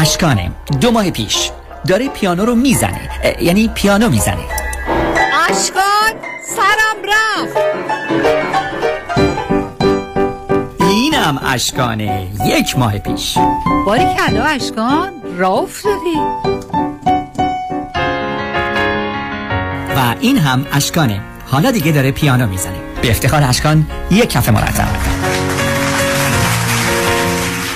اشکانه. دو ماه پیش. داره پیانو رو می‌زنه. یعنی پیانو می‌زنه. اشکان سرم رفت. اینم اشکانه. یک ماه پیش. باری کلا اشکان را افتادی. و این هم اشکانه. حالا دیگه داره پیانو می‌زنه. به افتخار اشکان یک کف مرتب.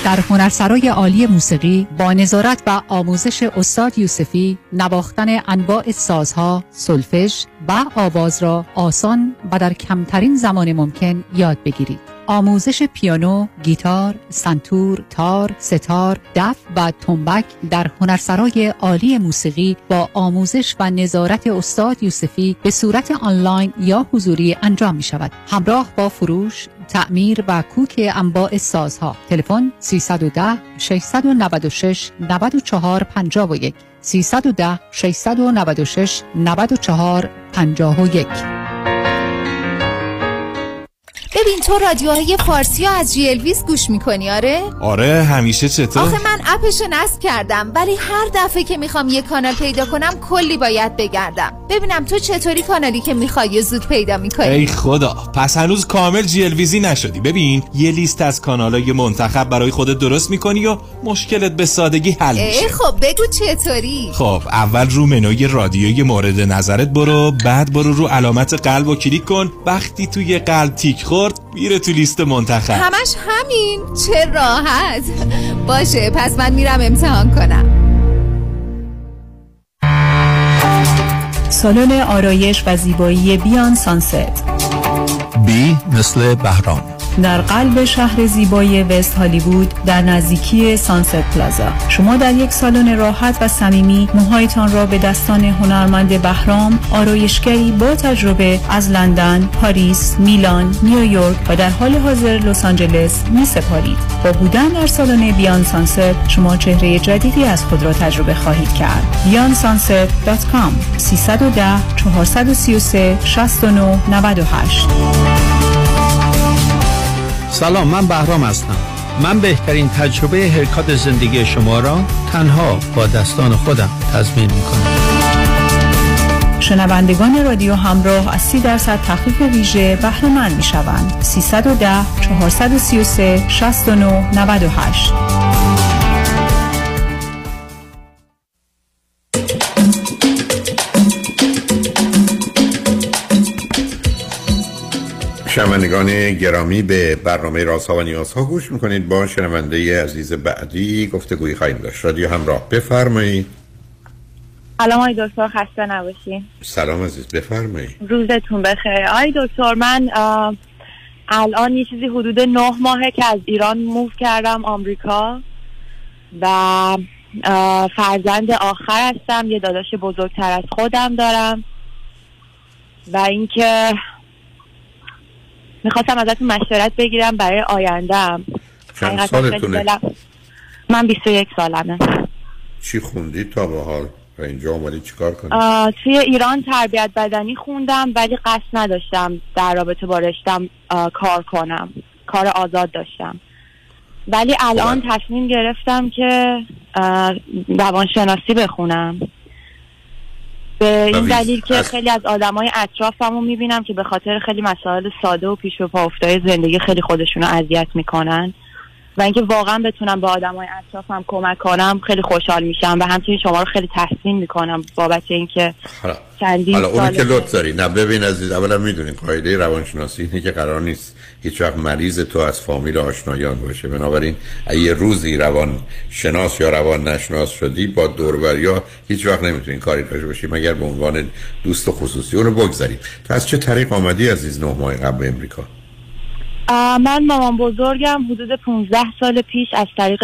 در هنرسرای عالی موسیقی با نظارت و آموزش استاد یوسفی نواختن انواع سازها، سلفش و آواز را آسان و در کمترین زمان ممکن یاد بگیرید. آموزش پیانو، گیتار، سنتور، تار، ستار، دف و تنبک در هنرسرای عالی موسیقی با آموزش و نظارت استاد یوسفی به صورت آنلاین یا حضوری انجام می شود. همراه با فروش، تعمیر و کوک انواع سازها. تلفن 310 696 94 51 310 696 94 51 ببین تو رادیوهای فارسی ها از جی الویس گوش می‌کنی آره؟ آره همیشه چطور؟ آخه من اپشو نصب کردم ولی هر دفعه که می‌خوام یه کانال پیدا کنم کلی باید بگردم. ببینم تو چطوری کانالی که می‌خوای زود پیدا می‌کنی. ای خدا پس هنوز کامل جی الویزی نشدی. ببین یه لیست از کانالای منتخب برای خودت درست می‌کنی و مشکلت به سادگی حل میشه. خب بگو چطوری؟ خب اول رو منوی رادیوی مورد نظرت برو بعد برو رو علامت قلب و کلیک کن. وقتی توی قلب تیک خورد میره تو لیست منتخب. همش همین. چه راحت. باشه پس من میرم امتحان کنم. سالن آرایش و زیبایی بیان سانست. بی مثل بهرام. در قلب شهر زیبای وست هالیوود در نزدیکی سانست پلازا شما در یک سالن راحت و صمیمی موهایتان را به دستان هنرمند بهرام آرایشگری با تجربه از لندن، پاریس، میلان، نیویورک و در حال حاضر لس آنجلس می سپارید. با بودن در سالن بیان سانست شما چهره جدیدی از خود را تجربه خواهید کرد. beyondsunset.com 310 433 69 98 سلام من بهرام هستم. من بهترین تجربه هرکات زندگی شما را تنها با دستان خودم تضمین می کنم شنوندگان رادیو همراه از 30 درصد تخفیف ویژه بهره مند می شوند 310 433 69 98 شنوندگان گرامی به برنامه رازها و نیازها گوش می‌کنید. با شنونده عزیز بعدی گفتگوی خواهیم داشت. رادیو همراه بفرمایید. سلام آی دکتر خسته نباشین. سلام عزیز بفرمایید. روزتون بخیر. آی دکتر من الان یه چیزی حدود نه ماهه که از ایران موو کردم آمریکا و فرزند آخر هستم. یه داداش بزرگتر از خودم دارم. و اینکه می‌خواستم ازتون مشورت بگیرم برای آیندهم؟ من 21 سالمه چی خوندی تا به حال و اینجا اومدی چیکار کنی؟ توی ایران تربیت بدنی خوندم ولی قصد نداشتم در رابطه با رشتم کار کنم کار آزاد داشتم ولی الان خب. تصمیم گرفتم که روانشناسی بخونم به این دلیل که خیلی از آدمای اطرافمو می‌بینم که به خاطر خیلی مسائل ساده و پیش به پا زندگی خیلی خودشونو اذیت می‌کنن. و اینکه واقعا بتونم به آدمای اطرافم کمک کنم خیلی خوشحال میشم و همچنین شما رو خیلی تحسین می‌کنم بابت اینکه چندین حالا اونی که لطف داری. نه ببین عزیز اولا می‌دونین قاعده روانشناسی اینه که قرار نیست هیچ وقت مریض تو از فامیل آشنایان باشه. بنابراین اگه روزی روان شناس یا روانشناس شدی با دوربر یا هیچ وقت نمی‌تونین کاری داشته باشی مگر به عنوان دوست خصوصی. اون رو بگذارید تو از چه طریق آمدی عزیز نه ماه قبل امریکا؟ من مامان بزرگم حدود 15 سال پیش از طریق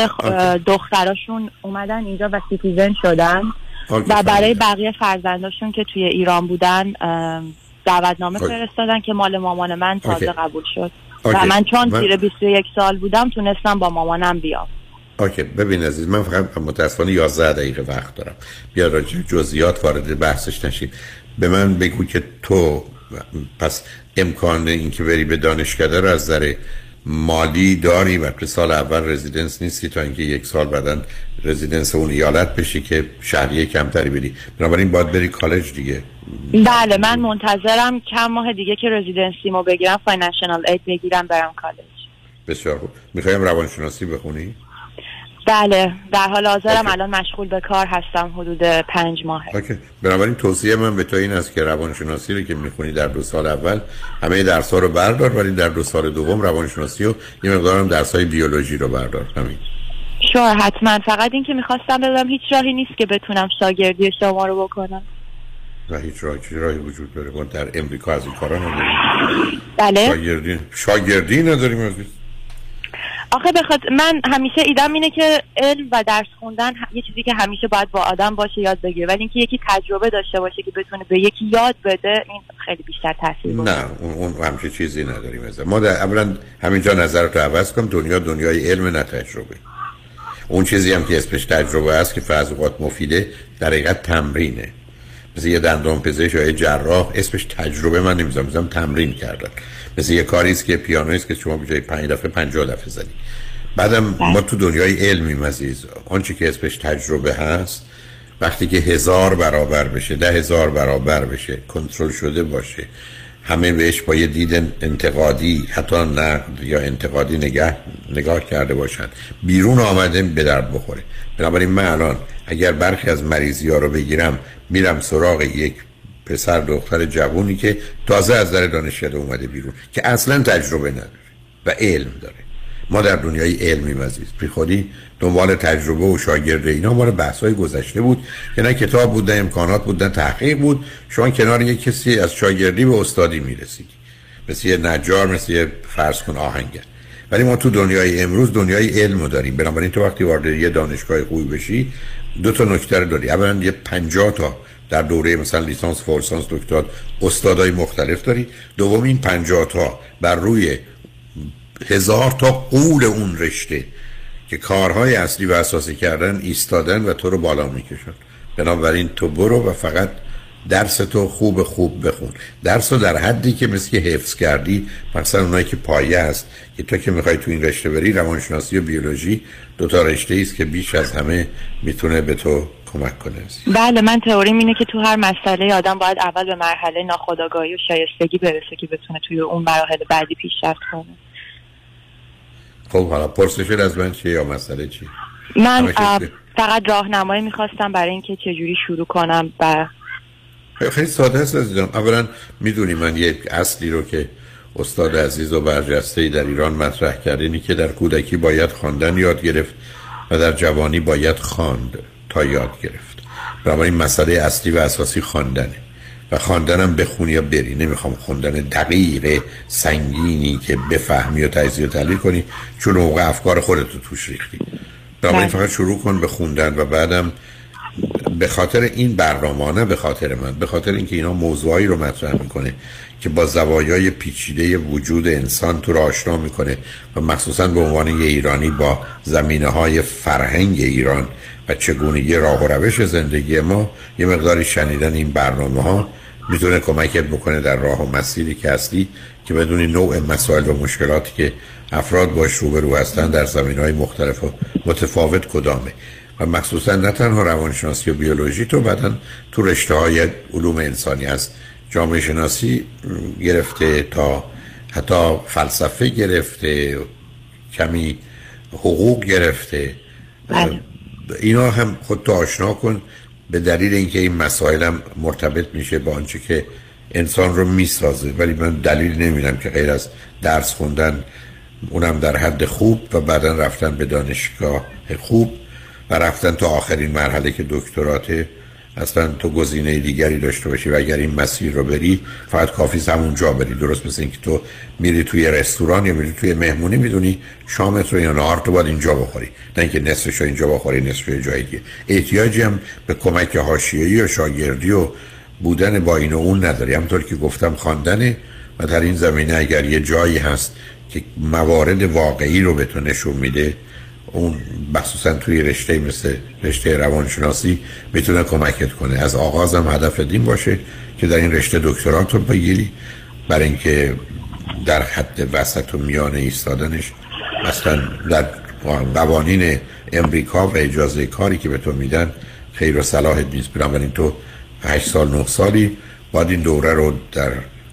دختراشون اومدن اینجا و citizen شدن. و برای بقیه فرزنداشون که توی ایران بودن دعوتنامه فرستادن که مال مامان من تازه قبول شد. و من چون زیر 21 سال بودم تونستم با مامانم بیام. اوکی ببین عزیز من فقط متاسفانه 11 دقیقه وقت دارم. بیا راجع جزئیات وارد بحثش نشید به من بگو که تو پس امکان اینکه بری به دانشکده رو از نظر مالی داری و سال اول رزیدنس نیستی تا اینکه یک سال بعدا رزیدنس اون ایالت بشی که شهریه کمتری بدی. بنابراین باید بری کالج دیگه. بله من منتظرم چند ماه دیگه که residency مو بگیرم financial aid بگیرم برم کالج. بسیار خوب. می‌خوایم روانشناسی بخونی؟ بله در حال حاضرم الان مشغول به کار هستم حدود پنج ماه Okay. بنابراین توصیه من به تو این است که روانشناسی رو که می‌خونی در دو سال اول همه درس ها رو بردار ولی در دو سال دوم روانشناسی و یه مقدارم درس های بیولوژی رو بردار. همین. Sure حتما. فقط این که می‌خواستم بدم هیچ راهی نیست که بتونم شاگردی شما رو بکنم. و هیچ راهی راهی وجود داره؟ در امریکا از این کارا نداریم. بله. شاگردی شاگردی نداریم عزیز. آخه بخاطر من همیشه ایدم اینه که علم و درس خوندن یه چیزی که همیشه باید با آدم باشه یاد بگیره. ولی اینکه یکی تجربه داشته باشه که بتونه به یکی یاد بده این خیلی بیشتر تاثیر نه اون, اون همچه چیزی نداریم از ما در اولا همینجا نظرتو عوض کنم دنیا دنیای علم نه تجربه. اون چیزی هم که اسمش تجربه است که فرض اوقات مفیده در حقیقت تمرینه. مثل یه دندان پزشک یا جراح اسمش تجربه من نمی‌ذارم تمرین کردن. مثل یه کاری است که پیانویست که شما به 5 دفعه 50 دفعه زدی. بعدم بله. ما تو دنیای علمی عزیز. آنچه که اسمش تجربه هست وقتی که هزار برابر بشه ده هزار برابر بشه کنترل شده باشه همه بهش با یه دید انتقادی حتی نقد یا انتقادی نگاه نگاه کرده باشن. بیرون آمده به درد بخوره. بنابراین من الان اگر برخی از مریضی ها رو بگیرم میرم سراغ یک پسر دختر جوونی که تازه از در دانشکده اومده بیرون که اصلا تجربه نداره و علم داره. ما در دنیای علمی عزیز بی خودی دنبال تجربه و شاگرد اینا مال بحث های گذشته بود که نه کتاب بود نه امکانات بود نه تحقیق بود. شما کنار یک کسی از شاگردی به استادی می‌رسید. مثل یه نجار مثل یه فرض کن آهنگر. ولی ما تو دنیای امروز دنیای علم داریم. بنابراین تو وقتی وارد یه دانشگاه خوبی بشی دو تا نکته رو داری. اولا یه 50 تا در دوره مثلا لیسانس فورسانس دکترات استادای مختلف داری دوم این 50 تا بر روی هزار تا قول اون رشته که کارهای اصلی و اساسی کردن ایستادن و تو رو بالا می‌کشن. بنابراین تو برو و فقط درس تو خوب خوب بخون. درس رو در حدی که مثل که حفظ کردی مثلا اونایی که پایه است که تو که می‌خوای تو این رشته بری روانشناسی و بیولوژی دو تا رشته است که بیش از همه می‌تونه به تو کمک کنه. بله من تئوریم اینه که تو هر مسئله آدم باید اول به مرحله ناخودآگاهی و شایستگی برسه که بتونه توی اون مراحل بعدی پیشرفت کنه. خب حالا پرسش از من چیه یا مسئله چی من فقط راهنمایی می‌خواستم برای اینکه چجوری شروع کنم و خیلی ساده است عزیزم. اولا می‌دونی من یک اصلی رو که استاد عزیز و برجسته در ایران مطرح کرده اینی که در کودکی باید خواندن یاد گرفت و در جوانی باید خواند تا یاد گرفت. این مسئله اصلی و اساسی خواندنه. و خواندنم بخونی یا بری. نمی‌خوام خوندن دقیق سنگینی که بفهمی و تجزیه و تحلیل کنی چون موقع افکار خودتو توش ریختی. بنابراین فقط شروع کن به خوندن و بعدم به خاطر این برنامه به خاطر من به خاطر اینکه اینا موضوعی رو مطرح می‌کنه که با زوایای پیچیده وجود انسان تو رو آشنا می‌کنه و مخصوصا به عنوان یه ایرانی با زمینه های فرهنگ ایران و چگونگی راه و روش زندگی ما یه مقداری شنیدن این برنامه ها می‌تونه کمکت بکنه در راه و مسیری که هستی که بدون نوع مسائل و مشکلاتی که افراد باش روبرو هستن در زمین های مختلف و متفاوت کدامه. و مخصوصا نه تنها روانشناسی و بیولوژی تو بعدا تو رشته های علوم انسانی هست جامعه شناسی گرفته تا حتی فلسفه گرفته کمی حقوق گرفته. بله. اینا هم خودتو آشنا کن. به دلیل اینکه این مسائل هم مرتبط میشه با آنچه که انسان رو می‌سازه. ولی من دلیل نمیدم که غیر از درس خوندن اونم در حد خوب و بعدا رفتن به دانشگاه خوب. و رفتن تا آخرین مرحله که دکتراته اصلا تو گزینه دیگری داشته باشی و اگر این مسیر رو بری فقط کافی همون جا بری. درست مثل اینکه تو میری توی رستوران یا میری توی مهمونی می‌دونی شامت رو یا نهار تو باید اینجا بخوری. نه اینکه نصفش رو اینجا بخوری نصفش رو جای دیگه. احتیاجی هم به کمک حاشیه‌ای و شاگردی و بودن با این و اون نداری. همطور که گفتم خواندنه و در این زمینه اگر یه جایی هست که موارد واقعی رو به تو نشون میده اون مخصوصا توی رشته مثل رشته روانشناسی می‌تونه کمکت کنه. از آغازم هدف دین باشه که در این رشته دکترات رو بگیری. برای اینکه در حد وسط و میانه ایستادنش مثلا در قوانین امریکا و اجازه کاری که به تو میدن خیر و صلاح نیست. بنابراین تو 8 سال 9 سالی باید این دوره رو در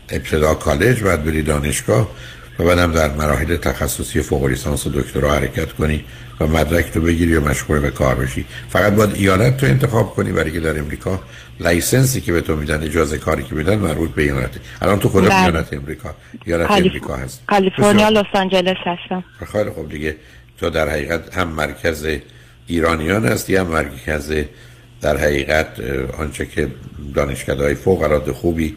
ابتدا کالج بعد بری دانشگاه و بعدم در مراحل تخصصی فوق لیسانس و دکترا حرکت کنی. و مدرک تو بگیری و مشغول به کار بشی. فقط باید ایالت تو انتخاب کنی برای که در امریکا license ی که به تو میدن اجازه کاری که میدن مربوط به ایالته الان تو کدوم ایالت امریکا. ایالت امریکا هست کالیفرنیا لس آنجلس هستم. خیلی خب دیگه تو در حقیقت هم مرکز ایرانیان هستی هم مرکز در حقیقت آنچه که دانشکده فوق العاده خوبی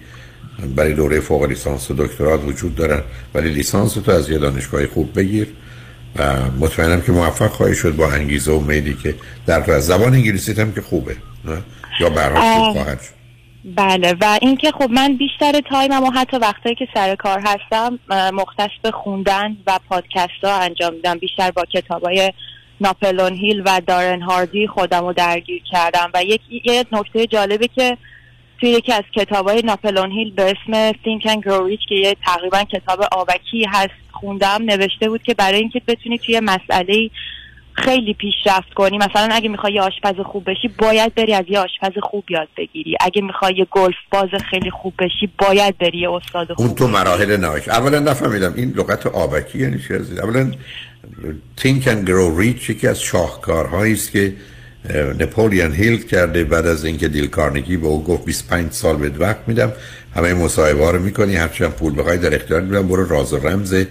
برای دوره فوق لیسانس و دکترات وجود دارن. ولی لیسانس تو از یه دانشگاه خوب بگیر. و مطمئنم که موفق خواهی شد با انگیزه و میدی که در زبان انگلیسی هم که خوبه نه؟ یا برای خواهد شد. بله و اینکه خب من بیشتر time م و حتی وقتایی که سر کار هستم مختص به خوندن و پادکست ها انجام میدم. بیشتر با کتاب های ناپلون هیل و دارن هاردی خودم رو درگیر کردم. و یک یه نکته جالبه که توی یکی از کتاب های ناپلون هیل به اسم Think and Grow Rich که یه تقریبا کتاب آوکی هست خوندم. نوشته بود که برای اینکه بتونی توی مسئله خیلی پیشرفت کنی مثلا اگه می‌خوای یه آشپز خوب بشی باید بری از یه آشپز خوب یاد بگیری. اگه می‌خوای یه گلف باز خیلی خوب بشی باید بری یه استاد خوب اون تو مراحل نهایش اولا نفهمیدم این لغت آبکی یعنی چی؟ اولا Think and Grow Rich یکی از شاهکارهایی است که نپولیان هیل کرده بعد از اینکه دیل کارنگی به او گفت 25 سال به وقت میدم همه مصاحبه رو می‌کنی هرچند پول بخوای در اختیار میدم برو راز و رمز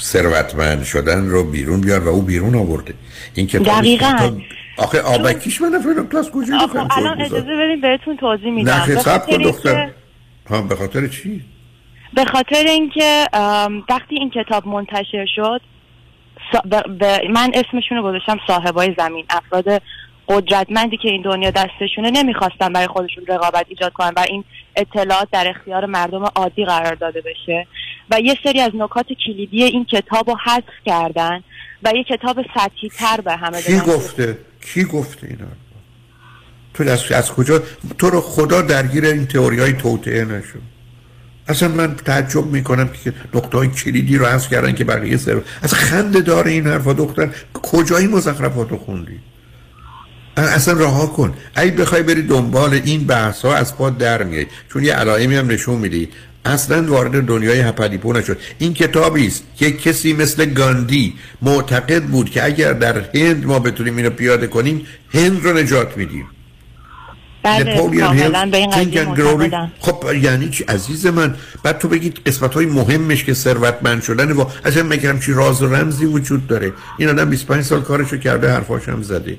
ثروتمند شدن رو بیرون بیار و او بیرون آورده. این که دقیقاً. آخه آبکیش من نفهمیدم کلاس کجا الان اجازه بدین بهتون توضیح میدم. نه کن دختر ها به خاطر چی؟ به خاطر اینکه وقتی این کتاب منتشر شد من اسمشون رو گذاشتم صاحبای زمین افراد قدرتمندی که این دنیا دستشونه نمی‌خواستن برای خودشون رقابت ایجاد کنن و این اطلاعات در اختیار مردم عادی قرار داده بشه. و یه سری از نکات کلیدی این کتاب رو حذف کردن و یه کتاب سطحی تر به همه کی گفته؟ کی گفته اینا؟ تو از, از کجا؟ تو رو خدا درگیر این تئوری های توطعه نشو. اصلا من تعجب می‌کنم که نقطه های کلیدی رو حذف کردن که بقیه سر از خنده داره این حرفا دختر. کجایی مزخرفات رو خوندی؟ اصلا رها کن. اگه بخوای بری دنبال این بحث ها از پا در میای. چون یه علائمی هم نشون میدی. اصلا وارد دنیای هپلیپو نشد. این کتابی است که کسی مثل گاندی معتقد بود که اگر در هند ما بتونیم اینو پیاده کنیم هند رو نجات میدیم. بله خب یعنی چی؟ عزیز من بعد تو بگید قسمت های مهمش که ثروتمند شدن و اصلا مگرم چی راز و رمزی وجود داره؟ این آدم 25 سال کارشو کرده حرفاش هم زده.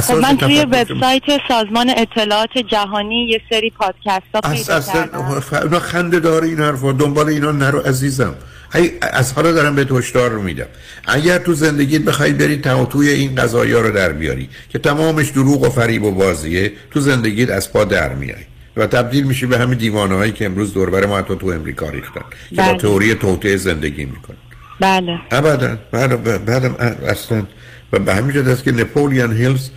خب من توی وبسایت سازمان اطلاعات جهانی یه سری پادکست ها پیدا کردم. خنده داره این حرفا دنبال اینا نرو عزیزم. از حالا دارم به هشدار رو میدم. اگر تو زندگیت بخوای بری توی این قضایا رو در بیاری که تمامش دروغ و فریب و بازیه تو زندگیت از پا در میای و تبدیل میشی به همین دیوانه هایی که امروز دوربر ما حتی تو امریکا ریختن که با بله. تئوری توطعه زندگی می‌کنن. بله. ابدا. بله بله اصلا و به همین جد است که نپولیان هیلز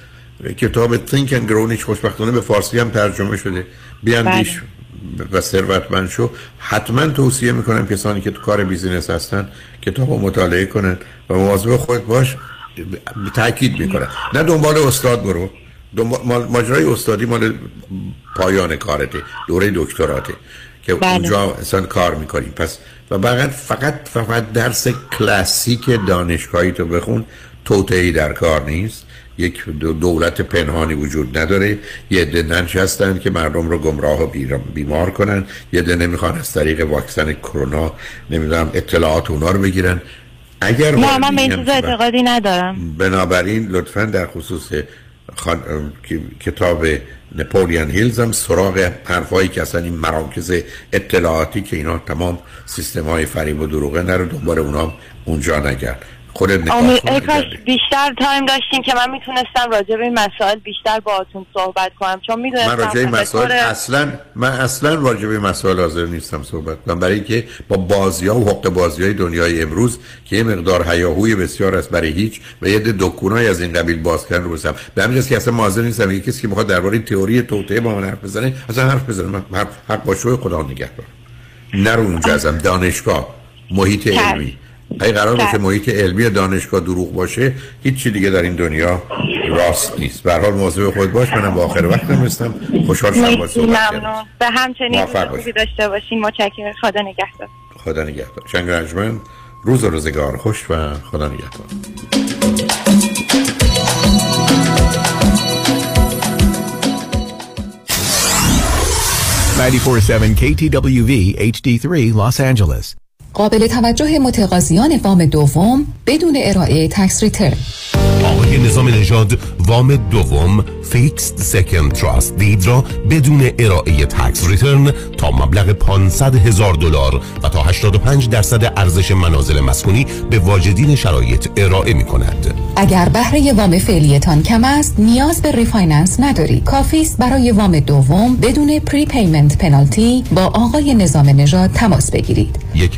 کتاب Think and Grow خوشبختانه به فارسی هم ترجمه شده. بیاندیش بله. و ثروتمند شو. حتما توصیه می‌کنم کسانی که تو کار بیزینس هستن کتاب رو مطالعه کنن و مواظب خود باش. تاکید می‌کنن نه دنبال استاد برو. ماجرای استادی مال پایان کارته. دوره دکتراته که بله. اونجا اصلا کار می‌کنیم پس و فقط فقط فقط درس کلاسیک دانشگاهی تو بخون. توتعی در کار نیست. یک دولت پنهانی وجود نداره. یه عده ننشستن که مردم رو گمراه و بیمار کنن. یه عده نمی‌خوان از طریق واکسن کرونا نمی‌دونم اطلاعات اونا رو بگیرن. اگر نه من به این چیز اعتقادی ندارم. بنابراین لطفا در خصوص خان... کتاب نپولیان هیلز هم سراغ حرفایی که اصلا این مراکز اطلاعاتی که اینا تمام سیستم های فریب و دروغه نرو دوباره اونا اونجا نگرد. خودت کاش بیشتر تایم داشتیم که من می‌تونستم راجع به این مسائل بیشتر باهاتون صحبت کنم چون می‌دونستم من راجع به مسائل اصلا من اصلا راجع به مسائل حاضر نیستم صحبت کنم. برای اینکه با بازی ها و حق بازی های دنیای امروز که یه مقدار هیاهوی بسیار است برای هیچ و یه دکونای از این قبیل باز کردن رو بسم. به همین که اصلا حاضر نیستم. یکی کسی که می‌خواد درباره تئوری توطئه با من حرف بزنه اصلا حرف بزنه. من حق با شوی خدا نگهدار. نرو اونجا ازم. دانشگاه. محیط علمی. اگه قرار باشه محیط علمی دانشگاه دروغ باشه هیچی دیگه در این دنیا راست نیست. به حال مواظب خود باش منم با آخر وقت نمیستم خوشحال شدم با صحبت ممنون. به همچنین خوبی داشته باشین. متشکرم. خدا نگهدار. خدا نگهدار. شنگ رجمن روز و روزگار خوش و خدا نگهدار. KTWV HD3 Los Angeles. قابل توجه متقاضیان وام دوم بدون ارائه tax return آقای نظام نژاد وام دوم fixed second trust deed را بدون ارائه tax return تا مبلغ 500 هزار دلار و تا 85 درصد ارزش منازل مسکونی به واجدین شرایط ارائه می کند. اگر بهره وام فعلیتان کم است نیاز به refinance ندارید. کافی است برای وام دوم بدون prepayment penalty با آقای نظام نژاد تماس بگیرید. 1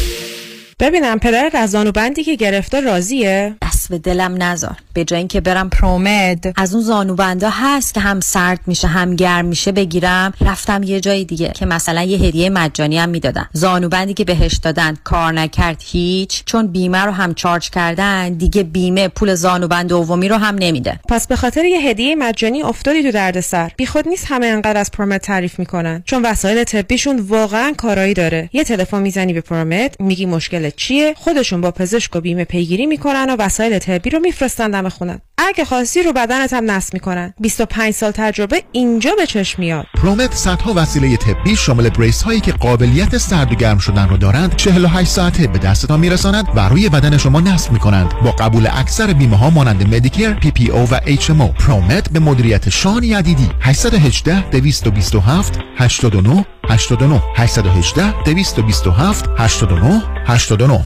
ببینم پدرت از زانوبندی که گرفته راضیه؟ به دلم نذار به جای اینکه برم پرومد از اون زانوبندا هست که هم سرد میشه هم گرم میشه بگیرم. رفتم یه جای دیگه که مثلا یه هدیه مجانی هم می‌دادن. زانوبندی که بهش دادن کار نکرد هیچ. چون بیمه رو هم چارج کردن دیگه بیمه پول زانوبند دومی رو هم نمیده. پس به خاطر یه هدیه مجانی افتادی تو دردسر. بیخود نیست همه انقدر از پرومد تعریف می‌کنن. چون وسایل طبیشون واقعا کارایی داره. یه تلفن می‌زنی به ProMed میگی مشکل چیه؟ خودشون با پزشک و بیمه پیگیری می‌کنن و وسایل طبی رو میفرستن دم خونه اگه خواستی رو بدنت هم نصب می‌کنن. 25 سال تجربه اینجا به چشم میاد. ProMed صدها وسیله طبی شامل brace هایی که قابلیت سرد و گرم شدن رو دارند 48 ساعته به دستتان میرسانند و روی بدن شما نصب می‌کنند. با قبول اکثر بیمه ها مانند Medicare PPO و HMO ProMed به مدیریت شان یدیدی. 818 227 89 89 818 227 89 89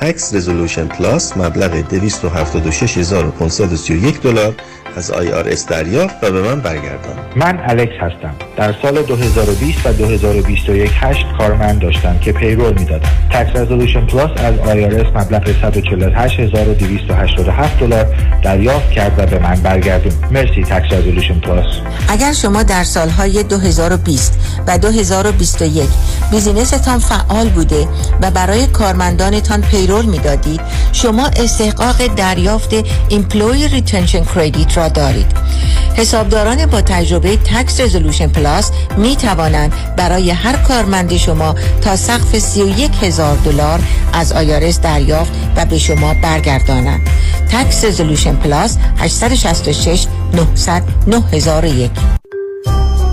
Tax Resolution Plus مبلغ 276531 دلار از IRS دریافت و به من برگردان. من الکس هستم. در سال 2020 و 2021 هشت کارمند داشتم که payroll می‌دادم. Tax Resolution Plus از IRS مبلغ 148287 دلار دریافت کرد و به من برگردون. مرسی Tax Resolution Plus اگر شما در سالهای 2020 و 2021 business تان فعال بوده و برای کارمندانتان payroll می‌دادید شما استحقاق دریافت employee retention credit را دارید. حسابداران با تجربه Tax Resolution Plus می توانند برای هر کارمند شما تا سقف 31 هزار دلار از IRS دریافت و به شما برگردانند. Tax Resolution Plus 866 900 9001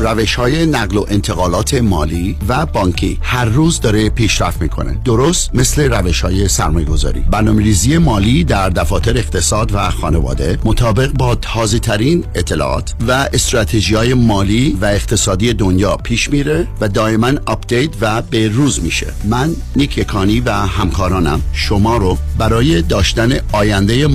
روش های نقل و انتقالات مالی و بانکی هر روز داره پیشرفت می‌کنه. درست مثل روش های سرمایه گذاری برنامه مالی در دفاتر اقتصاد و خانواده مطابق با تازه ترین اطلاعات و استراتژی های مالی و اقتصادی دنیا پیش میره و دائما آپدیت و به روز میشه. من نیک یکانی و همکارانم. شما رو برای داشتن آینده